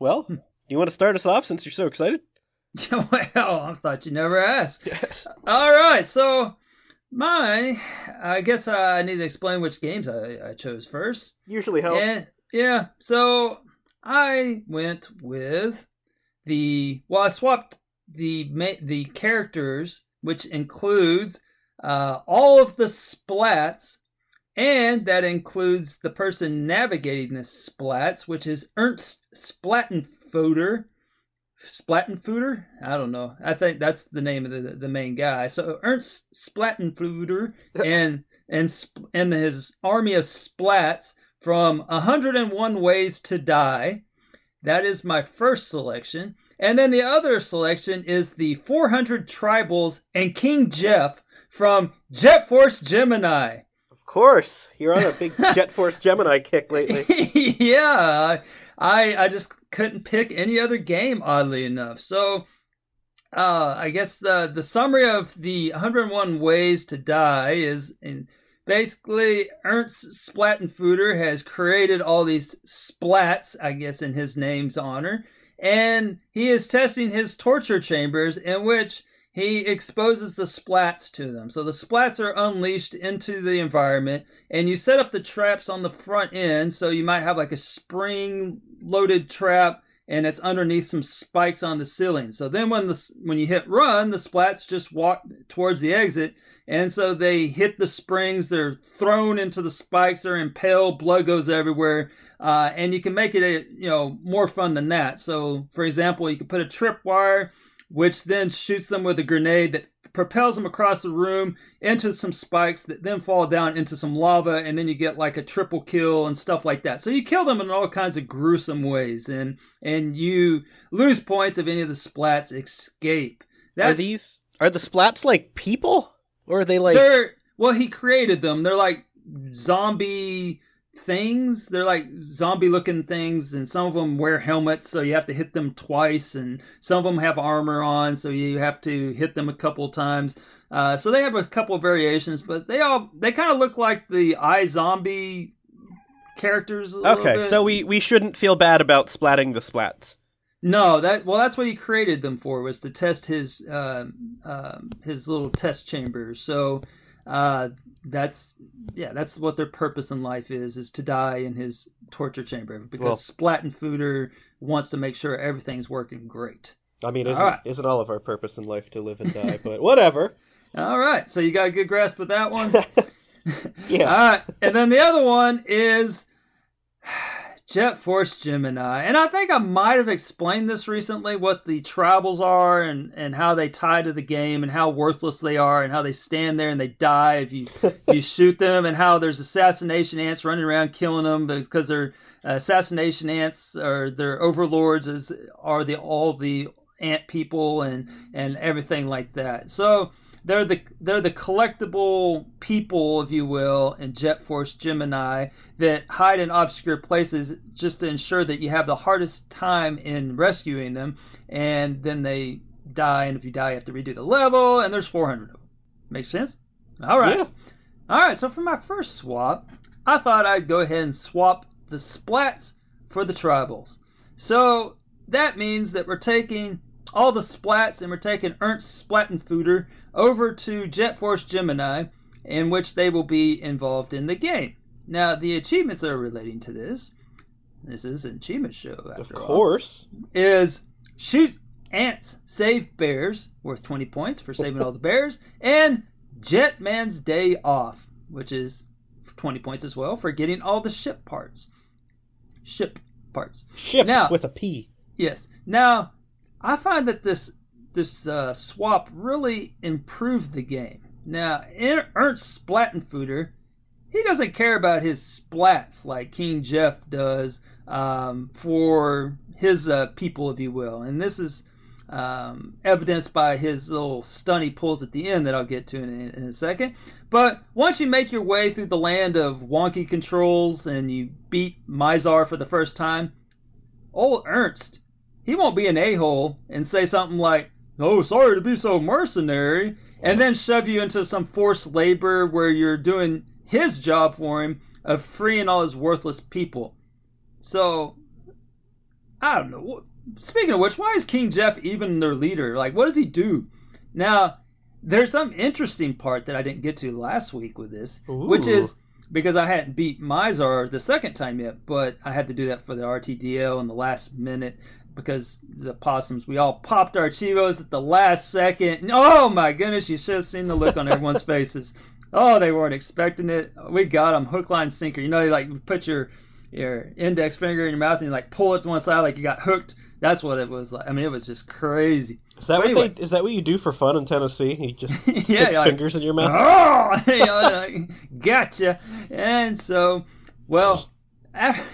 [SPEAKER 9] Well, do you want to start us off since you're so excited?
[SPEAKER 8] well, I thought you never asked. All right, so my, I guess I need to explain which games I, I chose first.
[SPEAKER 9] Usually helps.
[SPEAKER 8] And yeah, so I went with the well, I swapped the the characters, which includes uh, all of the splats, and that includes the person navigating the splats, which is Ernst Splattenfuder. Splattenfuder? I don't know. I think that's the name of the the main guy. So Ernst Splattenfuder and and and his army of splats from 101 Ways to Die. That is my first selection. And then the other selection is the 400 Tribals and King Jeff from Jet Force Gemini.
[SPEAKER 9] Of course, you're on a big Jet Force Gemini kick lately.
[SPEAKER 8] yeah, I I just couldn't pick any other game oddly enough. So uh, I guess the the summary of the 101 ways to die is in basically Ernst Splattenfutter has created all these splats, I guess in his name's honor, and he is testing his torture chambers in which he exposes the splats to them. So the splats are unleashed into the environment, and you set up the traps on the front end. So you might have like a spring loaded trap, and it's underneath some spikes on the ceiling. So then when the when you hit run, the splats just walk towards the exit, and so they hit the springs. They're thrown into the spikes. They're impaled. Blood goes everywhere. Uh, and you can make it a, you know more fun than that. So for example, you could put a tripwire which then shoots them with a grenade that propels them across the room into some spikes that then fall down into some lava and then you get like a triple kill and stuff like that. So you kill them in all kinds of gruesome ways and and you lose points if any of the splats escape.
[SPEAKER 9] Are these are the splats like people, or are they like?
[SPEAKER 8] they're well he created them. They're like zombie things they're like zombie looking things and some of them wear helmets so you have to hit them twice and some of them have armor on so you have to hit them a couple times uh, so they have a couple variations but they all they kind of look like the i zombie characters a
[SPEAKER 9] Okay,
[SPEAKER 8] bit.
[SPEAKER 9] so we we shouldn't feel bad about splatting the splats.
[SPEAKER 8] No, that well, that's what he created them for was to test his uh, um his little test chambers. So uh, that's yeah, that's what their purpose in life is is to die in his torture chamber because
[SPEAKER 9] Well-
[SPEAKER 8] Splattenfooter wants to make sure everything's working great.
[SPEAKER 9] I mean, isn't
[SPEAKER 8] All right.
[SPEAKER 9] isn't all of our purpose in life to live and die? But whatever.
[SPEAKER 8] All right, so you got a good grasp of that one.
[SPEAKER 9] Yeah.
[SPEAKER 8] All right, and then the other one is Jet Force Gemini, and I think I might have explained this recently what the tribals are and and how they tie to the game and how worthless they are and how they stand there and they die if you you shoot them and how there's assassination ants running around killing them because they're uh, assassination ants or their overlords is are the all the ant people and and everything like that. So they're the they're the collectible people, if you will, in Jet Force Gemini that hide in obscure places just to ensure that you have the hardest time in rescuing them, and then they die. And if you die, you have to redo the level. And there's 400 of them. Makes sense. All right.
[SPEAKER 9] Yeah.
[SPEAKER 8] All right. So for my first swap, I thought I'd go ahead and swap the splats for the tribals. So that means that we're taking all the splats and we're taking Ernst Splattenfutter over to Jet Force Gemini, in which they will be involved in the game. Now, the achievements that are relating to this, this is an achievement show, after
[SPEAKER 9] Of
[SPEAKER 8] all,
[SPEAKER 9] course.
[SPEAKER 8] is shoot ants, save bears, worth 20 points for saving all the bears, and Jetman's Day Off, which is 20 points as well for getting all the ship parts. Ship parts.
[SPEAKER 9] Ship
[SPEAKER 8] Now-
[SPEAKER 9] with a P.
[SPEAKER 8] Yes. Now, I find that this this uh, swap really improved the game. Now, Er- Ernst Splattenfutter, he doesn't care about his splats like King Jeff does um, for his uh, people, if you will. And this is um, evidenced by his little stun he pulls at the end that I'll get to in, in a second. But once you make your way through the land of wonky controls and you beat Mizar for the first time, old Ernst, he won't be an a hole and say something like, Oh, sorry to be so mercenary, and then shove you into some forced labor where you're doing his job for him of freeing all his worthless people. So, I don't know. Speaking of which, why is King Jeff even their leader? Like, what does he do? Now, there's some interesting part that I didn't get to last week with this, which is because I hadn't beat Mizar the second time yet, but I had to do that for the RTDL in the last minute because the possums, we all popped our Chivos at the last second. Oh my goodness, you should have seen the look on everyone's faces. Oh, they weren't expecting it. We got them hook, line, sinker. You know, you like put your your index finger in your mouth and you like pull it to one side like you got hooked. That's what it was like. I mean, it was just crazy.
[SPEAKER 9] Is that
[SPEAKER 8] But
[SPEAKER 9] what
[SPEAKER 8] anyway.
[SPEAKER 9] they? Is that what you do for fun in Tennessee? You just
[SPEAKER 8] Yeah,
[SPEAKER 9] stick
[SPEAKER 8] like,
[SPEAKER 9] fingers in your mouth.
[SPEAKER 8] Oh, you know, like, gotcha. And so, well, af-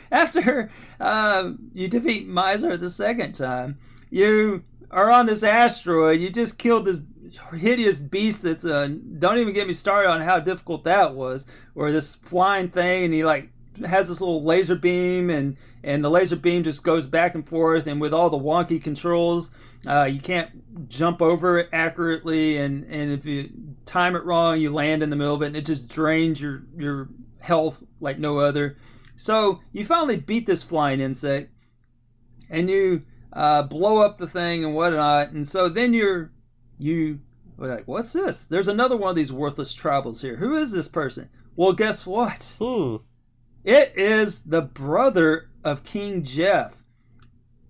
[SPEAKER 8] after uh, you defeat Mizar the second time, you are on this asteroid. You just killed this hideous beast that's uh don't even get me started on how difficult that was or this flying thing and he like has this little laser beam, and and the laser beam just goes back and forth, and with all the wonky controls, uh, you can't jump over it accurately, and and if you time it wrong, you land in the middle of it, and it just drains your your health like no other. So you finally beat this flying insect, and you uh, blow up the thing and whatnot, and so then you're you like, what's this? There's another one of these worthless tribals here. Who is this person? Well, guess what?
[SPEAKER 9] Hmm.
[SPEAKER 8] It is the brother of King Jeff.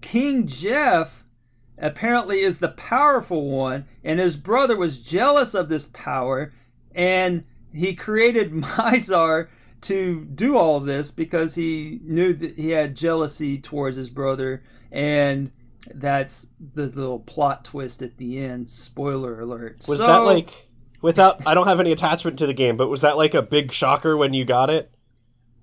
[SPEAKER 8] King Jeff apparently is the powerful one, and his brother was jealous of this power, and he created Mizar to do all this because he knew that he had jealousy towards his brother, and that's the little plot twist at the end. Spoiler alert.
[SPEAKER 9] Was
[SPEAKER 8] So-
[SPEAKER 9] that like without? I don't have any attachment to the game, but was that like a big shocker when you got it?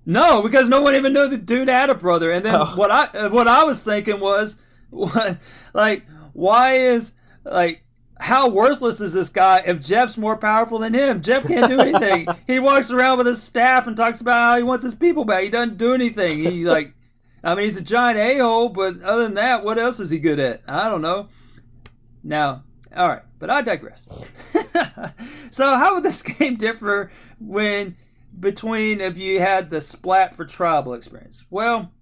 [SPEAKER 8] No, because no one even knew the dude had a brother. And then
[SPEAKER 9] Oh.
[SPEAKER 8] what I uh, what I was thinking was, what, like, why is like how worthless is this guy if Jeff's more powerful than him? Jeff can't do anything. he walks around with his staff and talks about how he wants his people back. He doesn't do anything. He like, I mean, he's a giant a hole, but other than that, what else is he good at? I don't know. Now, all right, but I digress. so, how would this game differ when between if you had the splat for tribal experience? Well,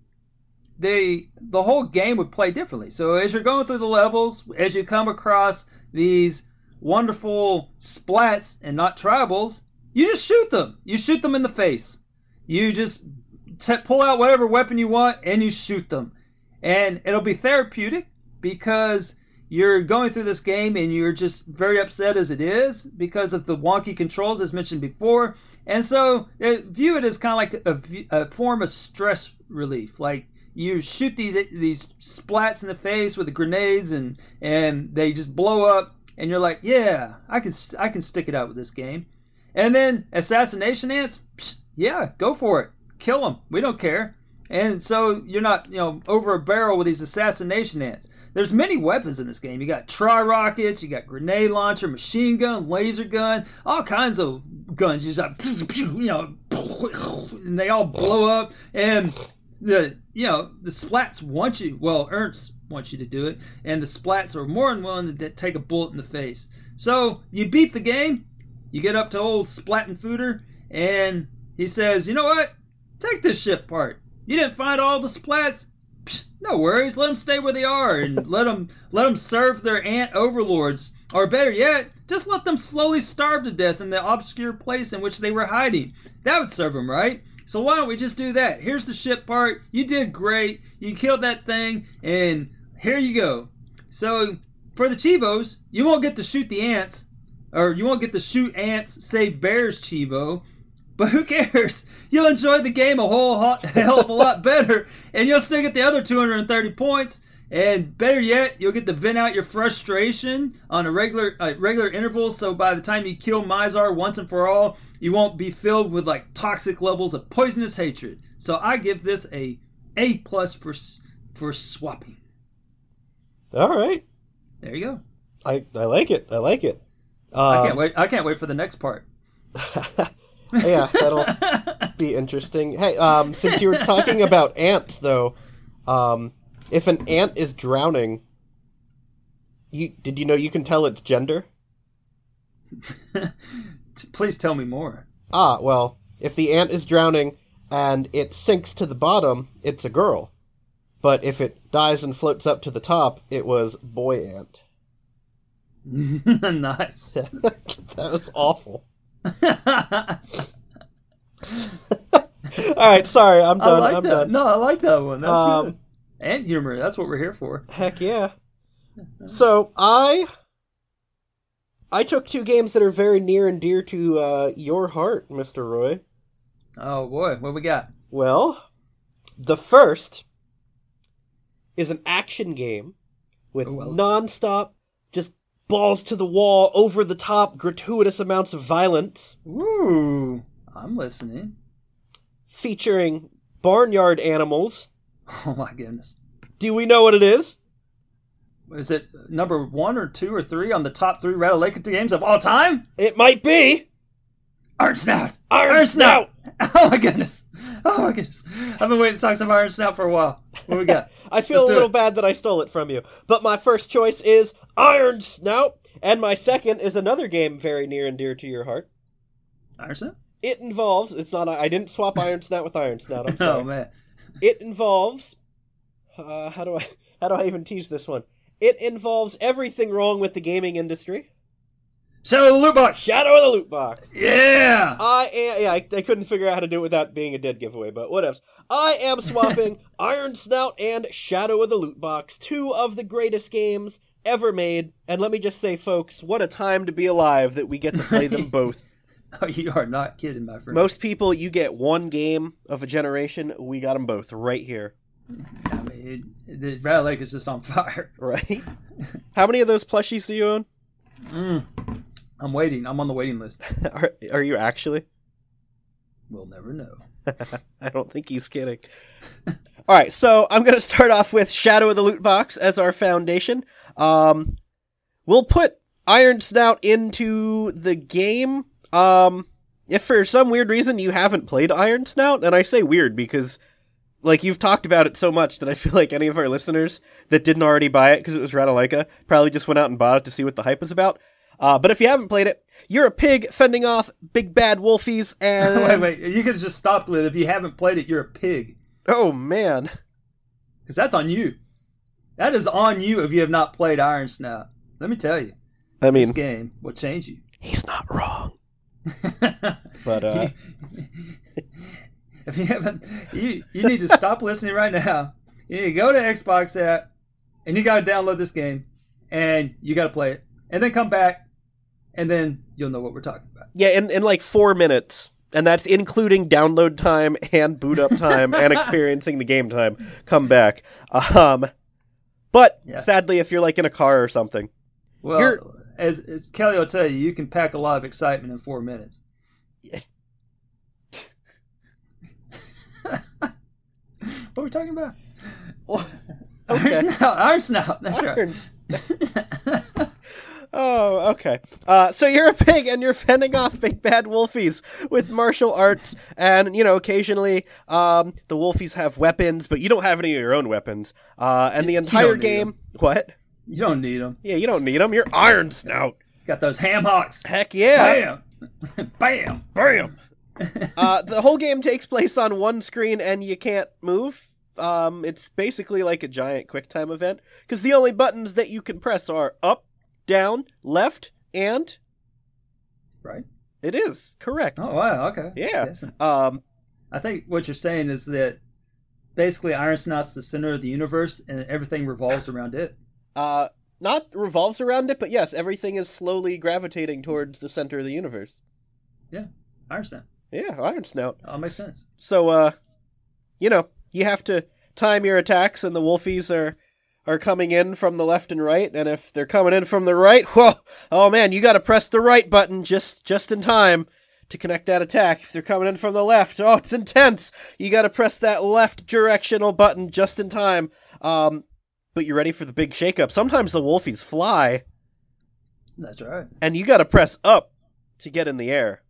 [SPEAKER 8] the the whole game would play differently. So, as you're going through the levels, as you come across these wonderful splats and not tribals, you just shoot them. You shoot them in the face. You just t- pull out whatever weapon you want and you shoot them. And it'll be therapeutic because you're going through this game and you're just very upset as it is because of the wonky controls as mentioned before. And so uh, view it as kind of like a form of stress relief. Like you shoot these these splats in the face with the grenades and and they just blow up and you're like, yeah, I can I can stick it out with this game. And then assassination ants, psh, yeah, go for it, kill them. We don't care. And so you're not you know over a barrel with these assassination ants. There's many weapons in this game. You got tri rockets, you got grenade launcher, machine gun, laser gun, all kinds of guns. You just like, you know, and they all blow up. And the you know the splats want you. Well, Ernst wants you to do it, and the splats are more than willing to take a bullet in the face. So you beat the game. You get up to old Splattenfuder, and he says, "You know what? Take this ship part. You didn't find all the splats. No worries. Let them stay where they are, and let them let them serve their ant overlords. Or better yet, just let them slowly starve to death in the obscure place in which they were hiding. That would serve them right." So why don't we just do that? Here's the ship part. You did great. You killed that thing, and here you go. So for the Chivos, you won't get to shoot the ants, or you won't get to shoot ants, save bears, Chivo. But who cares? You'll enjoy the game a whole hot, hell of a lot better, and you'll still get the other 230 points. And better yet, you'll get to vent out your frustration on a regular uh, regular interval. So by the time you kill Mizar once and for all, you won't be filled with like toxic levels of poisonous hatred. So I give this a A plus for for swapping.
[SPEAKER 9] All right,
[SPEAKER 8] There you go.
[SPEAKER 9] I I like it. I like it.
[SPEAKER 8] I
[SPEAKER 9] Um,
[SPEAKER 8] can't wait. I can't wait for the next part.
[SPEAKER 9] yeah, that'll be interesting. Hey, um, since you were talking about ants, though, um, if an ant is drowning, you did you know you can tell its gender?
[SPEAKER 8] Please tell me more.
[SPEAKER 9] Ah, well, if the ant is drowning and it sinks to the bottom, it's a girl. But if it dies and floats up to the top, it was boy ant.
[SPEAKER 8] nice.
[SPEAKER 9] that was awful. All right, sorry, I'm
[SPEAKER 8] I
[SPEAKER 9] done.
[SPEAKER 8] like
[SPEAKER 9] I'm
[SPEAKER 8] that.
[SPEAKER 9] done.
[SPEAKER 8] No, I like that one. That's
[SPEAKER 9] Um,
[SPEAKER 8] good. And humor. That's what we're here for.
[SPEAKER 9] Heck yeah. So I I took two games that are very near and dear to uh, your heart, Mr. Roy.
[SPEAKER 8] Oh boy, what we got?
[SPEAKER 9] Well, the first is an action game with
[SPEAKER 8] Oh, well.
[SPEAKER 9] non-stop, just balls to the wall, over the top, gratuitous amounts of violence,
[SPEAKER 8] Ooh, I'm listening.
[SPEAKER 9] featuring barnyard animals.
[SPEAKER 8] Oh my goodness.
[SPEAKER 9] Do we know what it is?
[SPEAKER 8] Is it number one or two or three on the top three Ratalaika games of all time?
[SPEAKER 9] It might be
[SPEAKER 8] Iron Snout.
[SPEAKER 9] Iron, Snout.
[SPEAKER 8] Oh my goodness! Oh my goodness! I've been waiting to talk some Iron Snout for a while. What we got?
[SPEAKER 9] I feel
[SPEAKER 8] Let's
[SPEAKER 9] a little
[SPEAKER 8] it.
[SPEAKER 9] bad that I stole it from you. But my first choice is Iron Snout, and my second is another game very near and dear to your heart.
[SPEAKER 8] Iron Snout?
[SPEAKER 9] It involves. It's not. I didn't swap Iron Snout with Iron Snout. I'm sorry.
[SPEAKER 8] Oh man!
[SPEAKER 9] It involves. Uh, how do I? How do I even tease this one? It involves everything wrong with the gaming industry.
[SPEAKER 8] Shadow of the Loot Box.
[SPEAKER 9] Shadow of the Loot Box.
[SPEAKER 8] Yeah.
[SPEAKER 9] I am. Yeah, I, I couldn't figure out how to do it without being a dead giveaway, but whatever. I am swapping Iron Snout and Shadow of the Loot Box, two of the greatest games ever made. And let me just say, folks, what a time to be alive that we get to play them both.
[SPEAKER 8] Oh, you are not kidding, my friend.
[SPEAKER 9] Most people, you get one game of a generation. We got them both right here,
[SPEAKER 8] I mean, it, this Ratalaika is just on fire.
[SPEAKER 9] right? How many of those plushies do you own?
[SPEAKER 8] Mm. I'm waiting. I'm on the waiting list.
[SPEAKER 9] Are, are you actually?
[SPEAKER 8] We'll never know.
[SPEAKER 9] I don't think he's kidding. All right, so I'm going to start off with Shadow of the Loot Box as our foundation. Um, we'll put Iron Snout into the game. Um, if for some weird reason you haven't played Iron Snout, and I say weird because, like, you've talked about it so much that I feel like any of our listeners that didn't already buy it because it was Ratalaika probably just went out and bought it to see what the hype was about. Uh, but if you haven't played it, you're a pig fending off big bad wolfies and
[SPEAKER 8] wait, wait. You could have just stopped with if you haven't played it, you're a pig.
[SPEAKER 9] Oh man.
[SPEAKER 8] Because that's on you. That is on you if you have not played Iron Snout. Let me tell you.
[SPEAKER 9] I mean,
[SPEAKER 8] this game will change you.
[SPEAKER 9] he's not wrong. But uh
[SPEAKER 8] if you haven't, you you need to stop listening right now. You need to go to Xbox app, and you got to download this game, and you got to play it, and then come back, and then you'll know what we're talking about.
[SPEAKER 9] yeah, in in like 4 minutes. And that's including download time and boot up time and experiencing the game time. Come back. Um but
[SPEAKER 8] Yeah.
[SPEAKER 9] sadly if you're like in a car or something.
[SPEAKER 8] Well,
[SPEAKER 9] You're-
[SPEAKER 8] as, as Kelly will tell you, you can pack a lot of excitement in four minutes. what are we talking about?
[SPEAKER 9] Well,
[SPEAKER 8] Iron
[SPEAKER 9] okay.
[SPEAKER 8] Snout. Iron Snout. That's right.
[SPEAKER 9] Oh, okay. Uh, so you're a pig and you're fending off big bad wolfies with martial arts, and you know occasionally um, the wolfies have weapons, but you don't have any of your own weapons. Uh, and the entire game, what?
[SPEAKER 8] You don't need them.
[SPEAKER 9] Yeah, you don't need them. You're Iron Snout.
[SPEAKER 8] Got those ham hocks.
[SPEAKER 9] Heck yeah!
[SPEAKER 8] Bam. Bam.
[SPEAKER 9] Bam! uh, the whole game takes place on one screen and you can't move. Um, it's basically like a giant QuickTime event because the only buttons that you can press are up, down, left, and
[SPEAKER 8] Right.
[SPEAKER 9] it is correct.
[SPEAKER 8] Oh wow. Okay.
[SPEAKER 9] Yeah. Um,
[SPEAKER 8] I think what you're saying is that basically Iron Snout's the center of the universe, and everything revolves around it.
[SPEAKER 9] uh, not revolves around it, but yes, everything is slowly gravitating towards the center of the universe.
[SPEAKER 8] Yeah. Iron Snout.
[SPEAKER 9] Yeah, Iron Snout.
[SPEAKER 8] All makes sense.
[SPEAKER 9] So, uh, you know, you have to time your attacks, and the wolfies are are coming in from the left and right. And if they're coming in from the right, whoa, oh man, you got to press the right button just just in time to connect that attack. If they're coming in from the left, oh, it's intense. You got to press that left directional button just in time. Um, but you're ready for the big shakeup. Sometimes the wolfies fly,
[SPEAKER 8] That's right.
[SPEAKER 9] and you got to press up to get in the air.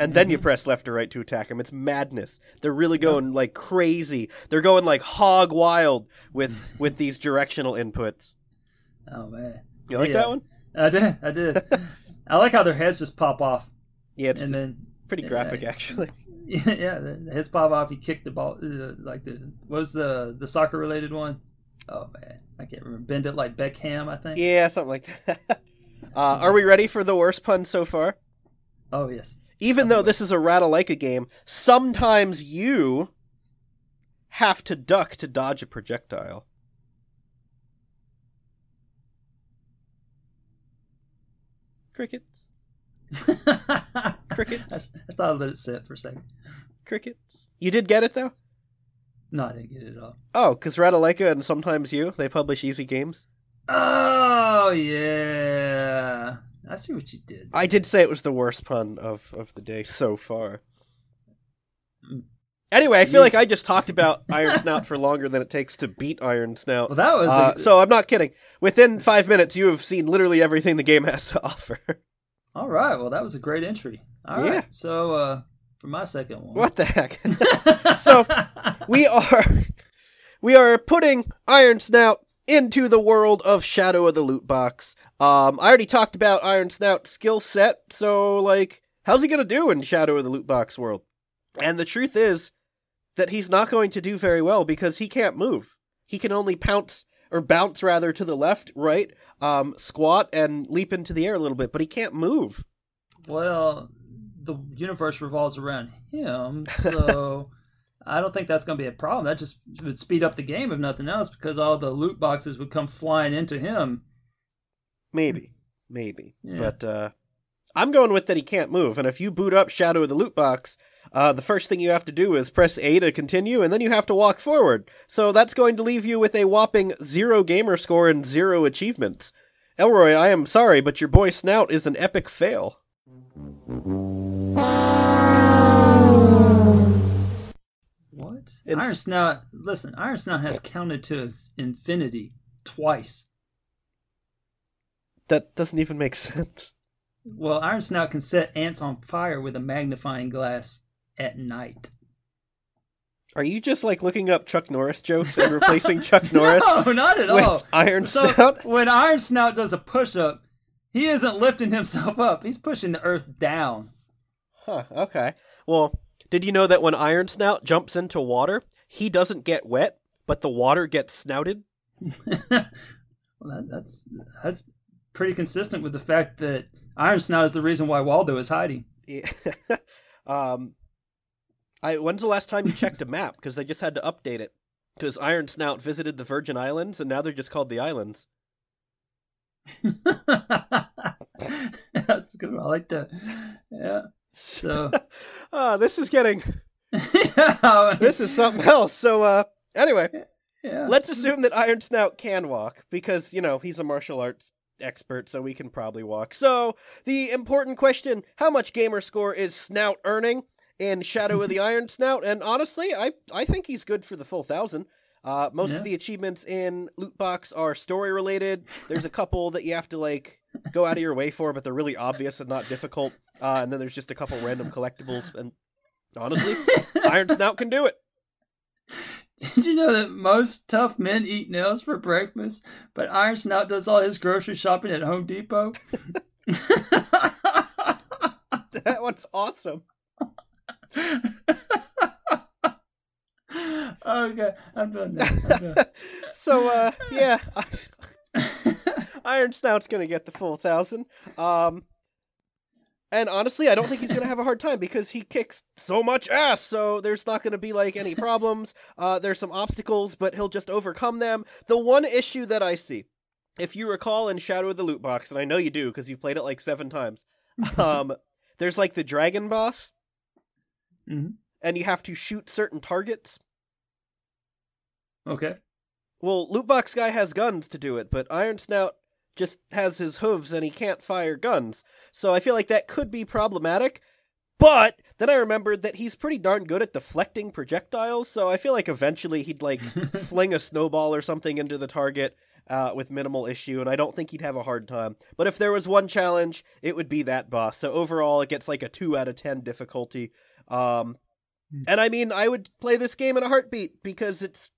[SPEAKER 9] And then you press left or right to attack them. It's madness. They're really going like crazy. They're going like hog wild with with these directional inputs.
[SPEAKER 8] Oh man.
[SPEAKER 9] You like
[SPEAKER 8] Yeah.
[SPEAKER 9] that one?
[SPEAKER 8] I did. I did. I like how their heads just pop off,
[SPEAKER 9] Yeah, it's
[SPEAKER 8] and then
[SPEAKER 9] pretty
[SPEAKER 8] yeah,
[SPEAKER 9] graphic actually.
[SPEAKER 8] yeah, the the heads pop off. You kick the ball uh, like the what was the the soccer related one? Oh man, I can't remember. Bend it like Beckham, I think.
[SPEAKER 9] Yeah, something like that. Uh, are we ready for the worst pun so far?
[SPEAKER 8] Oh yes.
[SPEAKER 9] Even though this is a Ratalaika game, sometimes you have to duck to dodge a projectile. Crickets. Crickets.
[SPEAKER 8] I, I thought I'd let it sit for a second.
[SPEAKER 9] Crickets. You did get it though?
[SPEAKER 8] No, I didn't get it at all.
[SPEAKER 9] Oh, because Ratalaika and sometimes you, they publish easy games.
[SPEAKER 8] Oh yeah, I see what you did.
[SPEAKER 9] I did say it was the worst pun of, of the day so far.
[SPEAKER 8] Mm.
[SPEAKER 9] Anyway, I feel
[SPEAKER 8] You-
[SPEAKER 9] like I just talked about Iron Snout for longer than it takes to beat Iron Snout.
[SPEAKER 8] Well, that was
[SPEAKER 9] Uh,
[SPEAKER 8] a,
[SPEAKER 9] so I'm not kidding. Within five minutes, you have seen literally everything the game has to offer.
[SPEAKER 8] all right. Well, that was a great entry. All right.
[SPEAKER 9] Yeah.
[SPEAKER 8] So, uh, for my second one.
[SPEAKER 9] What the heck? so we are we are putting Iron Snout into the world of Shadow of the Loot Box. Um, I already talked about Iron Snout's skill set, so like, how's he gonna do in Shadow of the Loot Box world? And the truth is that he's not going to do very well because he can't move. He can only pounce or bounce rather to the left, right, um, squat and leap into the air a little bit, but he can't move.
[SPEAKER 8] Well, the universe revolves around him, so I don't think that's going to be a problem. That just would speed up the game if nothing else, because all the loot boxes would come flying into him.
[SPEAKER 9] Maybe, maybe,
[SPEAKER 8] Yeah.
[SPEAKER 9] but uh, I'm going with that he can't move. And if you boot up Shadow of the Loot Box, uh, the first thing you have to do is press A to continue, and then you have to walk forward. So that's going to leave you with a whopping zero gamer score and zero achievements. Elroy, I am sorry, but your boy Snout is an epic fail. It's-
[SPEAKER 8] Iron Snout, listen, Iron Snout has counted to infinity twice.
[SPEAKER 9] That doesn't even make sense.
[SPEAKER 8] Well, Iron Snout can set ants on fire with a magnifying glass at night.
[SPEAKER 9] Are you just like looking up Chuck Norris jokes and replacing Chuck Norris
[SPEAKER 8] No, not at
[SPEAKER 9] with
[SPEAKER 8] all.
[SPEAKER 9] Iron
[SPEAKER 8] So
[SPEAKER 9] Snout?
[SPEAKER 8] when Iron Snout does a push up, he isn't lifting himself up. He's pushing the earth down.
[SPEAKER 9] Huh, okay. Well, did you know that when Iron Snout jumps into water, he doesn't get wet, but the water gets snouted?
[SPEAKER 8] Well, that, that's that's pretty consistent with the fact that Iron Snout is the reason why Waldo is hiding.
[SPEAKER 9] Yeah. um, I when's the last time you checked a map? Because they just had to update it. Because Iron Snout visited the Virgin Islands, and now they're just called the islands.
[SPEAKER 8] that's good. I like that. Yeah. So
[SPEAKER 9] Ah, this is getting this is something else. So, uh, anyway,
[SPEAKER 8] yeah.
[SPEAKER 9] let's assume that Iron Snout can walk because you know he's a martial arts expert, so we can probably walk. So, the important question: How much gamer score is Snout earning in Shadow of the Iron Snout? And honestly, I I think he's good for the full thousand. Uh, most
[SPEAKER 8] Yeah.
[SPEAKER 9] of the achievements in Loot Box are story related. There's a couple that you have to like go out of your way for, but they're really obvious and not difficult. Uh, and then there's just a couple random collectibles. And honestly, Iron Snout can do it.
[SPEAKER 8] Did you know that most tough men eat nails for breakfast, but Iron Snout does all his grocery shopping at Home Depot?
[SPEAKER 9] That one's awesome.
[SPEAKER 8] okay, I'm done now. I'm done.
[SPEAKER 9] so uh yeah iron snout's gonna get the full thousand um and honestly i don't think he's gonna have a hard time because he kicks so much ass so there's not gonna be like any problems uh there's some obstacles but he'll just overcome them the one issue that i see if you recall in shadow of the loot box and i know you do because you've played it like seven times um there's like the dragon boss
[SPEAKER 8] Mhm.
[SPEAKER 9] and you have to shoot certain targets
[SPEAKER 8] Okay.
[SPEAKER 9] Well, Lootbox Guy has guns to do it, but Iron Snout just has his hooves and he can't fire guns. So I feel like that could be problematic. But then I remembered that he's pretty darn good at deflecting projectiles, so I feel like eventually he'd like fling a snowball or something into the target uh, with minimal issue, and I don't think he'd have a hard time. But if there was one challenge, it would be that boss. So overall, it gets like a two out of ten difficulty. Um, and I mean, I would play this game in a heartbeat because it's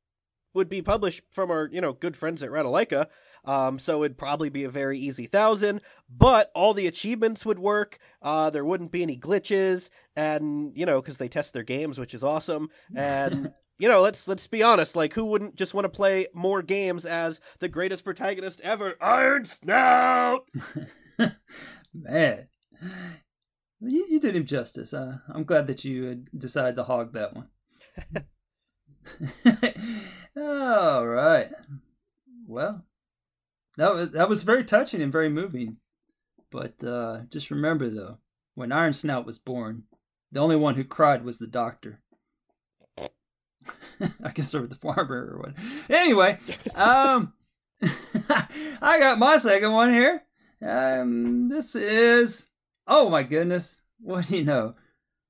[SPEAKER 9] would be published from our you know good friends at Ratalaika. Um, so it'd probably be a very easy thousand, but all the achievements would work. Uh, there wouldn't be any glitches, and you know because they test their games, which is awesome. And you know, let's let's be honest, like who wouldn't just want to play more games as the greatest protagonist ever, Iron Snout?
[SPEAKER 8] Man, you, you did him justice. Uh, I'm glad that you uh, decided to hog that one. All right. Well, that was, that was very touching and very moving. But uh, just remember, though, when Iron Snout was born, the only one who cried was the doctor. I guess or the farmer or what. Anyway, um, I got my second one here. Um, this is oh my goodness, what do you know?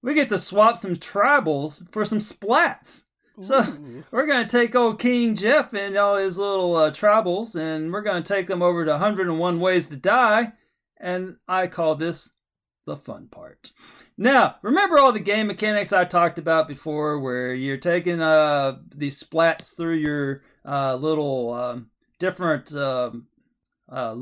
[SPEAKER 8] We get to swap some tribals for some splats. So we're gonna take old King Jeff and all his little uh, tribals, and we're gonna take them over to 101 Ways to Die. And I call this the fun part. Now, remember all the game mechanics I talked about before, where you're taking uh, these splats through your uh, little um, different um, uh,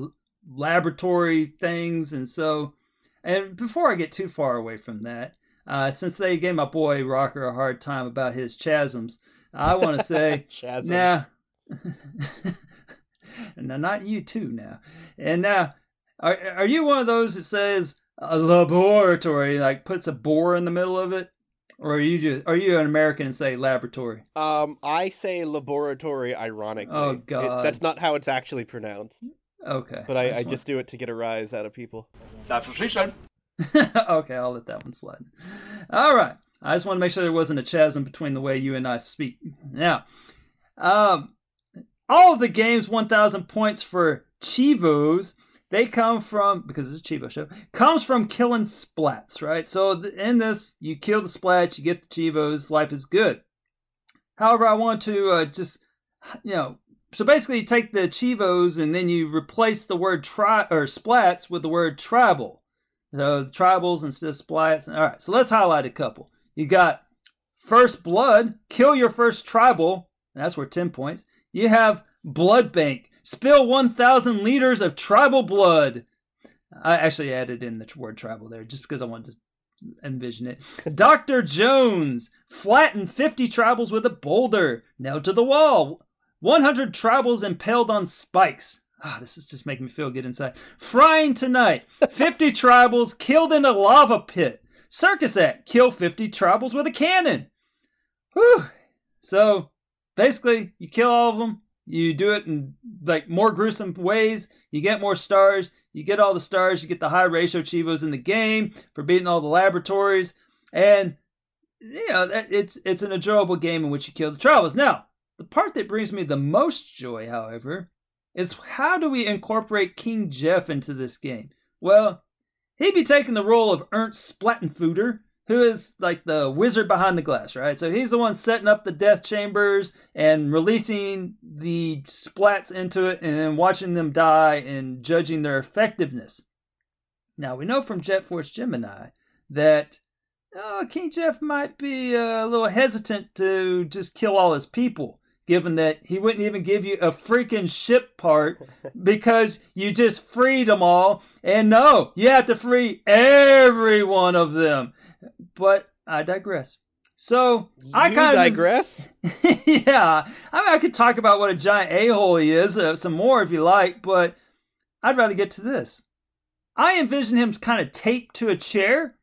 [SPEAKER 8] laboratory things, and so. And before I get too far away from that, uh, since they gave my boy Rocker a hard time about his chasms, I want to say
[SPEAKER 9] Chasm.
[SPEAKER 8] now, now not you too now, and now are are you one of those that says a laboratory like puts a bore in the middle of it, or are you just are you an American and say laboratory?
[SPEAKER 9] Um, I say laboratory ironically.
[SPEAKER 8] Oh,
[SPEAKER 9] It-
[SPEAKER 8] God.
[SPEAKER 9] that's not how it's actually pronounced.
[SPEAKER 8] Okay,
[SPEAKER 9] But I, I
[SPEAKER 8] just
[SPEAKER 9] just do it to get a rise out of people.
[SPEAKER 7] That's what she said.
[SPEAKER 8] okay, I'll let that one slide. All right. I just want to make sure there wasn't a chasm between the way you and I speak. Now, um, all of the game's 1,000 points for Chivos, they come from, because it's a Chivo show, comes from killing splats, right? So in this, you kill the splats, you get the Chivos, life is good. However, I want to uh, just, you know, so basically you take the Chivos and then you replace the word tri or splats with the word tribal. So the tribals and of splats. All right, so let's highlight a couple. You got first blood, kill your first tribal. That's worth 10 points. You have blood bank, spill 1,000 liters of tribal blood. I actually added in the word tribal there just because I wanted to envision it. Dr. Jones, flatten 50 tribals with a boulder, nailed to the wall. 100 tribals impaled on spikes. Ah, this is just making me feel good inside. Frying tonight. 50 tribals killed in a lava pit. Circus act. Kill 50 tribals with a cannon. Whew. So basically, you kill all of them. You do it in like more gruesome ways. You get more stars. You get all the stars. You get the high ratio chivos in the game for beating all the laboratories. And you know, it's it's an enjoyable game in which you kill the tribals. Now, the part that brings me the most joy, however, is how do we incorporate King Jeff into this game? Well, he'd be taking the role of Ernst Splattenfuder, who is like the wizard behind the glass, right? So he's the one setting up the death chambers and releasing the splats into it and then watching them die and judging their effectiveness. Now, we know from Jet Force Gemini that uh, King Jeff might be a little hesitant to just kill all his people, given that he wouldn't even give you a freaking ship part because you just freed them all. And no, you have to free every one of them. But I digress. So I
[SPEAKER 9] you
[SPEAKER 8] kind
[SPEAKER 9] digress.
[SPEAKER 8] yeah. I mean, I could talk about what a giant a hole he is, uh, some more if you like, but I'd rather get to this. I envision him kind of taped to a chair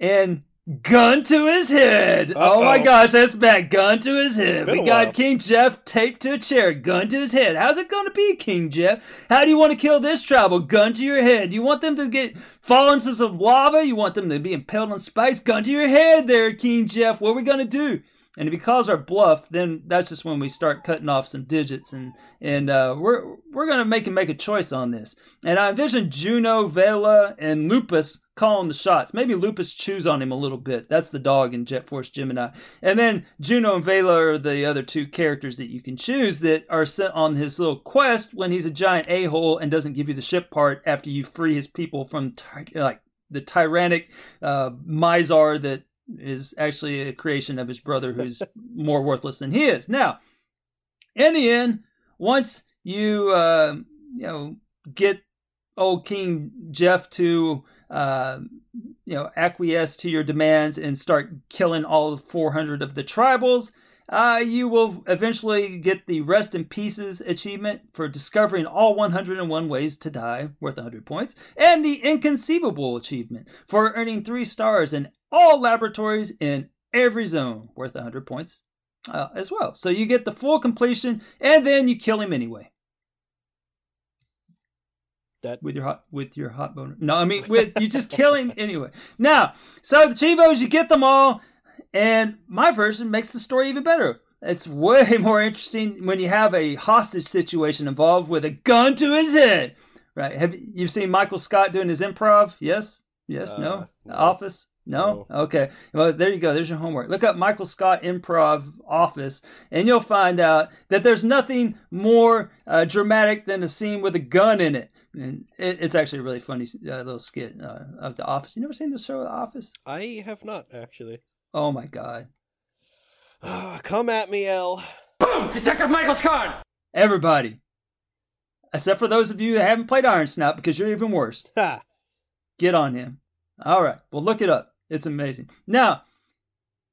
[SPEAKER 8] and gun to his head. Oh my gosh, that's bad. Gun to his head. We got
[SPEAKER 9] while.
[SPEAKER 8] King Jeff taped to a chair, gun to his head. How's it going to be, King Jeff? How do you want to kill this tribal? Gun to your head. Do you want them to get fall into some lava? You want them to be impaled on spikes? Gun to your head there, King Jeff. What are we going to do? And if he calls our bluff, then that's just when we start cutting off some digits, and and uh, we're we're gonna make him make a choice on this. And I envision Juno, Vela, and Lupus calling the shots. Maybe Lupus chews on him a little bit. That's the dog in Jet Force Gemini. And then Juno and Vela are the other two characters that you can choose that are sent on his little quest when he's a giant a hole and doesn't give you the ship part after you free his people from ty- like the tyrannic uh, Mizar that is actually a creation of his brother who's more worthless than he is. Now, in the end, once you uh, you know get old King Jeff to uh, you know acquiesce to your demands and start killing all 400 of the tribals, uh, you will eventually get the Rest in Pieces achievement for discovering all 101 ways to die, worth 100 points, and the Inconceivable achievement for earning three stars in all laboratories in every zone, worth 100 points uh, as well. So you get the full completion, and then you kill him anyway.
[SPEAKER 9] That
[SPEAKER 8] with your hot with your hot boner. No, I mean with you just kill him anyway. Now, so the Chivos, you get them all, and my version makes the story even better. It's way more interesting when you have a hostage situation involved with a gun to his head. Right? Have you you've seen Michael Scott doing his improv? Yes, yes, no.
[SPEAKER 9] Uh, no.
[SPEAKER 8] Office. No? Okay. Well, there you go. There's your homework. Look up Michael Scott Improv Office, and you'll find out that there's nothing more uh, dramatic than a scene with a gun in it. And it, it's actually a really funny uh, little skit uh, of The Office. You never seen the show The Office?
[SPEAKER 9] I have not actually.
[SPEAKER 8] Oh my god!
[SPEAKER 9] Come at me, L. Boom!
[SPEAKER 8] Detective Michael Scott. Everybody, except for those of you that haven't played Iron Snout, because you're even worse.
[SPEAKER 9] Ha!
[SPEAKER 8] Get on him. All right. Well, look it up. It's amazing. Now,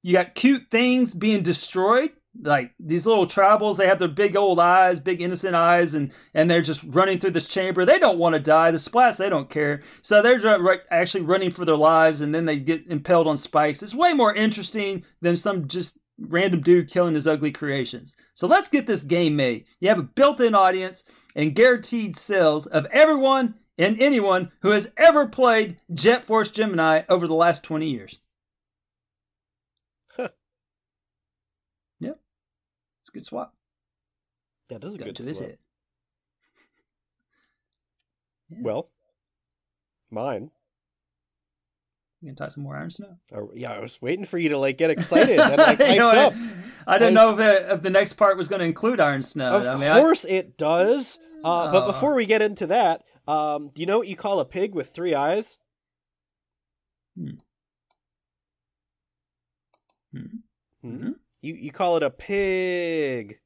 [SPEAKER 8] you got cute things being destroyed. Like these little tribals, they have their big old eyes, big innocent eyes, and and they're just running through this chamber. They don't want to die. The splats, they don't care. So they're right- actually running for their lives, and then they get impaled on spikes. It's way more interesting than some just random dude killing his ugly creations. So let's get this game made. You have a built-in audience and guaranteed sales of everyone and anyone who has ever played Jet Force Gemini over the last 20 years.
[SPEAKER 9] Huh.
[SPEAKER 8] Yep. It's a good swap.
[SPEAKER 9] That is a
[SPEAKER 8] Gun
[SPEAKER 9] good
[SPEAKER 8] to his
[SPEAKER 9] swap.
[SPEAKER 8] head.
[SPEAKER 9] Well, mine.
[SPEAKER 8] You can tie some more Iron Snout.
[SPEAKER 9] Oh, yeah, I was waiting for you to like get excited and like hyped
[SPEAKER 8] know,
[SPEAKER 9] up.
[SPEAKER 8] I, I didn't
[SPEAKER 9] I
[SPEAKER 8] know if, it, if the next part was going to include Iron Snout.
[SPEAKER 9] Of
[SPEAKER 8] I mean, I-
[SPEAKER 9] course it does. Uh, but
[SPEAKER 8] Oh.
[SPEAKER 9] before we get into that, um, do you know what you call a pig with three eyes?
[SPEAKER 8] Hmm. Hmm.
[SPEAKER 9] Hmm? You you call it a pig.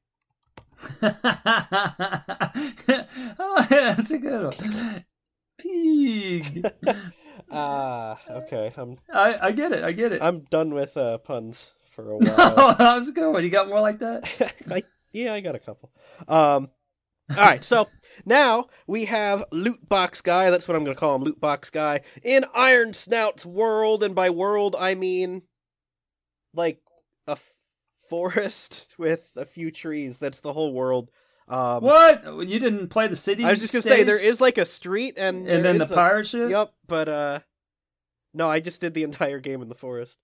[SPEAKER 8] oh, yeah, that's a good one. Pig.
[SPEAKER 9] Ah, okay. I'm
[SPEAKER 8] I, I get it. I get it.
[SPEAKER 9] I'm done with uh, puns for a while.
[SPEAKER 8] that was a good one. You got more like that?
[SPEAKER 9] I, yeah, I got a couple. Um, all right, so now we have Loot Box Guy. That's what I'm going to call him, Loot Box Guy, in Iron Snout's world, and by world I mean like a f- forest with a few trees. That's the whole world. Um,
[SPEAKER 8] what? You didn't play the city?
[SPEAKER 9] I was just gonna say there is like a street and
[SPEAKER 8] And then the
[SPEAKER 9] is a-
[SPEAKER 8] pirate ship?
[SPEAKER 9] Yep, but uh, no, I just did the entire game in the forest.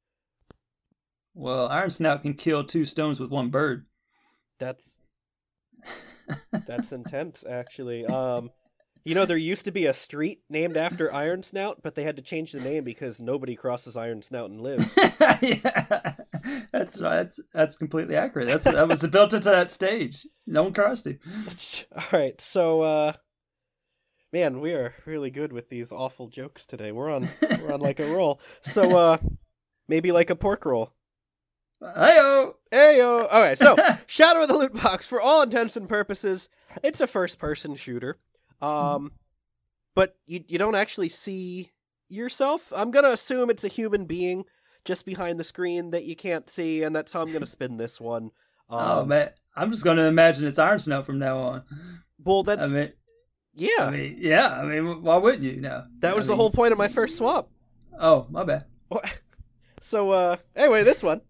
[SPEAKER 8] Well, Iron Snout can kill two stones with one bird.
[SPEAKER 9] That's that's intense, actually. Um, you know, there used to be a street named after Iron Snout, but they had to change the name because nobody crosses Iron Snout and lives.
[SPEAKER 8] yeah, that's that's that's completely accurate. That's that was built into that stage. No one crossed him.
[SPEAKER 9] All right, so uh, man, we are really good with these awful jokes today. We're on we're on like a roll. So uh, maybe like a pork roll.
[SPEAKER 8] Heyo.
[SPEAKER 9] Heyo. All right, so Shadow of the Loot Box, for all intents and purposes, it's a first-person shooter. Um, but you you don't actually see yourself. I'm gonna assume it's a human being just behind the screen that you can't see, and that's how I'm gonna spin this one. Um,
[SPEAKER 8] oh man, I'm just going to imagine it's Iron Snout from now on.
[SPEAKER 9] Well, that's
[SPEAKER 8] I mean,
[SPEAKER 9] yeah.
[SPEAKER 8] I mean, yeah. I mean, why wouldn't you? No,
[SPEAKER 9] that was
[SPEAKER 8] I
[SPEAKER 9] the
[SPEAKER 8] mean-
[SPEAKER 9] whole point of my first swap.
[SPEAKER 8] Oh, my bad.
[SPEAKER 9] So uh, anyway, this one.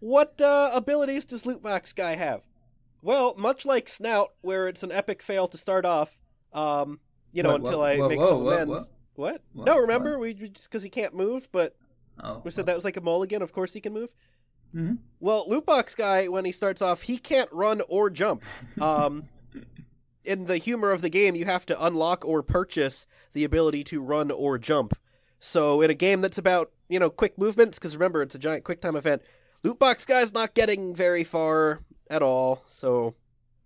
[SPEAKER 9] What uh, abilities does Lootbox Guy have? Well, much like Snout, where it's an epic fail to start off, um, you know,
[SPEAKER 8] Whoa,
[SPEAKER 9] until
[SPEAKER 8] whoa,
[SPEAKER 9] I
[SPEAKER 8] whoa,
[SPEAKER 9] make some amends. What? No, remember we just because he can't move, but
[SPEAKER 8] Oh,
[SPEAKER 9] we said that was like a mulligan. Of course he can move.
[SPEAKER 8] Mhm.
[SPEAKER 9] Well, Lootbox Guy, when he starts off, he can't run or jump. Um, in the humor of the game, you have to unlock or purchase the ability to run or jump. So in a game that's about you know quick movements, because remember it's a giant quick time event, Lootbox Guy's not getting very far at all. So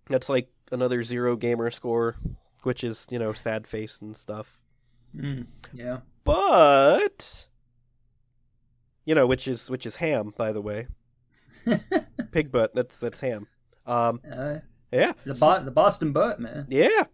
[SPEAKER 9] that's like another zero gamer score, which is you know sad face and stuff.
[SPEAKER 8] Mm, yeah.
[SPEAKER 9] But you know, which is which is ham, by the way. Pig butt. That's that's ham. Um,
[SPEAKER 8] Uh,
[SPEAKER 9] yeah,
[SPEAKER 8] the Bo- the Boston butt, man.
[SPEAKER 9] yeah.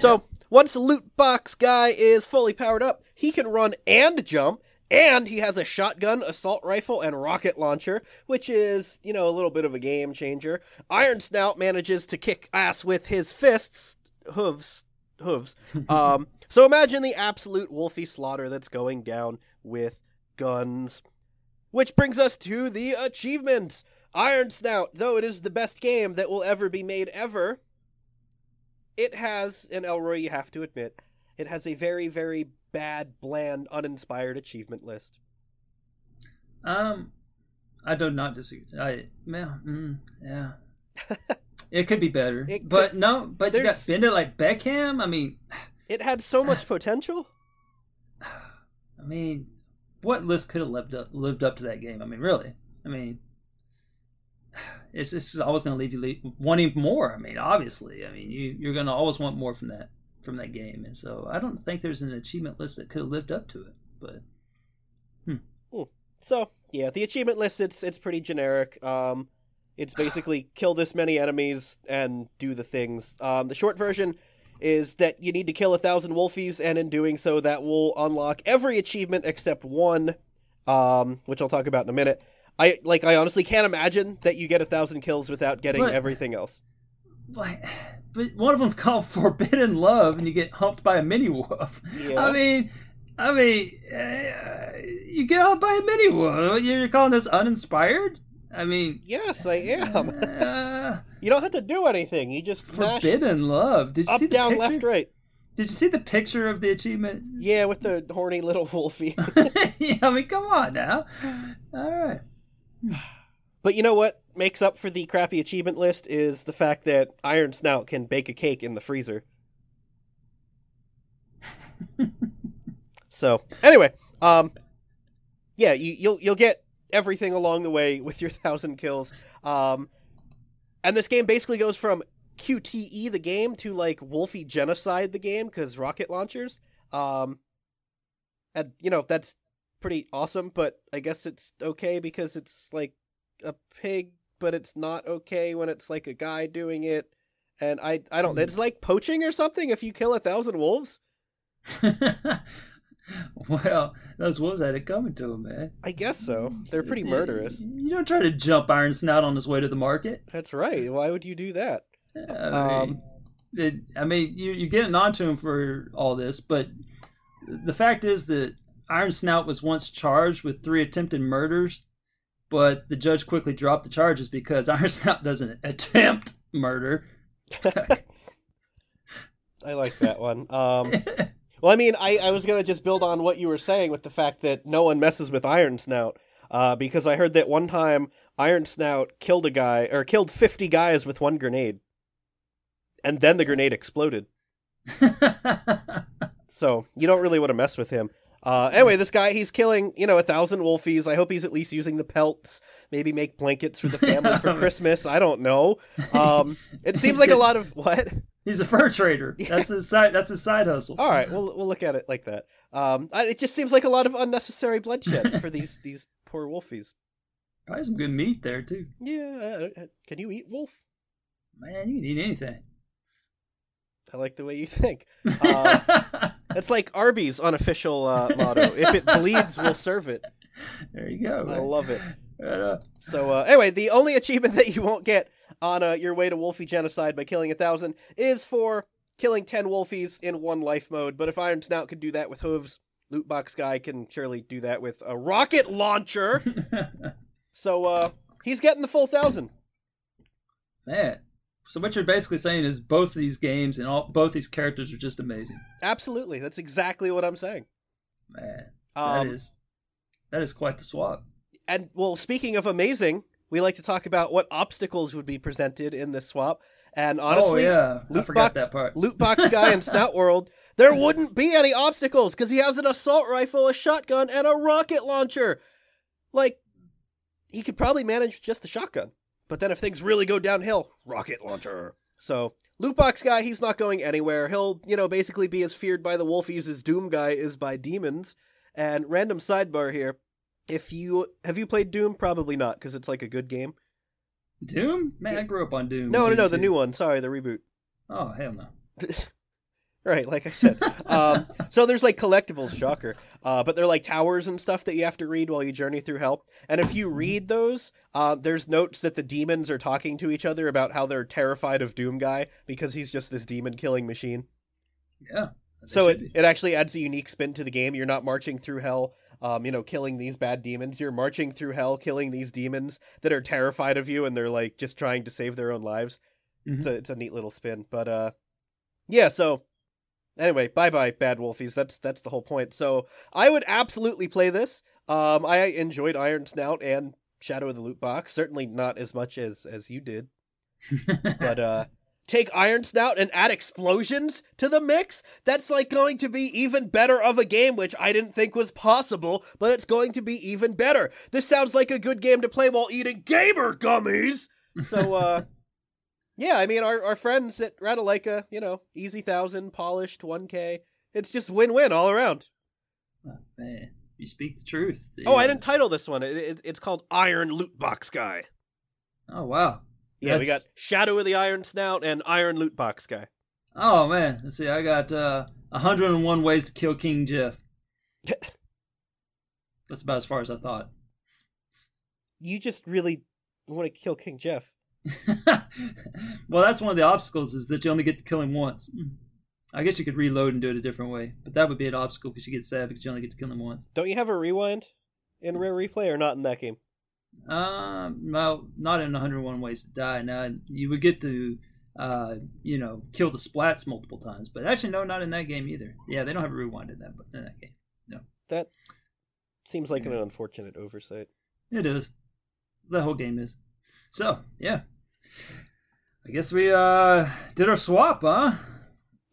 [SPEAKER 9] So once the loot box guy is fully powered up, he can run and jump, and he has a shotgun, assault rifle, and rocket launcher, which is you know a little bit of a game changer. Iron Snout manages to kick ass with his fists, hooves, hooves. Um, so imagine the absolute wolfy slaughter that's going down with guns. Which brings us to the achievements. Iron Snout, though it is the best game that will ever be made ever, it has, and Elroy, you have to admit, it has a very, very bad, bland, uninspired achievement list.
[SPEAKER 8] Um, I do not disagree. I man, mm, yeah. it could be better, but no. But you got bend it like Beckham. I mean,
[SPEAKER 9] It had so much potential.
[SPEAKER 8] I mean, what list could have lived up lived up to that game? I mean, really. I mean, it's it's always going to leave you wanting more. I mean, obviously. I mean, you you're going to always want more from that. From that game, and so I don't think there's an achievement list that could have lived up to it. But
[SPEAKER 9] So yeah, the achievement list it's it's pretty generic. Um, it's basically kill this many enemies and do the things. Um, the short version is that you need to kill a thousand wolfies, and in doing so, that will unlock every achievement except one, um, which I'll talk about in a minute. I like. I honestly can't imagine that you get a thousand kills without getting
[SPEAKER 8] But-
[SPEAKER 9] everything else.
[SPEAKER 8] But, but one of them's called Forbidden Love, and you get humped by a mini wolf.
[SPEAKER 9] Yeah.
[SPEAKER 8] I mean, I mean, uh, you get humped by a mini wolf. You're calling this uninspired? I mean,
[SPEAKER 9] Yes, I am.
[SPEAKER 8] uh,
[SPEAKER 9] you don't have to do anything. You just
[SPEAKER 8] Forbidden Love. Did you see
[SPEAKER 9] up,
[SPEAKER 8] the
[SPEAKER 9] down,
[SPEAKER 8] picture?
[SPEAKER 9] left, right.
[SPEAKER 8] Did you see the picture of the achievement?
[SPEAKER 9] Yeah, with the horny little wolfie.
[SPEAKER 8] yeah, I mean, come on now. All right.
[SPEAKER 9] But you know what makes up for the crappy achievement list is the fact that Iron Snout can bake a cake in the freezer. so anyway, um, yeah, you, you'll you'll get everything along the way with your thousand kills. Um, and this game basically goes from QTE the game to like Wolfie Genocide the game because rocket launchers. Um, and you know that's pretty awesome, but I guess it's okay because it's like a pig, but it's not okay when it's like a guy doing it. And I, I don't. It's like poaching or something. If you kill a thousand wolves,
[SPEAKER 8] well, those wolves had it coming to them, man.
[SPEAKER 9] I guess so. They're pretty murderous.
[SPEAKER 8] You don't try to jump Iron Snout on his way to the market.
[SPEAKER 9] That's right. Why would you do that?
[SPEAKER 8] I
[SPEAKER 9] Um,
[SPEAKER 8] mean, it, I mean you, you're getting onto him for all this, but the fact is that Iron Snout was once charged with three attempted murders, but the judge quickly dropped the charges because Iron Snout doesn't attempt murder.
[SPEAKER 9] I like that one. Um, well, I mean, I, I was gonna just build on what you were saying with the fact that no one messes with Iron Snout, uh, because I heard that one time Iron Snout killed a guy or killed fifty guys with one grenade, and then the grenade exploded. So you don't really want to mess with him. Uh, anyway, this guy, he's killing, you know, a thousand wolfies. I hope he's at least using the pelts. Maybe make blankets for the family for Christmas. I don't know. Um, it seems like a lot of what?
[SPEAKER 8] He's a fur trader. That's his side. That's his side hustle.
[SPEAKER 9] All right, we'll we'll look at it like that. Um, it just seems like a lot of unnecessary bloodshed for these these poor wolfies.
[SPEAKER 8] Probably some good meat there too.
[SPEAKER 9] Yeah, uh, uh, can you eat wolf?
[SPEAKER 8] Man, you can eat anything.
[SPEAKER 9] I like the way you think. Uh, it's like Arby's unofficial uh, motto: "If it bleeds, we'll serve it."
[SPEAKER 8] there you go.
[SPEAKER 9] I love it.
[SPEAKER 8] Uh,
[SPEAKER 9] So uh, anyway, the only achievement that you won't get on uh, your way to Wolfie genocide by killing a thousand is for killing ten Wolfies in one life mode. But if Iron Snout could do that with hooves, Loot Box Guy can surely do that with a rocket launcher. so uh, he's getting the full thousand.
[SPEAKER 8] Man. So what you're basically saying is both of these games and all both these characters are just amazing.
[SPEAKER 9] Absolutely, that's exactly what I'm saying.
[SPEAKER 8] Man,
[SPEAKER 9] Um,
[SPEAKER 8] that is that is quite the swap.
[SPEAKER 9] And well, speaking of amazing, we like to talk about what obstacles would be presented in this swap. And honestly,
[SPEAKER 8] oh yeah, I
[SPEAKER 9] loot
[SPEAKER 8] forgot
[SPEAKER 9] box,
[SPEAKER 8] that part.
[SPEAKER 9] loot box guy in Snout World, there wouldn't be any obstacles because he has an assault rifle, a shotgun, and a rocket launcher. Like, he could probably manage just the shotgun. But then if things really go downhill, rocket launcher. So, loot box guy, he's not going anywhere. He'll, you know, basically be as feared by the wolfies as Doom guy is by demons. And random sidebar here. If you have you played Doom? Probably not, because it's like a good game.
[SPEAKER 8] Doom? Man, I grew up on Doom.
[SPEAKER 9] No, no, no, the new one. Sorry, the reboot.
[SPEAKER 8] Oh hell no.
[SPEAKER 9] right, like I said. um, so there's like collectibles, shocker. Uh, but they're like towers and stuff that you have to read while you journey through hell. And if you read those, uh, there's notes that the demons are talking to each other about how they're terrified of Doom Guy because he's just this demon killing machine.
[SPEAKER 8] Yeah.
[SPEAKER 9] So it, it actually adds a unique spin to the game. You're not marching through hell, um, you know, killing these bad demons. You're marching through hell, killing these demons that are terrified of you and they're like just trying to save their own lives. It's a it's a neat little spin. But uh yeah, so anyway, bye bye, bad wolfies. That's that's the whole point. So I would absolutely play this. Um I enjoyed Iron Snout and Shadow of the Loot Box. Certainly not as much as as you did. but uh take Iron Snout and add explosions to the mix, that's like going to be even better of a game, which I didn't think was possible, but it's going to be even better. This sounds like a good game to play while eating gamer gummies. So uh Yeah, I mean, our, our friends at Ratalaika, you know, easy thousand, polished, 1K. It's just win win all around.
[SPEAKER 8] Oh, man, you speak the truth.
[SPEAKER 9] Oh, I didn't title this one. It, it, it's called Iron Loot Box Guy.
[SPEAKER 8] Oh wow.
[SPEAKER 9] Yeah, we got Shadow of the Iron Snout and Iron Loot Box Guy.
[SPEAKER 8] Oh man, let's see. I got uh, 101 ways to kill King Jeff. That's about as far as I thought.
[SPEAKER 9] You just really want to kill King Jeff.
[SPEAKER 8] well, that's one of the obstacles is that you only get to kill him once. I guess you could reload and do it a different way, but that would be an obstacle because you get sad because you only get to kill him once.
[SPEAKER 9] Don't you have a rewind in Rare Replay or not in that game?
[SPEAKER 8] Um, well, not in 101 ways to die. Now you would get to, uh, you know, kill the splats multiple times, but actually, no, not in that game either. Yeah, they don't have a rewind in that, in that game. No,
[SPEAKER 9] That seems like an unfortunate oversight.
[SPEAKER 8] it is. The whole game is. So yeah, I guess we uh did our swap, huh?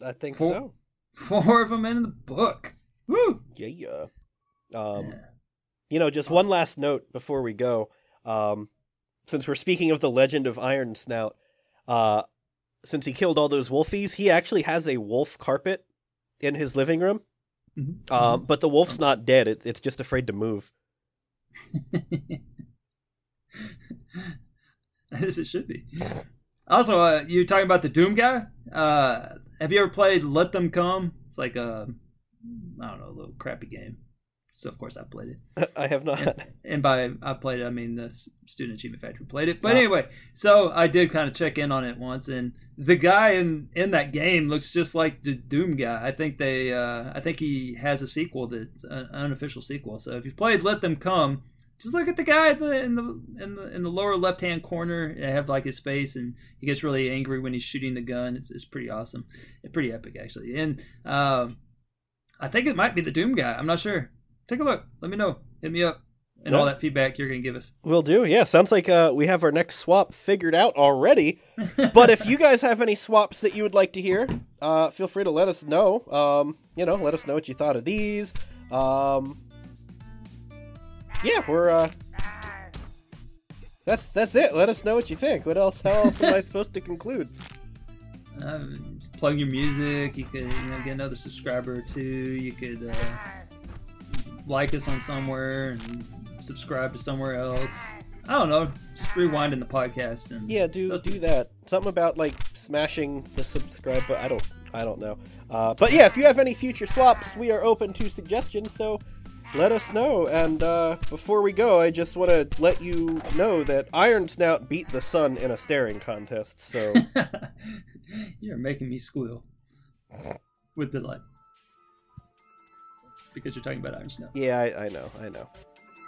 [SPEAKER 9] I think
[SPEAKER 8] Four-
[SPEAKER 9] so.
[SPEAKER 8] Four of them in the book. Woo!
[SPEAKER 9] Yeah. yeah. Um, You know, just one last note before we go. Um, since we're speaking of the legend of Iron Snout, uh, since he killed all those wolfies, he actually has a wolf carpet in his living room.
[SPEAKER 8] Mhm.
[SPEAKER 9] Um, but the wolf's not dead; it, it's just afraid to move.
[SPEAKER 8] As it should be. Also, uh, you talking about the Doom guy? Uh, have you ever played Let Them Come? It's like a, I don't know, a little crappy game. So of course I played it.
[SPEAKER 9] I have not.
[SPEAKER 8] And, and by I've played it, I mean the Student Achievement Factory played it. But anyway, so I did kind of check in on it once, and the guy in in that game looks just like the Doom guy. I think they, uh, I think he has a sequel that's an unofficial sequel. So if you've played Let Them Come, just look at the guy in the in the in the, in the lower left hand corner. They have like his face, and he gets really angry when he's shooting the gun. It's it's pretty awesome, it's pretty epic actually. And um, I think it might be the Doom guy. I'm not sure. Take a look. Let me know. Hit me up, and all that feedback you're gonna give us.
[SPEAKER 9] Will do. Yeah, sounds like uh, we have our next swap figured out already. but if you guys have any swaps that you would like to hear, uh, feel free to let us know. Um, you know, let us know what you thought of these. Um, yeah, we're. Uh, that's that's it. Let us know what you think. What else? How else am I supposed to conclude?
[SPEAKER 8] Um, plug your music. You could you know, get another subscriber or two. You could uh, like us on somewhere and subscribe to somewhere else. I don't know. Just rewinding the podcast and
[SPEAKER 9] Yeah, do do that. Something about like smashing the subscribe, but I don't I don't know. Uh, but yeah, if you have any future swaps, we are open to suggestions. So let us know. And uh, before we go, I just want to let you know that Iron Snout beat the sun in a staring contest. So
[SPEAKER 8] You're making me squeal with delight because you're talking about Iron Snout.
[SPEAKER 9] yeah, I, I know, I know.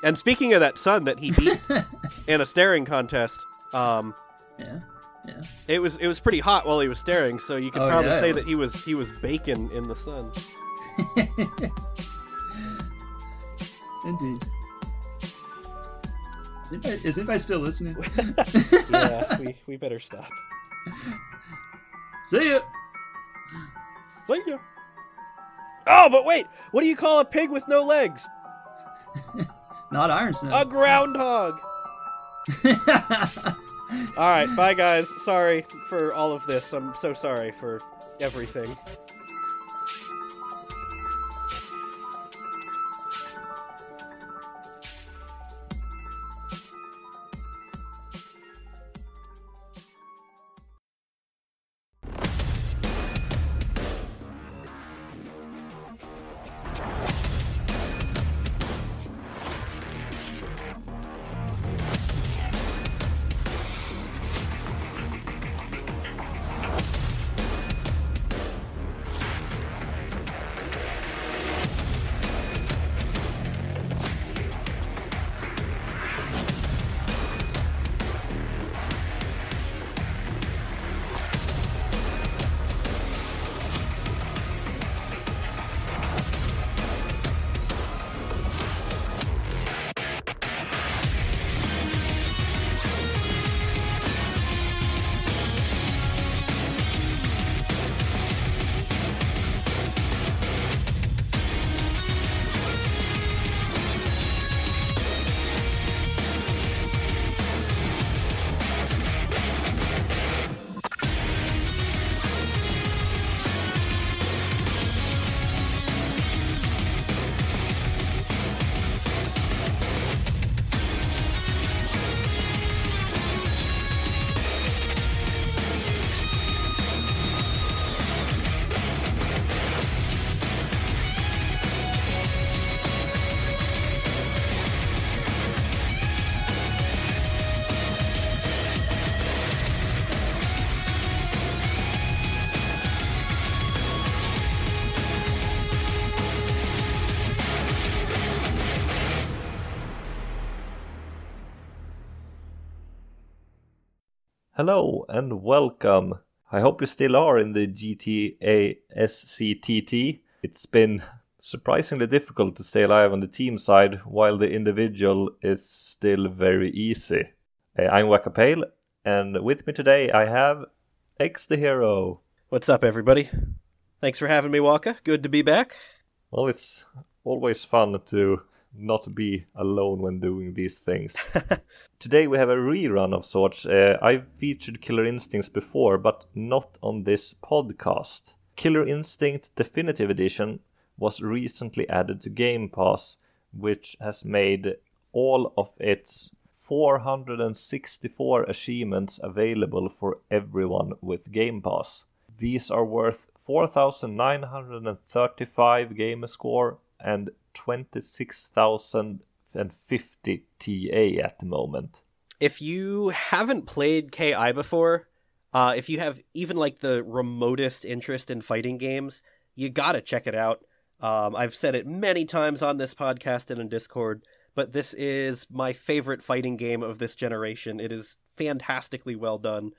[SPEAKER 9] And speaking of that sun that he beat in a staring contest, um,
[SPEAKER 8] Yeah, yeah.
[SPEAKER 9] it was it was pretty hot while he was staring. So you could
[SPEAKER 8] Oh,
[SPEAKER 9] probably
[SPEAKER 8] yeah,
[SPEAKER 9] say
[SPEAKER 8] was.
[SPEAKER 9] that he was he was bacon in the sun.
[SPEAKER 8] Indeed. Is anybody, is anybody still listening?
[SPEAKER 9] yeah, we, we better stop.
[SPEAKER 8] See ya.
[SPEAKER 9] See ya. Oh, but wait! What do you call a pig with no legs?
[SPEAKER 8] Not Iron Snout.
[SPEAKER 9] A groundhog! Alright, bye guys. Sorry for all of this. I'm so sorry for everything.
[SPEAKER 10] Hello and welcome. I hope you still are in the GTA SCTT. It's been surprisingly difficult to stay alive on the team side while the individual is still very easy. Uh, I'm Wakapale, and with me today I have X the Hero.
[SPEAKER 9] What's up, everybody? Thanks for having me, Waka. Good to be back.
[SPEAKER 10] Well, it's always fun to not be alone when doing these things. Today we have a rerun of sorts. Uh, I've featured Killer Instincts before, but not on this podcast. Killer Instinct Definitive Edition was recently added to Game Pass, which has made all of its 464 achievements available for everyone with Game Pass. These are worth 4,935 gamer score and 26,050 TA at the moment.
[SPEAKER 9] If you haven't played KI before, uh, if you have even like the remotest interest in fighting games, you gotta check it out. Um, I've said it many times on this podcast and in Discord, but this is my favorite fighting game of this generation. It is fantastically well done.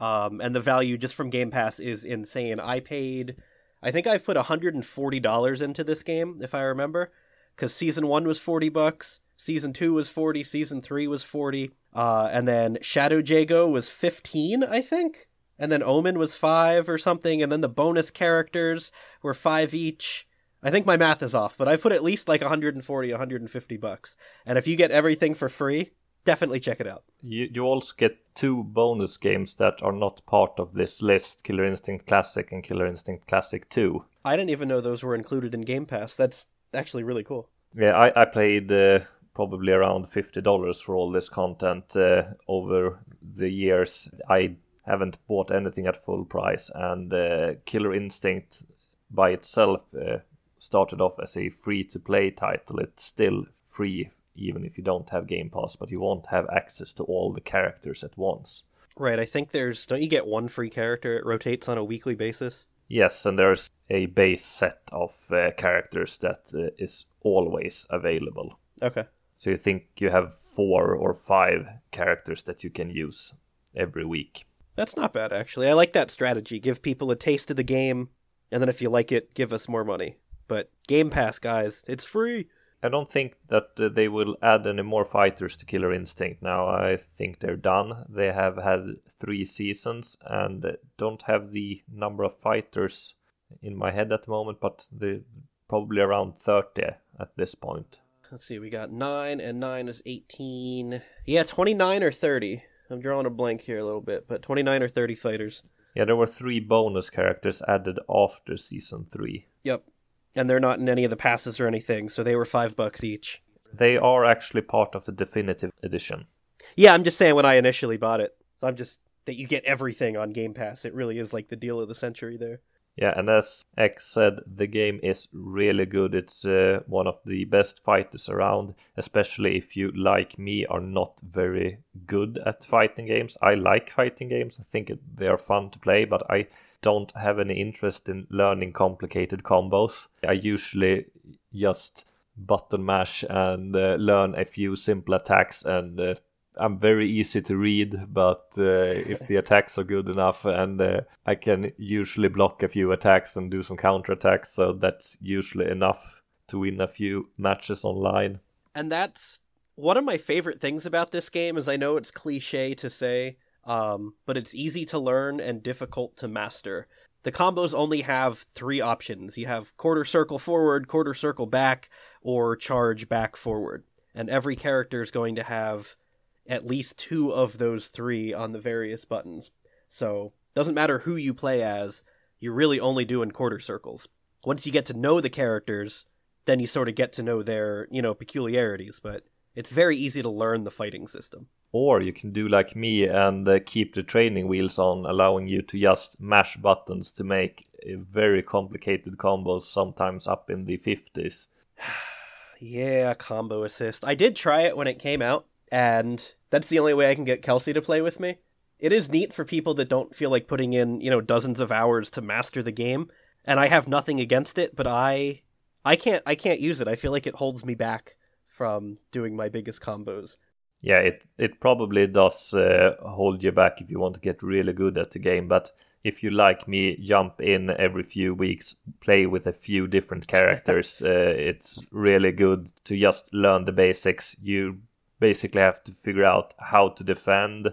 [SPEAKER 9] Um, and the value just from Game Pass is insane. I paid, I think I've put $140 into this game, if I remember, because season one was 40 bucks, season two was 40, season three was 40, uh, and then Shadow Jago was 15, I think, and then Omen was five or something, and then the bonus characters were five each. I think my math is off, but I put at least like 140, 150 bucks. And if you get everything for free, definitely check it out.
[SPEAKER 10] You, you also get two bonus games that are not part of this list Killer Instinct Classic and Killer Instinct Classic 2.
[SPEAKER 9] I didn't even know those were included in Game Pass. That's actually really cool.
[SPEAKER 10] Yeah, I, I played uh, probably around $50 for all this content uh, over the years. I haven't bought anything at full price, and uh, Killer Instinct by itself uh, started off as a free to play title. It's still free even if you don't have Game Pass, but you won't have access to all the characters at once.
[SPEAKER 9] Right, I think there's. Don't you get one free character? It rotates on a weekly basis.
[SPEAKER 10] Yes, and there's a base set of uh, characters that uh, is always available.
[SPEAKER 9] Okay.
[SPEAKER 10] So you think you have four or five characters that you can use every week.
[SPEAKER 9] That's not bad, actually. I like that strategy. Give people a taste of the game, and then if you like it, give us more money. But Game Pass, guys, it's free.
[SPEAKER 10] I don't think that uh, they will add any more fighters to Killer Instinct now. I think they're done. They have had three seasons and don't have the number of fighters in my head at the moment, but they're probably around 30 at this point.
[SPEAKER 9] Let's see, we got 9, and 9 is 18. Yeah, 29 or 30. I'm drawing a blank here a little bit, but 29 or 30 fighters.
[SPEAKER 10] Yeah, there were three bonus characters added after season 3.
[SPEAKER 9] Yep. And they're not in any of the passes or anything, so they were 5 bucks each.
[SPEAKER 10] They are actually part of the definitive edition.
[SPEAKER 9] Yeah, I'm just saying when I initially bought it. So I'm just that you get everything on Game Pass. It really is like the deal of the century there.
[SPEAKER 10] Yeah, and as X said, the game is really good. It's uh, one of the best fighters around, especially if you, like me, are not very good at fighting games. I like fighting games, I think they are fun to play, but I don't have any interest in learning complicated combos. I usually just button mash and uh, learn a few simple attacks and uh, I'm very easy to read, but uh, if the attacks are good enough, and uh, I can usually block a few attacks and do some counter attacks, so that's usually enough to win a few matches online.
[SPEAKER 9] And that's one of my favorite things about this game is I know it's cliche to say, um, but it's easy to learn and difficult to master. The combos only have three options. You have quarter circle forward, quarter circle back, or charge back forward. And every character is going to have at least two of those three on the various buttons. So, doesn't matter who you play as, you're really only doing quarter circles. Once you get to know the characters, then you sort of get to know their, you know, peculiarities, but it's very easy to learn the fighting system.
[SPEAKER 10] Or you can do like me and uh, keep the training wheels on, allowing you to just mash buttons to make very complicated combos, sometimes up in the 50s.
[SPEAKER 9] yeah, combo assist. I did try it when it came out, and that's the only way I can get Kelsey to play with me. It is neat for people that don't feel like putting in, you know, dozens of hours to master the game, and I have nothing against it, but I I can't I can't use it. I feel like it holds me back from doing my biggest combos.
[SPEAKER 10] Yeah, it it probably does uh, hold you back if you want to get really good at the game. But if you like me, jump in every few weeks, play with a few different characters. uh, it's really good to just learn the basics. You basically have to figure out how to defend,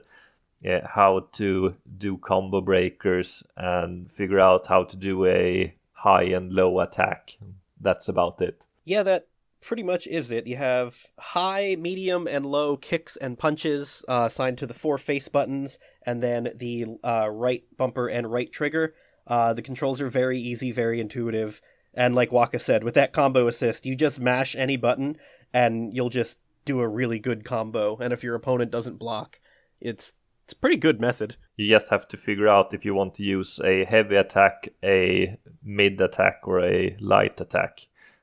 [SPEAKER 10] uh, how to do combo breakers, and figure out how to do a high and low attack. That's about it.
[SPEAKER 9] Yeah, that pretty much is it. You have high, medium, and low kicks and punches uh, assigned to the four face buttons, and then the uh, right bumper and right trigger. Uh, the controls are very easy, very intuitive, and like Waka said, with that combo assist, you just mash any button, and you'll just do a really good combo. And if your opponent doesn't block, it's it's a pretty good method.
[SPEAKER 10] You just have to figure out if you want to use a heavy attack, a mid attack, or a light attack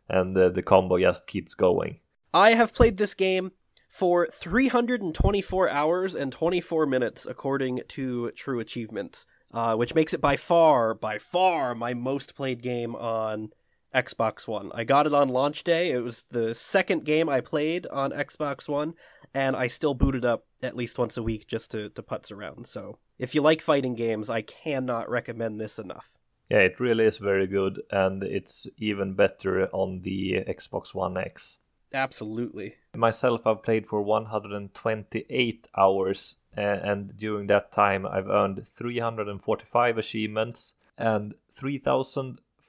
[SPEAKER 10] and uh, the combo just keeps going.
[SPEAKER 9] I have played this game for 324 hours and 24 minutes, according to True Achievements, uh, which makes it by far, by far, my most played game on Xbox One. I got it on launch day. It was the second game I played on Xbox One, and I still boot it up at least once a week just to, to putz around. So if you like fighting games, I cannot recommend this enough.
[SPEAKER 10] Yeah, it really is very good, and it's even better on the Xbox One X.
[SPEAKER 9] Absolutely.
[SPEAKER 10] Myself, I've played for 128 hours, and during that time, I've earned 345 achievements and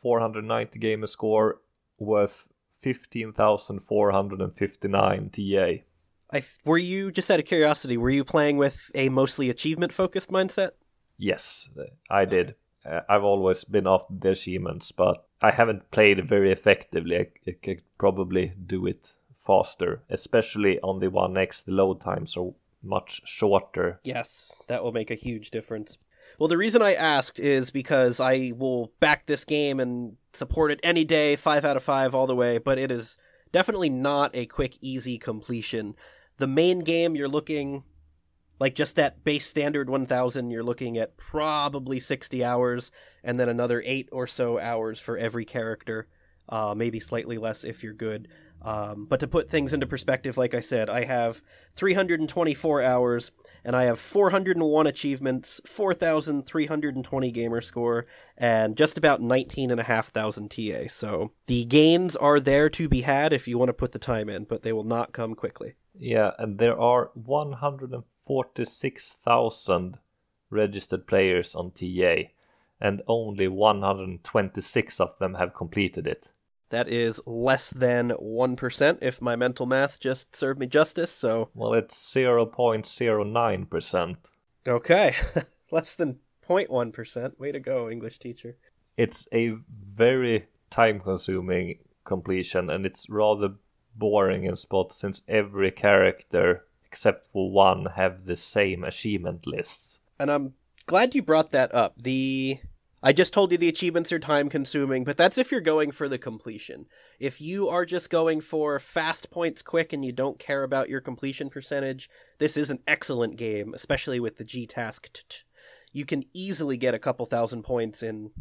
[SPEAKER 10] 3,490 gamer score worth 15,459 TA.
[SPEAKER 9] I th- were you just out of curiosity? Were you playing with a mostly achievement focused mindset?
[SPEAKER 10] Yes, I did. Uh, I've always been off the achievements, but I haven't played very effectively. I, I could probably do it faster, especially on the One X. The load times are much shorter.
[SPEAKER 9] Yes, that will make a huge difference. Well, the reason I asked is because I will back this game and support it any day, five out of five all the way, but it is definitely not a quick, easy completion. The main game, you're looking like just that base standard 1000 you're looking at probably 60 hours and then another 8 or so hours for every character uh, maybe slightly less if you're good um, but to put things into perspective like i said i have 324 hours and i have 401 achievements 4320 gamer score and just about 19,500 ta so the gains are there to be had if you want to put the time in but they will not come quickly
[SPEAKER 10] yeah and there are 146,000 registered players on TA, and only 126 of them have completed it.
[SPEAKER 9] That is less than 1% if my mental math just served me justice, so.
[SPEAKER 10] Well, it's 0.09%.
[SPEAKER 9] Okay. less than 0.1%. Way to go, English teacher.
[SPEAKER 10] It's a very time consuming completion, and it's rather boring in spots since every character except for one, have the same achievement lists.
[SPEAKER 9] And I'm glad you brought that up. The I just told you the achievements are time consuming, but that's if you're going for the completion. If you are just going for fast points quick and you don't care about your completion percentage, this is an excellent game, especially with the G task. You can easily get a couple thousand points in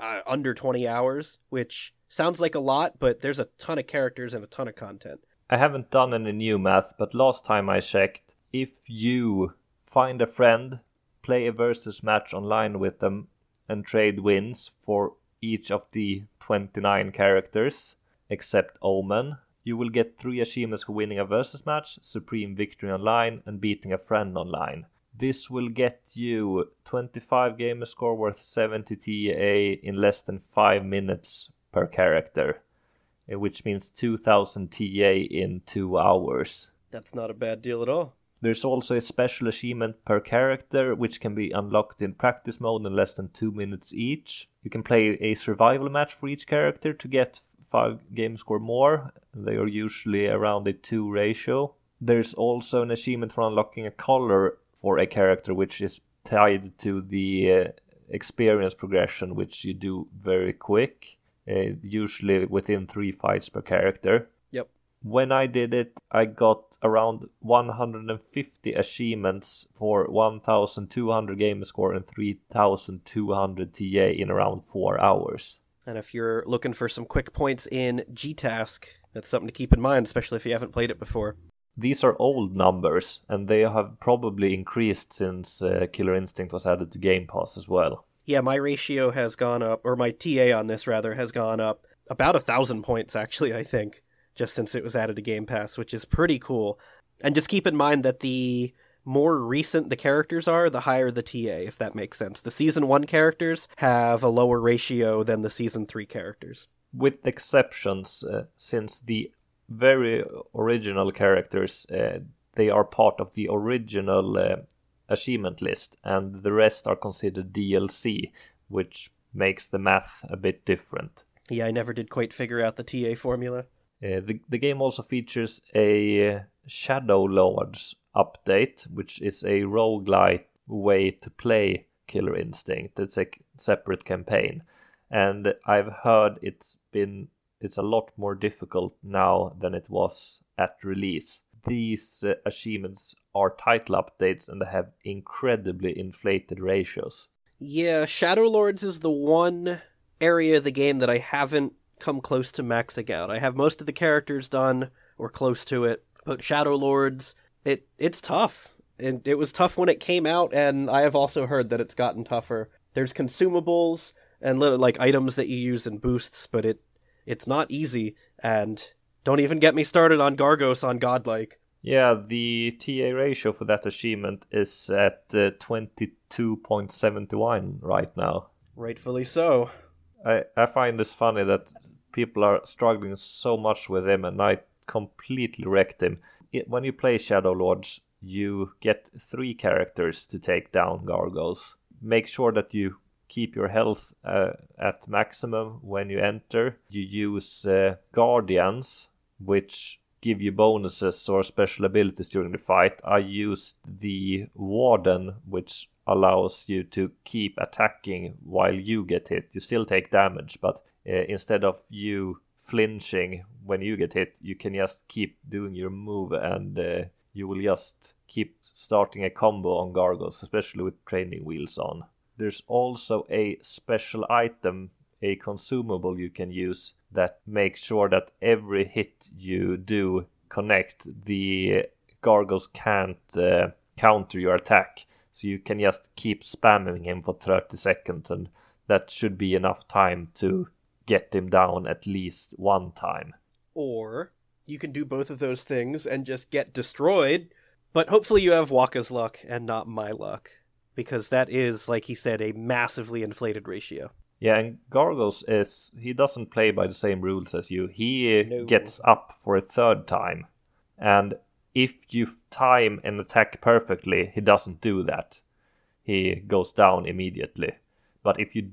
[SPEAKER 9] uh, under 20 hours, which sounds like a lot, but there's a ton of characters and a ton of content.
[SPEAKER 10] I haven't done any new math, but last time I checked, if you find a friend, play a versus match online with them, and trade wins for each of the 29 characters, except Omen, you will get 3 achievements for winning a versus match, Supreme Victory online, and beating a friend online. This will get you 25 gamer score worth 70 TA in less than 5 minutes per character. Uh, which means 2000 TA in two hours.
[SPEAKER 9] That's not a bad deal at all.
[SPEAKER 10] There's also a special achievement per character, which can be unlocked in practice mode in less than two minutes each. You can play a survival match for each character to get five game score more. They are usually around a two ratio. There's also an achievement for unlocking a color for a character, which is tied to the uh, experience progression, which you do very quick uh, usually within three fights per character. When I did it, I got around 150 achievements for 1,200 game score and 3,200 TA in around four hours.
[SPEAKER 9] And if you're looking for some quick points in G Task, that's something to keep in mind, especially if you haven't played it before.
[SPEAKER 10] these are old numbers, and they have probably increased since uh, Killer Instinct was added to Game Pass as well.
[SPEAKER 9] Yeah, my ratio has gone up, or my TA on this rather has gone up about a thousand points actually. I think just since it was added to Game Pass, which is pretty cool. And just keep in mind that the more recent the characters are, the higher the TA, if that makes sense. The season one characters have a lower ratio than the season three characters.
[SPEAKER 10] with exceptions, uh, since the very original characters uh, they are part of the original uh, achievement list, and the rest are considered DLC, which makes the math a bit different.
[SPEAKER 9] Yeah, I never did quite figure out the TA formula.
[SPEAKER 10] Uh, the the game also features a uh, Shadow Lords update, which is a roguelite way to play Killer Instinct. It's a separate campaign, and I've heard it's been it's a lot more difficult now than it was at release. These uh, achievements are title updates and they have incredibly inflated ratios.
[SPEAKER 9] Yeah, Shadow Lords is the one area of the game that I haven't come close to maxing out. I have most of the characters done or close to it, but Shadow Lords, it it's tough. And it was tough when it came out, and I have also heard that it's gotten tougher. There's consumables and little like items that you use in boosts, but it it's not easy. And don't even get me started on Gargos on Godlike.
[SPEAKER 10] Yeah, the TA ratio for that achievement is at uh, 22.71 right now.
[SPEAKER 9] Rightfully so.
[SPEAKER 10] I, I find this funny that people are struggling so much with him, and I completely wrecked him. It, when you play Shadow Lords, you get three characters to take down Gargos. Make sure that you keep your health uh, at maximum when you enter. You use uh, Guardians, which give you bonuses or special abilities during the fight. I used the Warden, which allows you to keep attacking while you get hit. You still take damage, but uh, instead of you flinching when you get hit, you can just keep doing your move and uh, you will just keep starting a combo on Gargos, especially with training wheels on. There's also a special item, a consumable you can use that makes sure that every hit you do connect, the Gargos can't uh, counter your attack. So you can just keep spamming him for 30 seconds, and that should be enough time to get him down at least one time.
[SPEAKER 9] Or you can do both of those things and just get destroyed, but hopefully you have Waka's luck and not my luck. Because that is, like he said, a massively inflated ratio.
[SPEAKER 10] Yeah, and Gargos is he doesn't play by the same rules as you. He
[SPEAKER 9] No.
[SPEAKER 10] gets up for a third time, and if you time an attack perfectly, he doesn't do that. He goes down immediately. But if you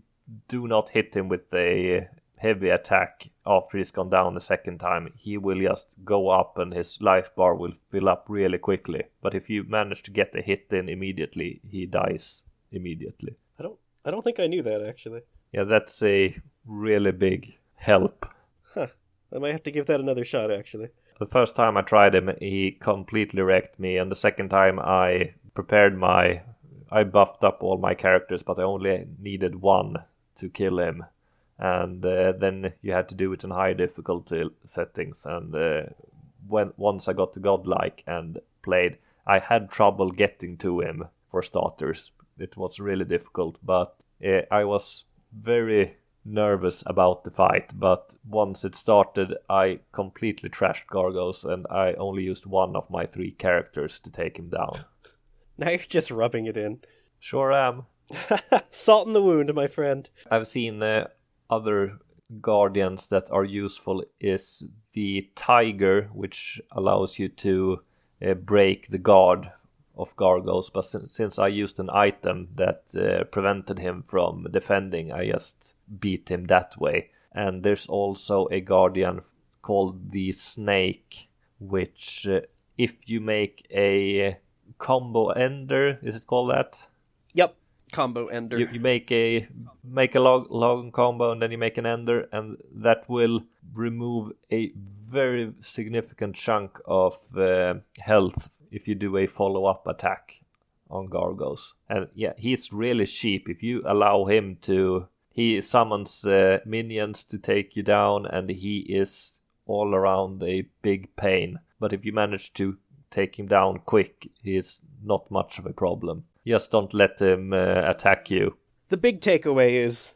[SPEAKER 10] do not hit him with a heavy attack after he's gone down the second time, he will just go up and his life bar will fill up really quickly. But if you manage to get a hit in immediately, he dies immediately.
[SPEAKER 9] I don't I don't think I knew that actually.
[SPEAKER 10] Yeah, that's a really big help.
[SPEAKER 9] Huh. I might have to give that another shot actually.
[SPEAKER 10] The first time I tried him, he completely wrecked me, and the second time I prepared my. I buffed up all my characters, but I only needed one to kill him. And uh, then you had to do it in high difficulty settings. And uh, when once I got to Godlike and played, I had trouble getting to him for starters. It was really difficult, but uh, I was very nervous about the fight, but once it started, I completely trashed Gargos and I only used one of my three characters to take him down.
[SPEAKER 9] Now you're just rubbing it in.
[SPEAKER 10] Sure am.
[SPEAKER 9] Salt in the wound, my friend.
[SPEAKER 10] I've seen uh, other guardians that are useful is the tiger, which allows you to uh, break the guard of Gargos. But sin- since I used an item that uh, prevented him from defending, I just beat him that way. And there's also a guardian called the snake, which uh, if you make a combo ender, is it called that?
[SPEAKER 9] Yep. Combo ender.
[SPEAKER 10] You, you make a make a long, long combo and then you make an ender and that will remove a very significant chunk of uh, health if you do a follow up attack on Gargos. And yeah, he's really cheap. If you allow him to, he summons uh, minions to take you down and he is all around a big pain. But if you manage to take him down quick, he's not much of a problem. Just don't let him uh, attack you.
[SPEAKER 9] The big takeaway is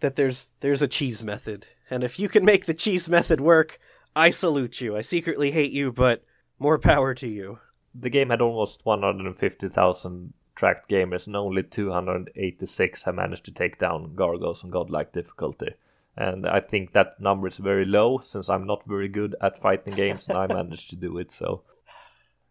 [SPEAKER 9] that there's there's a cheese method, and if you can make the cheese method work, I salute you. I secretly hate you, but more power to you.
[SPEAKER 10] The game had almost 150,000 tracked gamers, and only 286 have managed to take down Gargos on godlike difficulty. And I think that number is very low since I'm not very good at fighting games and I managed to do it. So,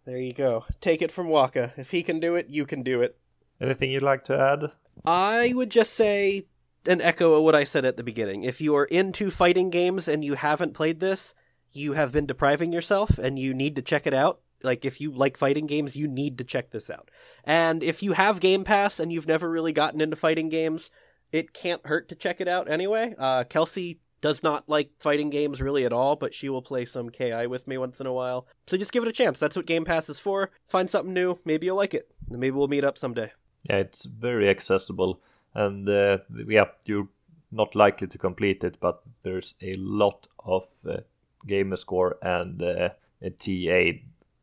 [SPEAKER 9] There you go. Take it from Waka. If he can do it, you can do it.
[SPEAKER 10] anything you'd like to add?
[SPEAKER 9] I would just say an echo of what I said at the beginning. If you are into fighting games and you haven't played this, you have been depriving yourself and you need to check it out. Like if you like fighting games, you need to check this out. And if you have Game Pass and you've never really gotten into fighting games, it can't hurt to check it out anyway. Uh, Kelsey does not like fighting games really at all, but she will play some KI with me once in a while. So just give it a chance. That's what Game Pass is for. Find something new. Maybe you'll like it. Maybe we'll meet up someday.
[SPEAKER 10] Yeah, it's very accessible, and uh, yeah, you're not likely to complete it, but there's a lot of uh, gamer score and uh, TA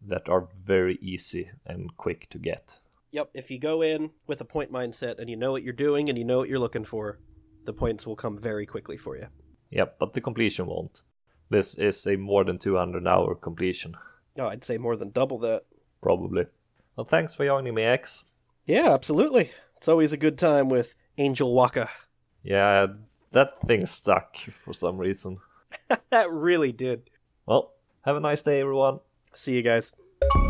[SPEAKER 10] that are very easy and quick to get.
[SPEAKER 9] Yep, if you go in with a point mindset and you know what you're doing and you know what you're looking for, the points will come very quickly for you.
[SPEAKER 10] Yep, but the completion won't. This is a more than 200 hour completion,
[SPEAKER 9] Oh, I'd say more than double that.
[SPEAKER 10] probably. Well, thanks for joining me, X.
[SPEAKER 9] Yeah, absolutely. It's always a good time with Angel Waka.
[SPEAKER 10] Yeah, that thing stuck for some reason.
[SPEAKER 9] that really did.
[SPEAKER 10] Well, have a nice day, everyone.
[SPEAKER 9] See you guys you